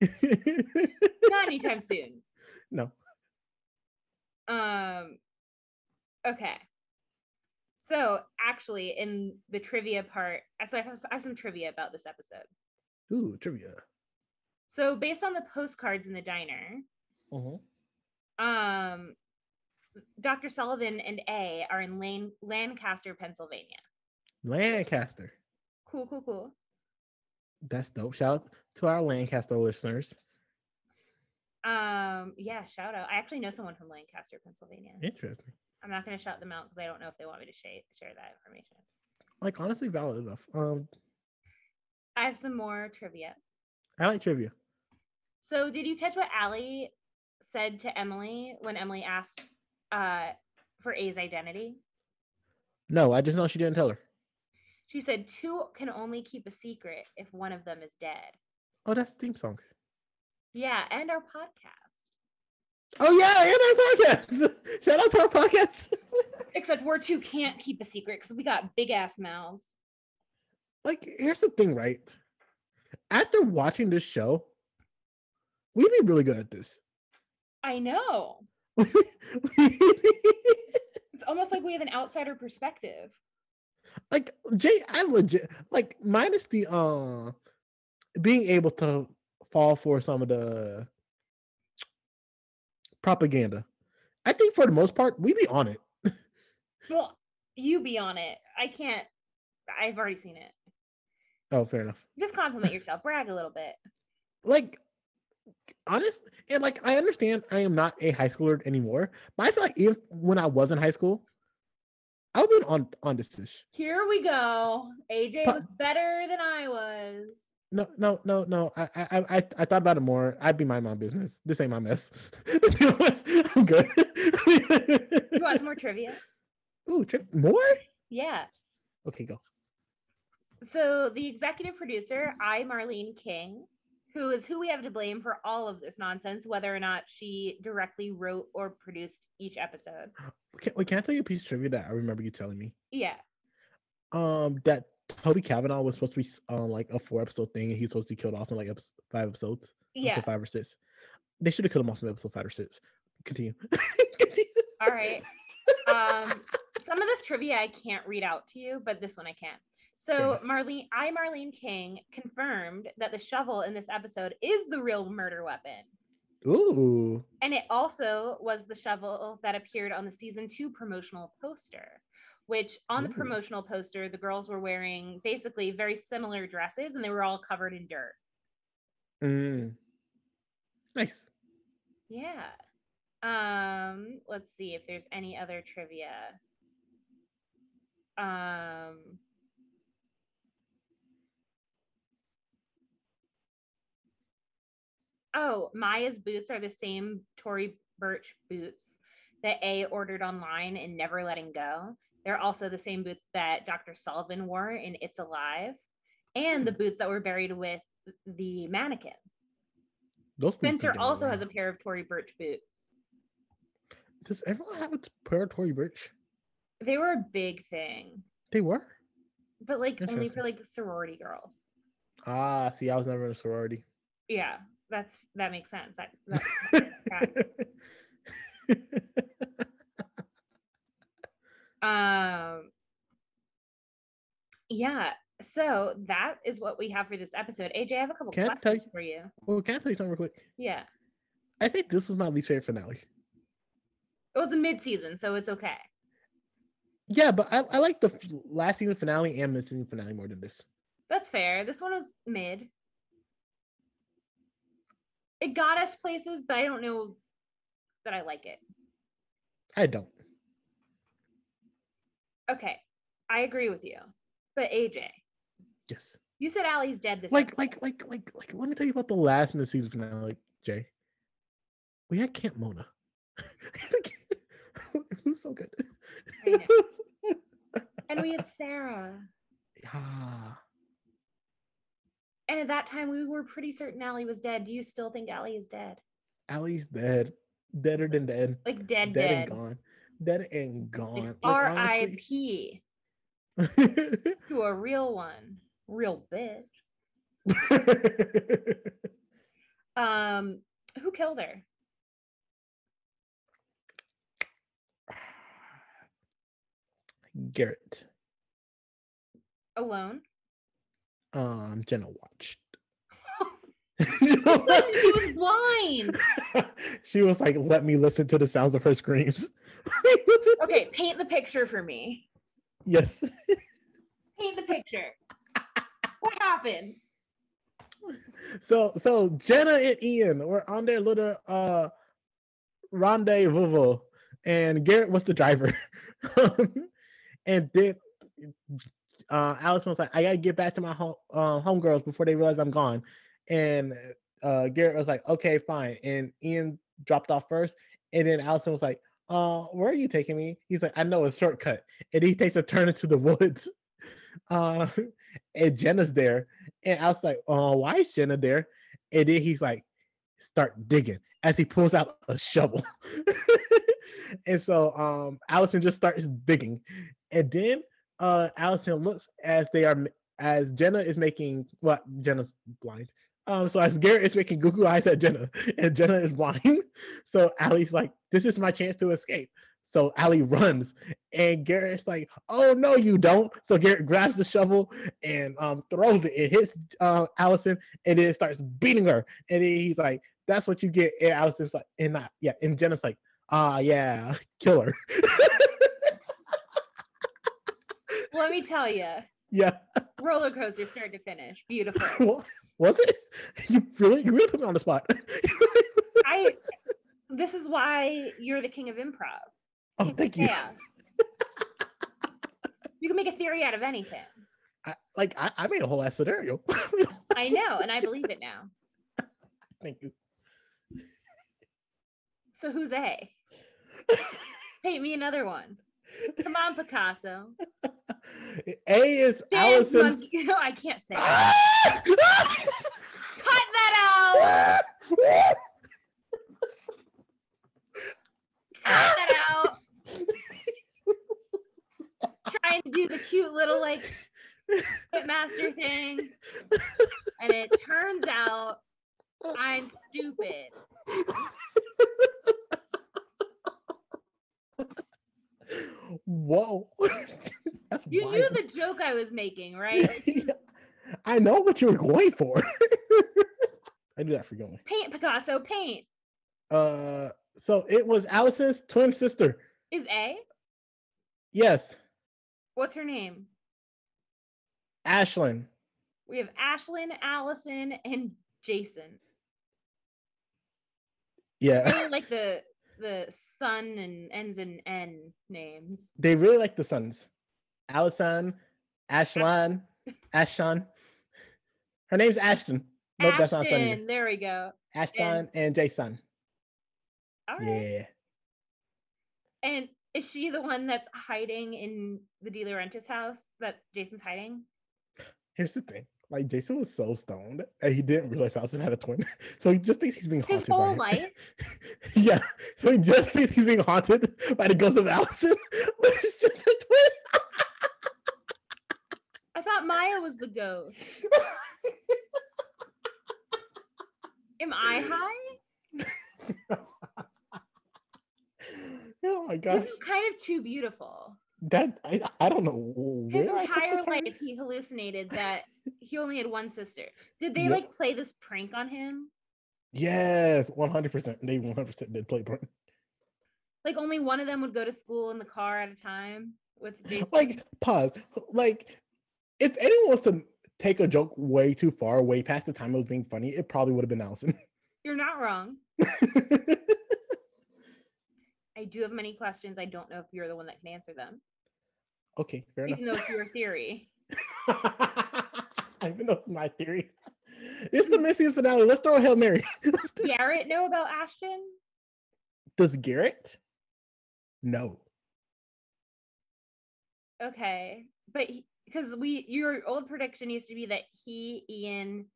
Not *laughs* anytime soon. no. Um okay. So actually in the trivia part, so I have, I have some trivia about this episode. Ooh, trivia. So based on the postcards in the diner, Uh-huh. um Dr. Sullivan and A are in Lane Lancaster, Pennsylvania. Lancaster. Cool, cool, cool. That's dope. Shout out to our Lancaster listeners. Um, yeah, shout out. I actually know someone from Lancaster, Pennsylvania. Interesting. I'm not gonna shout them out because I don't know if they want me to share share that information. Like honestly, valid enough. Um, I have some more trivia. I like trivia. So, did you catch what Ali said to Emily when Emily asked uh, for A's identity? No, I just know she didn't tell her. She said two can only keep a secret if one of them is dead. Oh, that's the theme song. Yeah, and our podcast. Oh yeah, and our podcast. *laughs* Shout out to our podcast. *laughs* Except we're two can't keep a secret because we got big ass mouths. like, here's the thing, right? After watching this show, we'd be really good at this. I know. *laughs* It's almost like we have an outsider perspective. like Jay, I legit like minus the uh being able to fall for some of the propaganda. I think for the most part, we be on it. *laughs* Well, you be on it. I can't. I've already seen it. Oh, fair enough. Just compliment yourself. Brag a little bit. Like honest and like I understand I am not a high schooler anymore, but I feel like if when I was in high school, I would be on on this dish. Here we go. AJ Pa- was better than I was. No, no, no, no. I, I, I, I- thought about it more. I'd be mind my business. This ain't my mess. *laughs* I'm good. You want some more trivia? Ooh, trip more? Yeah. Okay, go. So the executive producer, I Marlene King, who is who we have to blame for all of this nonsense, whether or not she directly wrote or produced each episode. *gasps* Can, wait, can I tell you a piece of trivia that I remember you telling me? Yeah. Um, that Toby Cavanaugh was supposed to be um like a four episode thing, and he's supposed to be killed off in like episode, five episodes. Yeah. episode five or six. They should have killed him off in episode five or six. Continue. *laughs* Continue. All right. Um, *laughs* some of this trivia I can't read out to you, but this one I can. So. Marlene, I Marlene King confirmed that the shovel in this episode is the real murder weapon. Ooh. And it also was the shovel that appeared on the season two promotional poster, which on the promotional poster, the girls were wearing basically very similar dresses and they were all covered in dirt. Mm. Nice. Yeah. Um, let's see if there's any other trivia. Um Oh, Maya's boots are the same Tory Burch boots that A ordered online and never letting go. They're also the same boots that Dr. Sullivan wore in It's Alive and the boots that were buried with the mannequin. Those Spencer also has a pair of Tory Burch boots. Does everyone have a pair of Tory Burch? They were a big thing, They were. but like only for like sorority girls. Ah, see, I was never in a sorority. Yeah, that's that makes sense. That. *laughs* um yeah so that is what we have for this episode aj i have a couple Can questions you- for you well, can I tell you something real quick? yeah I say this was my least favorite finale. it was a mid-season so it's okay Yeah, but I, I like the f- last season finale and mid season finale more than this. that's fair this one was mid it got us places but i don't know that i like it I don't. Okay i agree with you but aj Yes. you said Ali's dead this Like, episode. like, like, like, like. Let me tell you about the last mid season finale, Jay. We had Camp Mona. *laughs* it was so good. *laughs* And we had sarah yeah. And at that time, we were pretty certain Ali was dead. Do you still think Ali is dead? Ali's dead. Deader than dead. Like dead, dead, dead. and gone. Dead and gone. Like Like, R.I.P. *laughs* *laughs* to a real one, real bitch. Um, who killed her? Garrett. Alone. Um, Jenna watched. She was blind. *laughs* she was like, "Let me listen to the sounds of her screams." *laughs* Okay, paint the picture for me. Yes. Paint the picture. What happened? So so Jenna and Ian were on their little uh rendezvous, and Garrett was the driver. *laughs* and then uh Alison was like, I gotta get back to my home uh, homegirls before they realize I'm gone. And uh Garrett was like, okay, fine. And Ian dropped off first, and then Alison was like, uh, where are you taking me? He's like, I know a shortcut. And he takes a turn into the *laughs* woods. Uh and Jenna's there. And I was like, uh, why is Jenna there? And then he's like, start digging as he pulls out a shovel. *laughs* and so um Alison just starts digging. And then uh Alison looks as they are as Jenna is making what Jenna's blind. Um, so as Garrett is making Google eyes at Jenna, and Jenna is blind. *laughs* So Ali's like, this is my chance to escape. So Ali runs, and Garrett's like, "Oh no, you don't!" So Garrett grabs the shovel and um, throws it. It hits uh, Alison, and then starts beating her. And then he's like, "That's what you get." And Alison's like, "And not yeah." And Jenna's like, "Ah, yeah, *laughs* kill her." *laughs* Let me tell you, yeah, *laughs* roller coaster start to finish. Beautiful. *laughs* Wa- was it? You really, you really put me on the spot. *laughs* I. This is why you're the king of improv. oh, thank you. You can make a theory out of anything. I, like I, I made a whole ass scenario. I know, and I believe it now. Thank you. So who's A? Paint me another one. Come on, Picasso. *laughs* A is Alison. *laughs* No, I can't say. it. *laughs* Cut that out. Cut that out. Trying to do the cute little like master thing, and it turns out I'm stupid. Whoa. *laughs* You wild. knew the joke I was making, *laughs* right? Like, I know what you were going for. *laughs* I knew that for going. paint, Picasso, paint. Uh, so it was Alison's twin sister. Is A? Yes, What's her name? Ashlyn. We have Ashlyn, Alison, and Jason. Yeah, like the the sun and ends in N names. they really like the sons. Alison, Ashlan, Ashton. Her name's Ashton. Nope, that's not Sunny. Ashton, there we go. Ashton and Jason. All right. Yeah. And is she the one that's hiding in the DiLaurentis house that Jason's hiding? Here's the thing. Like Jason was so stoned and he didn't realize Alison had a twin. *laughs* So he just thinks he's being haunted. by whole life? *laughs* yeah. So he just thinks he's being haunted by the ghost of Alison, *laughs* but it's just a twin. I thought Maya was the ghost. Am I high? oh my gosh. This is kind of too beautiful. That I I don't know His entire life, he hallucinated that *laughs* he only had one sister. Did they Yep. like play this prank on him? Yes, one hundred percent. They one hundred percent did play prank. Like only one of them would go to school in the car at a time with Jason. Like pause. Like if anyone wants to take a joke way too far, way past the time it was being funny, it probably would have been Alison. You're not wrong. *laughs* I do have many questions. I don't know if you're the one that can answer them, okay, fair enough. even though it's your theory. *laughs* Even though it's my theory. It's the Messiest finale. Let's throw a Hail Mary. Let's *laughs* do- Garrett know about Ashton? Does Garrett? No. Okay, but because we your old prediction used to be that he, Ian,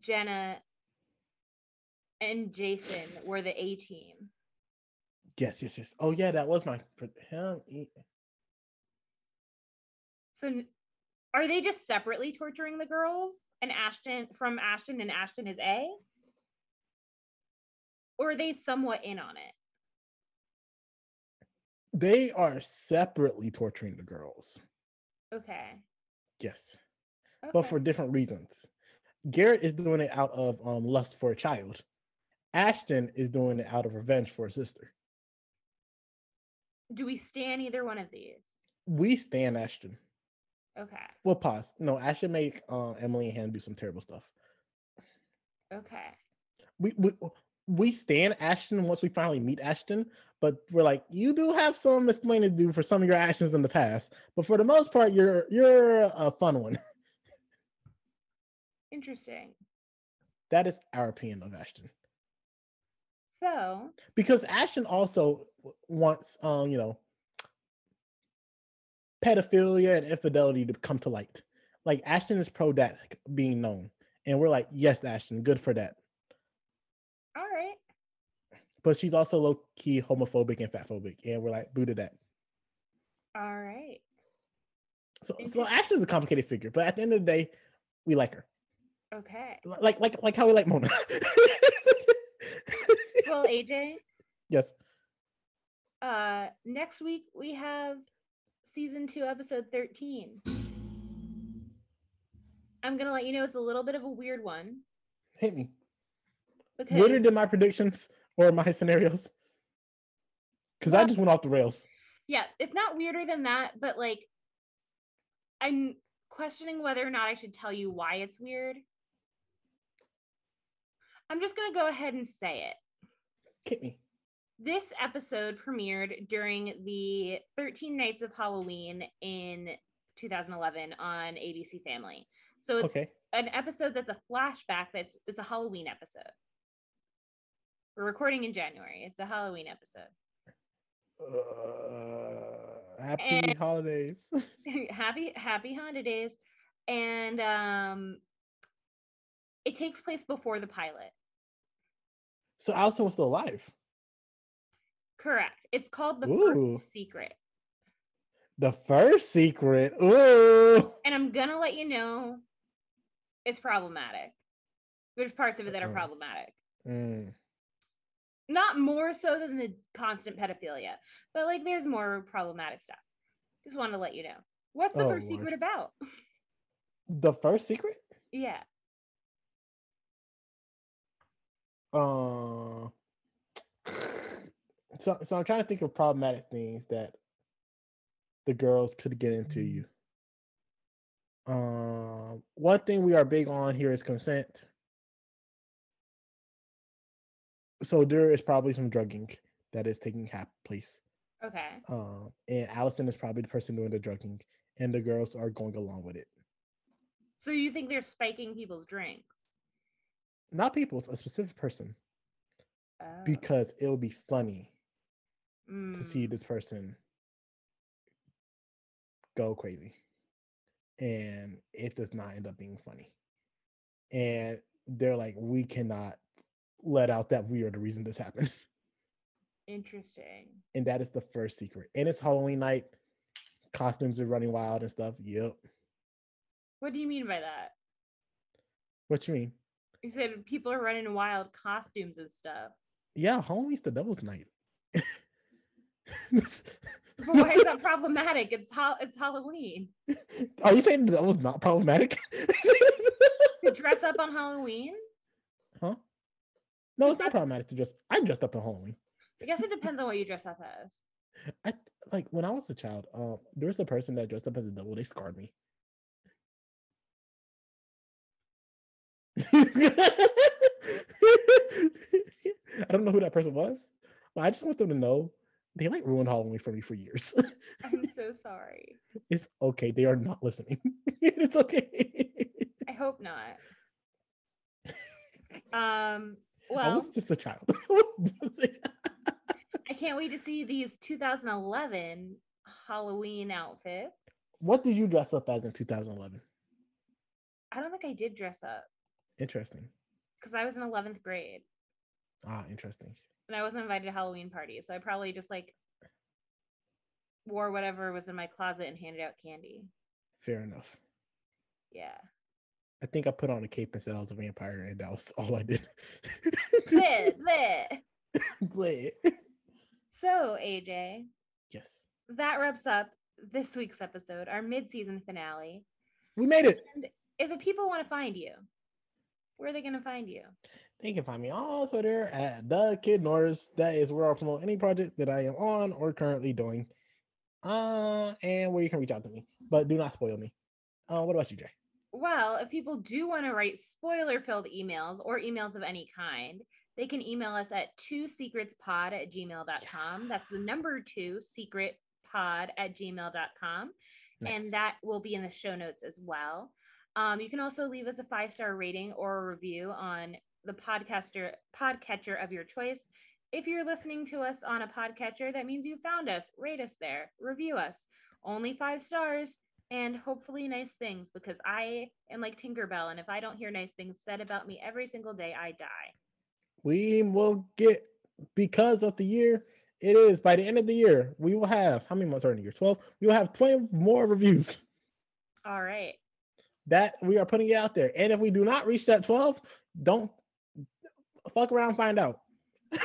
Jenna, and Jason were the A team. Yes, yes, yes. Oh yeah, that was my him. So are they just separately torturing the girls and Ashton from Ashton and Ashton is A? Or are they somewhat in on it? They are separately torturing the girls. Okay. Yes. but for different reasons. Garrett is doing it out of um, lust for a child. Ashton is doing it out of revenge for a sister. Do we stand either one of these? We stand Ashton. Okay. Well, pause. No, Ashton make uh, Emily and Hanna do some terrible stuff. Okay. We we we stand Ashton once we finally meet Ashton, but we're like, you do have some explaining to do for some of your actions in the past, but for the most part, you're you're a fun one. *laughs* Interesting. that is our opinion of Ashton. So because Ashton also wants um you know pedophilia and infidelity to come to light. Like Ashton is pro that being known, and we're like, yes, Ashton, good for that. all right. But she's also low key homophobic and fatphobic, and we're like, boo to that. All right. So, so. Ashton's a complicated figure, but at the end of the day, we like her, Okay. Like like like how we like Mona. Well, AJ, *laughs* yes. Uh next week we have season 2 episode 13. I'm going to let you know it's a little bit of a weird one Hit me. because Weirder than my predictions or my *laughs* scenarios. Because I just went off the rails. yeah, it's not weirder than that, but like I'm questioning whether or not I should tell you why it's weird. I'm just going to go ahead and say it. Hit me. This episode premiered during the 13 Nights of Halloween in 2011 on ABC Family. So it's Okay. an episode that's a flashback that's it's a Halloween episode. We're recording in January. It's a Halloween episode. Uh, happy And- holidays. *laughs* *laughs* happy happy holidays. and um it takes place before the pilot. so Alison was still alive. Correct. It's called The Ooh. First Secret. The first secret. Ooh. And I'm going to let you know it's problematic. There's parts of it that are problematic. Mm. Not more so than the constant pedophilia, but like there's more problematic stuff. Just wanted to let you know. What's the Oh, first Lord. secret about? The first secret? yeah. Uh, so, so I'm trying to think of problematic things that the girls could get into you. Um, one thing we are big on here is consent. so there is probably some drugging that is taking place. Okay. Um, and Alison is probably the person doing the drugging, and the girls are going along with it. So you think they're spiking people's drinks? Not people, a specific person, Oh. because it'll be funny to see Mm. this person go crazy, and it does not end up being funny. And they're like, we cannot let out that we are the reason this happened. *laughs* Interesting. and that is the first secret. And it's Halloween night. Costumes are running wild and stuff. Yep. What do you mean by that? What you mean? You said people are running wild costumes and stuff. Yeah, Halloween's the devil's night. *laughs* But why is that problematic? It's ha- it's Halloween. Are you saying that was not problematic? To dress up on Halloween? huh? No, it's not problematic to dress. I dressed up on Halloween. I guess it depends on what you dress up as. I like when I was a child. Um, there was a person that dressed up as a devil. They scarred me. *laughs* I don't know who that person was, but I just want them to know they like ruined Halloween for me for years. *laughs* I'm so sorry. it's okay. They are not listening. *laughs* it's okay. I hope not. *laughs* Um, Well, I was just a child. I was just a- I can't wait to see these 2011 Halloween outfits. what did you dress up as in 2011? I don't think I did dress up Interesting. because I was in 11th grade Ah, interesting. And I wasn't invited to Halloween parties. So I probably just like wore whatever was in my closet and handed out candy. Fair enough. Yeah. I think I put on a cape and said I was a vampire, and that was all I did. Lit, lit. Lit. So, AJ, yes, that wraps up this week's episode, our mid-season finale. we made it. And if the people want to find you, where are they going to find you? They can find me on Twitter at the Kid Norris. That is where I'll promote any project that I am on or currently doing. Uh, and where you can reach out to me, but do not spoil me. Uh, what about you, Jay? Well, if people do want to write spoiler filled emails or emails of any kind, they can email us at two secretspod at gmail.com. That's the number two secret pod at gmail.com. Nice. And that will be in the show notes as well. Um, you can also leave us a five star rating or a review on the podcaster podcatcher of your choice. If you're listening to us on a podcatcher, that means you found us. Rate us there, review us. Only five stars and hopefully nice things because I am like Tinkerbell. And if I don't hear nice things said about me every single day, I die. we will get because of the year it is by the end of the year we will have how many months are in the year 12 we will have 20 more reviews *laughs* All right. that we are putting it out there and if we do not reach that 12 don't fuck around find out *laughs*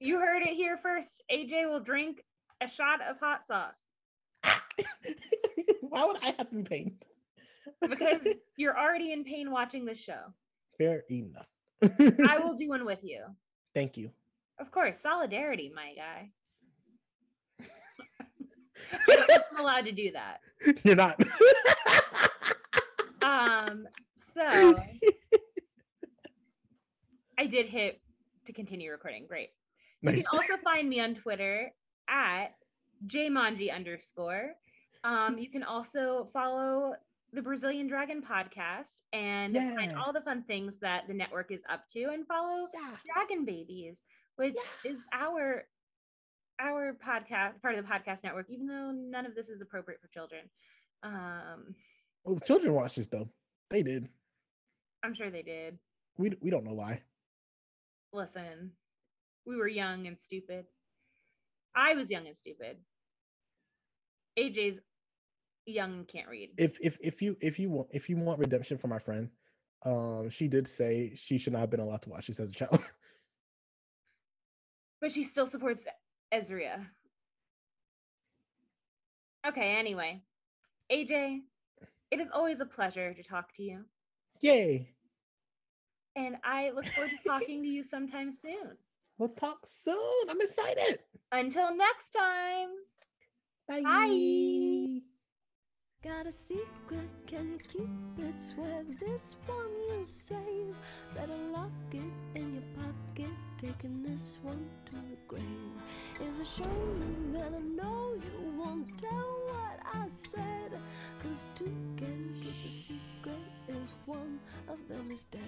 You heard it here first. AJ will drink a shot of hot sauce *laughs* why would i have to be because *laughs* you're already in pain watching this show. fair enough I will do one with you. thank you Of course, solidarity, my guy. I'm allowed to do that. you're not Um, so I did hit to continue recording. Great. You nice. can also find me on Twitter at jmanji underscore. Um, you can also follow the Brazilian Dragon podcast and find all the fun things that the network is up to and follow yeah. Dragon Babies, which Yeah. is our our podcast part of the podcast network, even though none of this is appropriate for children. Um, well, children watch this though they did I'm sure they did. we, we don't know why Listen, we were young and stupid. I was young and stupid. AJ's young and can't read. if if if you if you want if you want redemption from my friend, um, she did say she should not have been allowed to watch this as a child. *laughs* but she still supports Ezria. Okay, anyway. AJ, it is always a pleasure to talk to you. Yay! And I look forward to talking to you sometime soon. *laughs* We'll talk soon. I'm excited. Until next time. Bye. Bye. Got a secret, can you keep it? Swear this one you save. Better lock it in your pocket, taking this one to the grave. If I show you, then I know you won't tell what I said. Cause two can keep a secret if one of them is dead.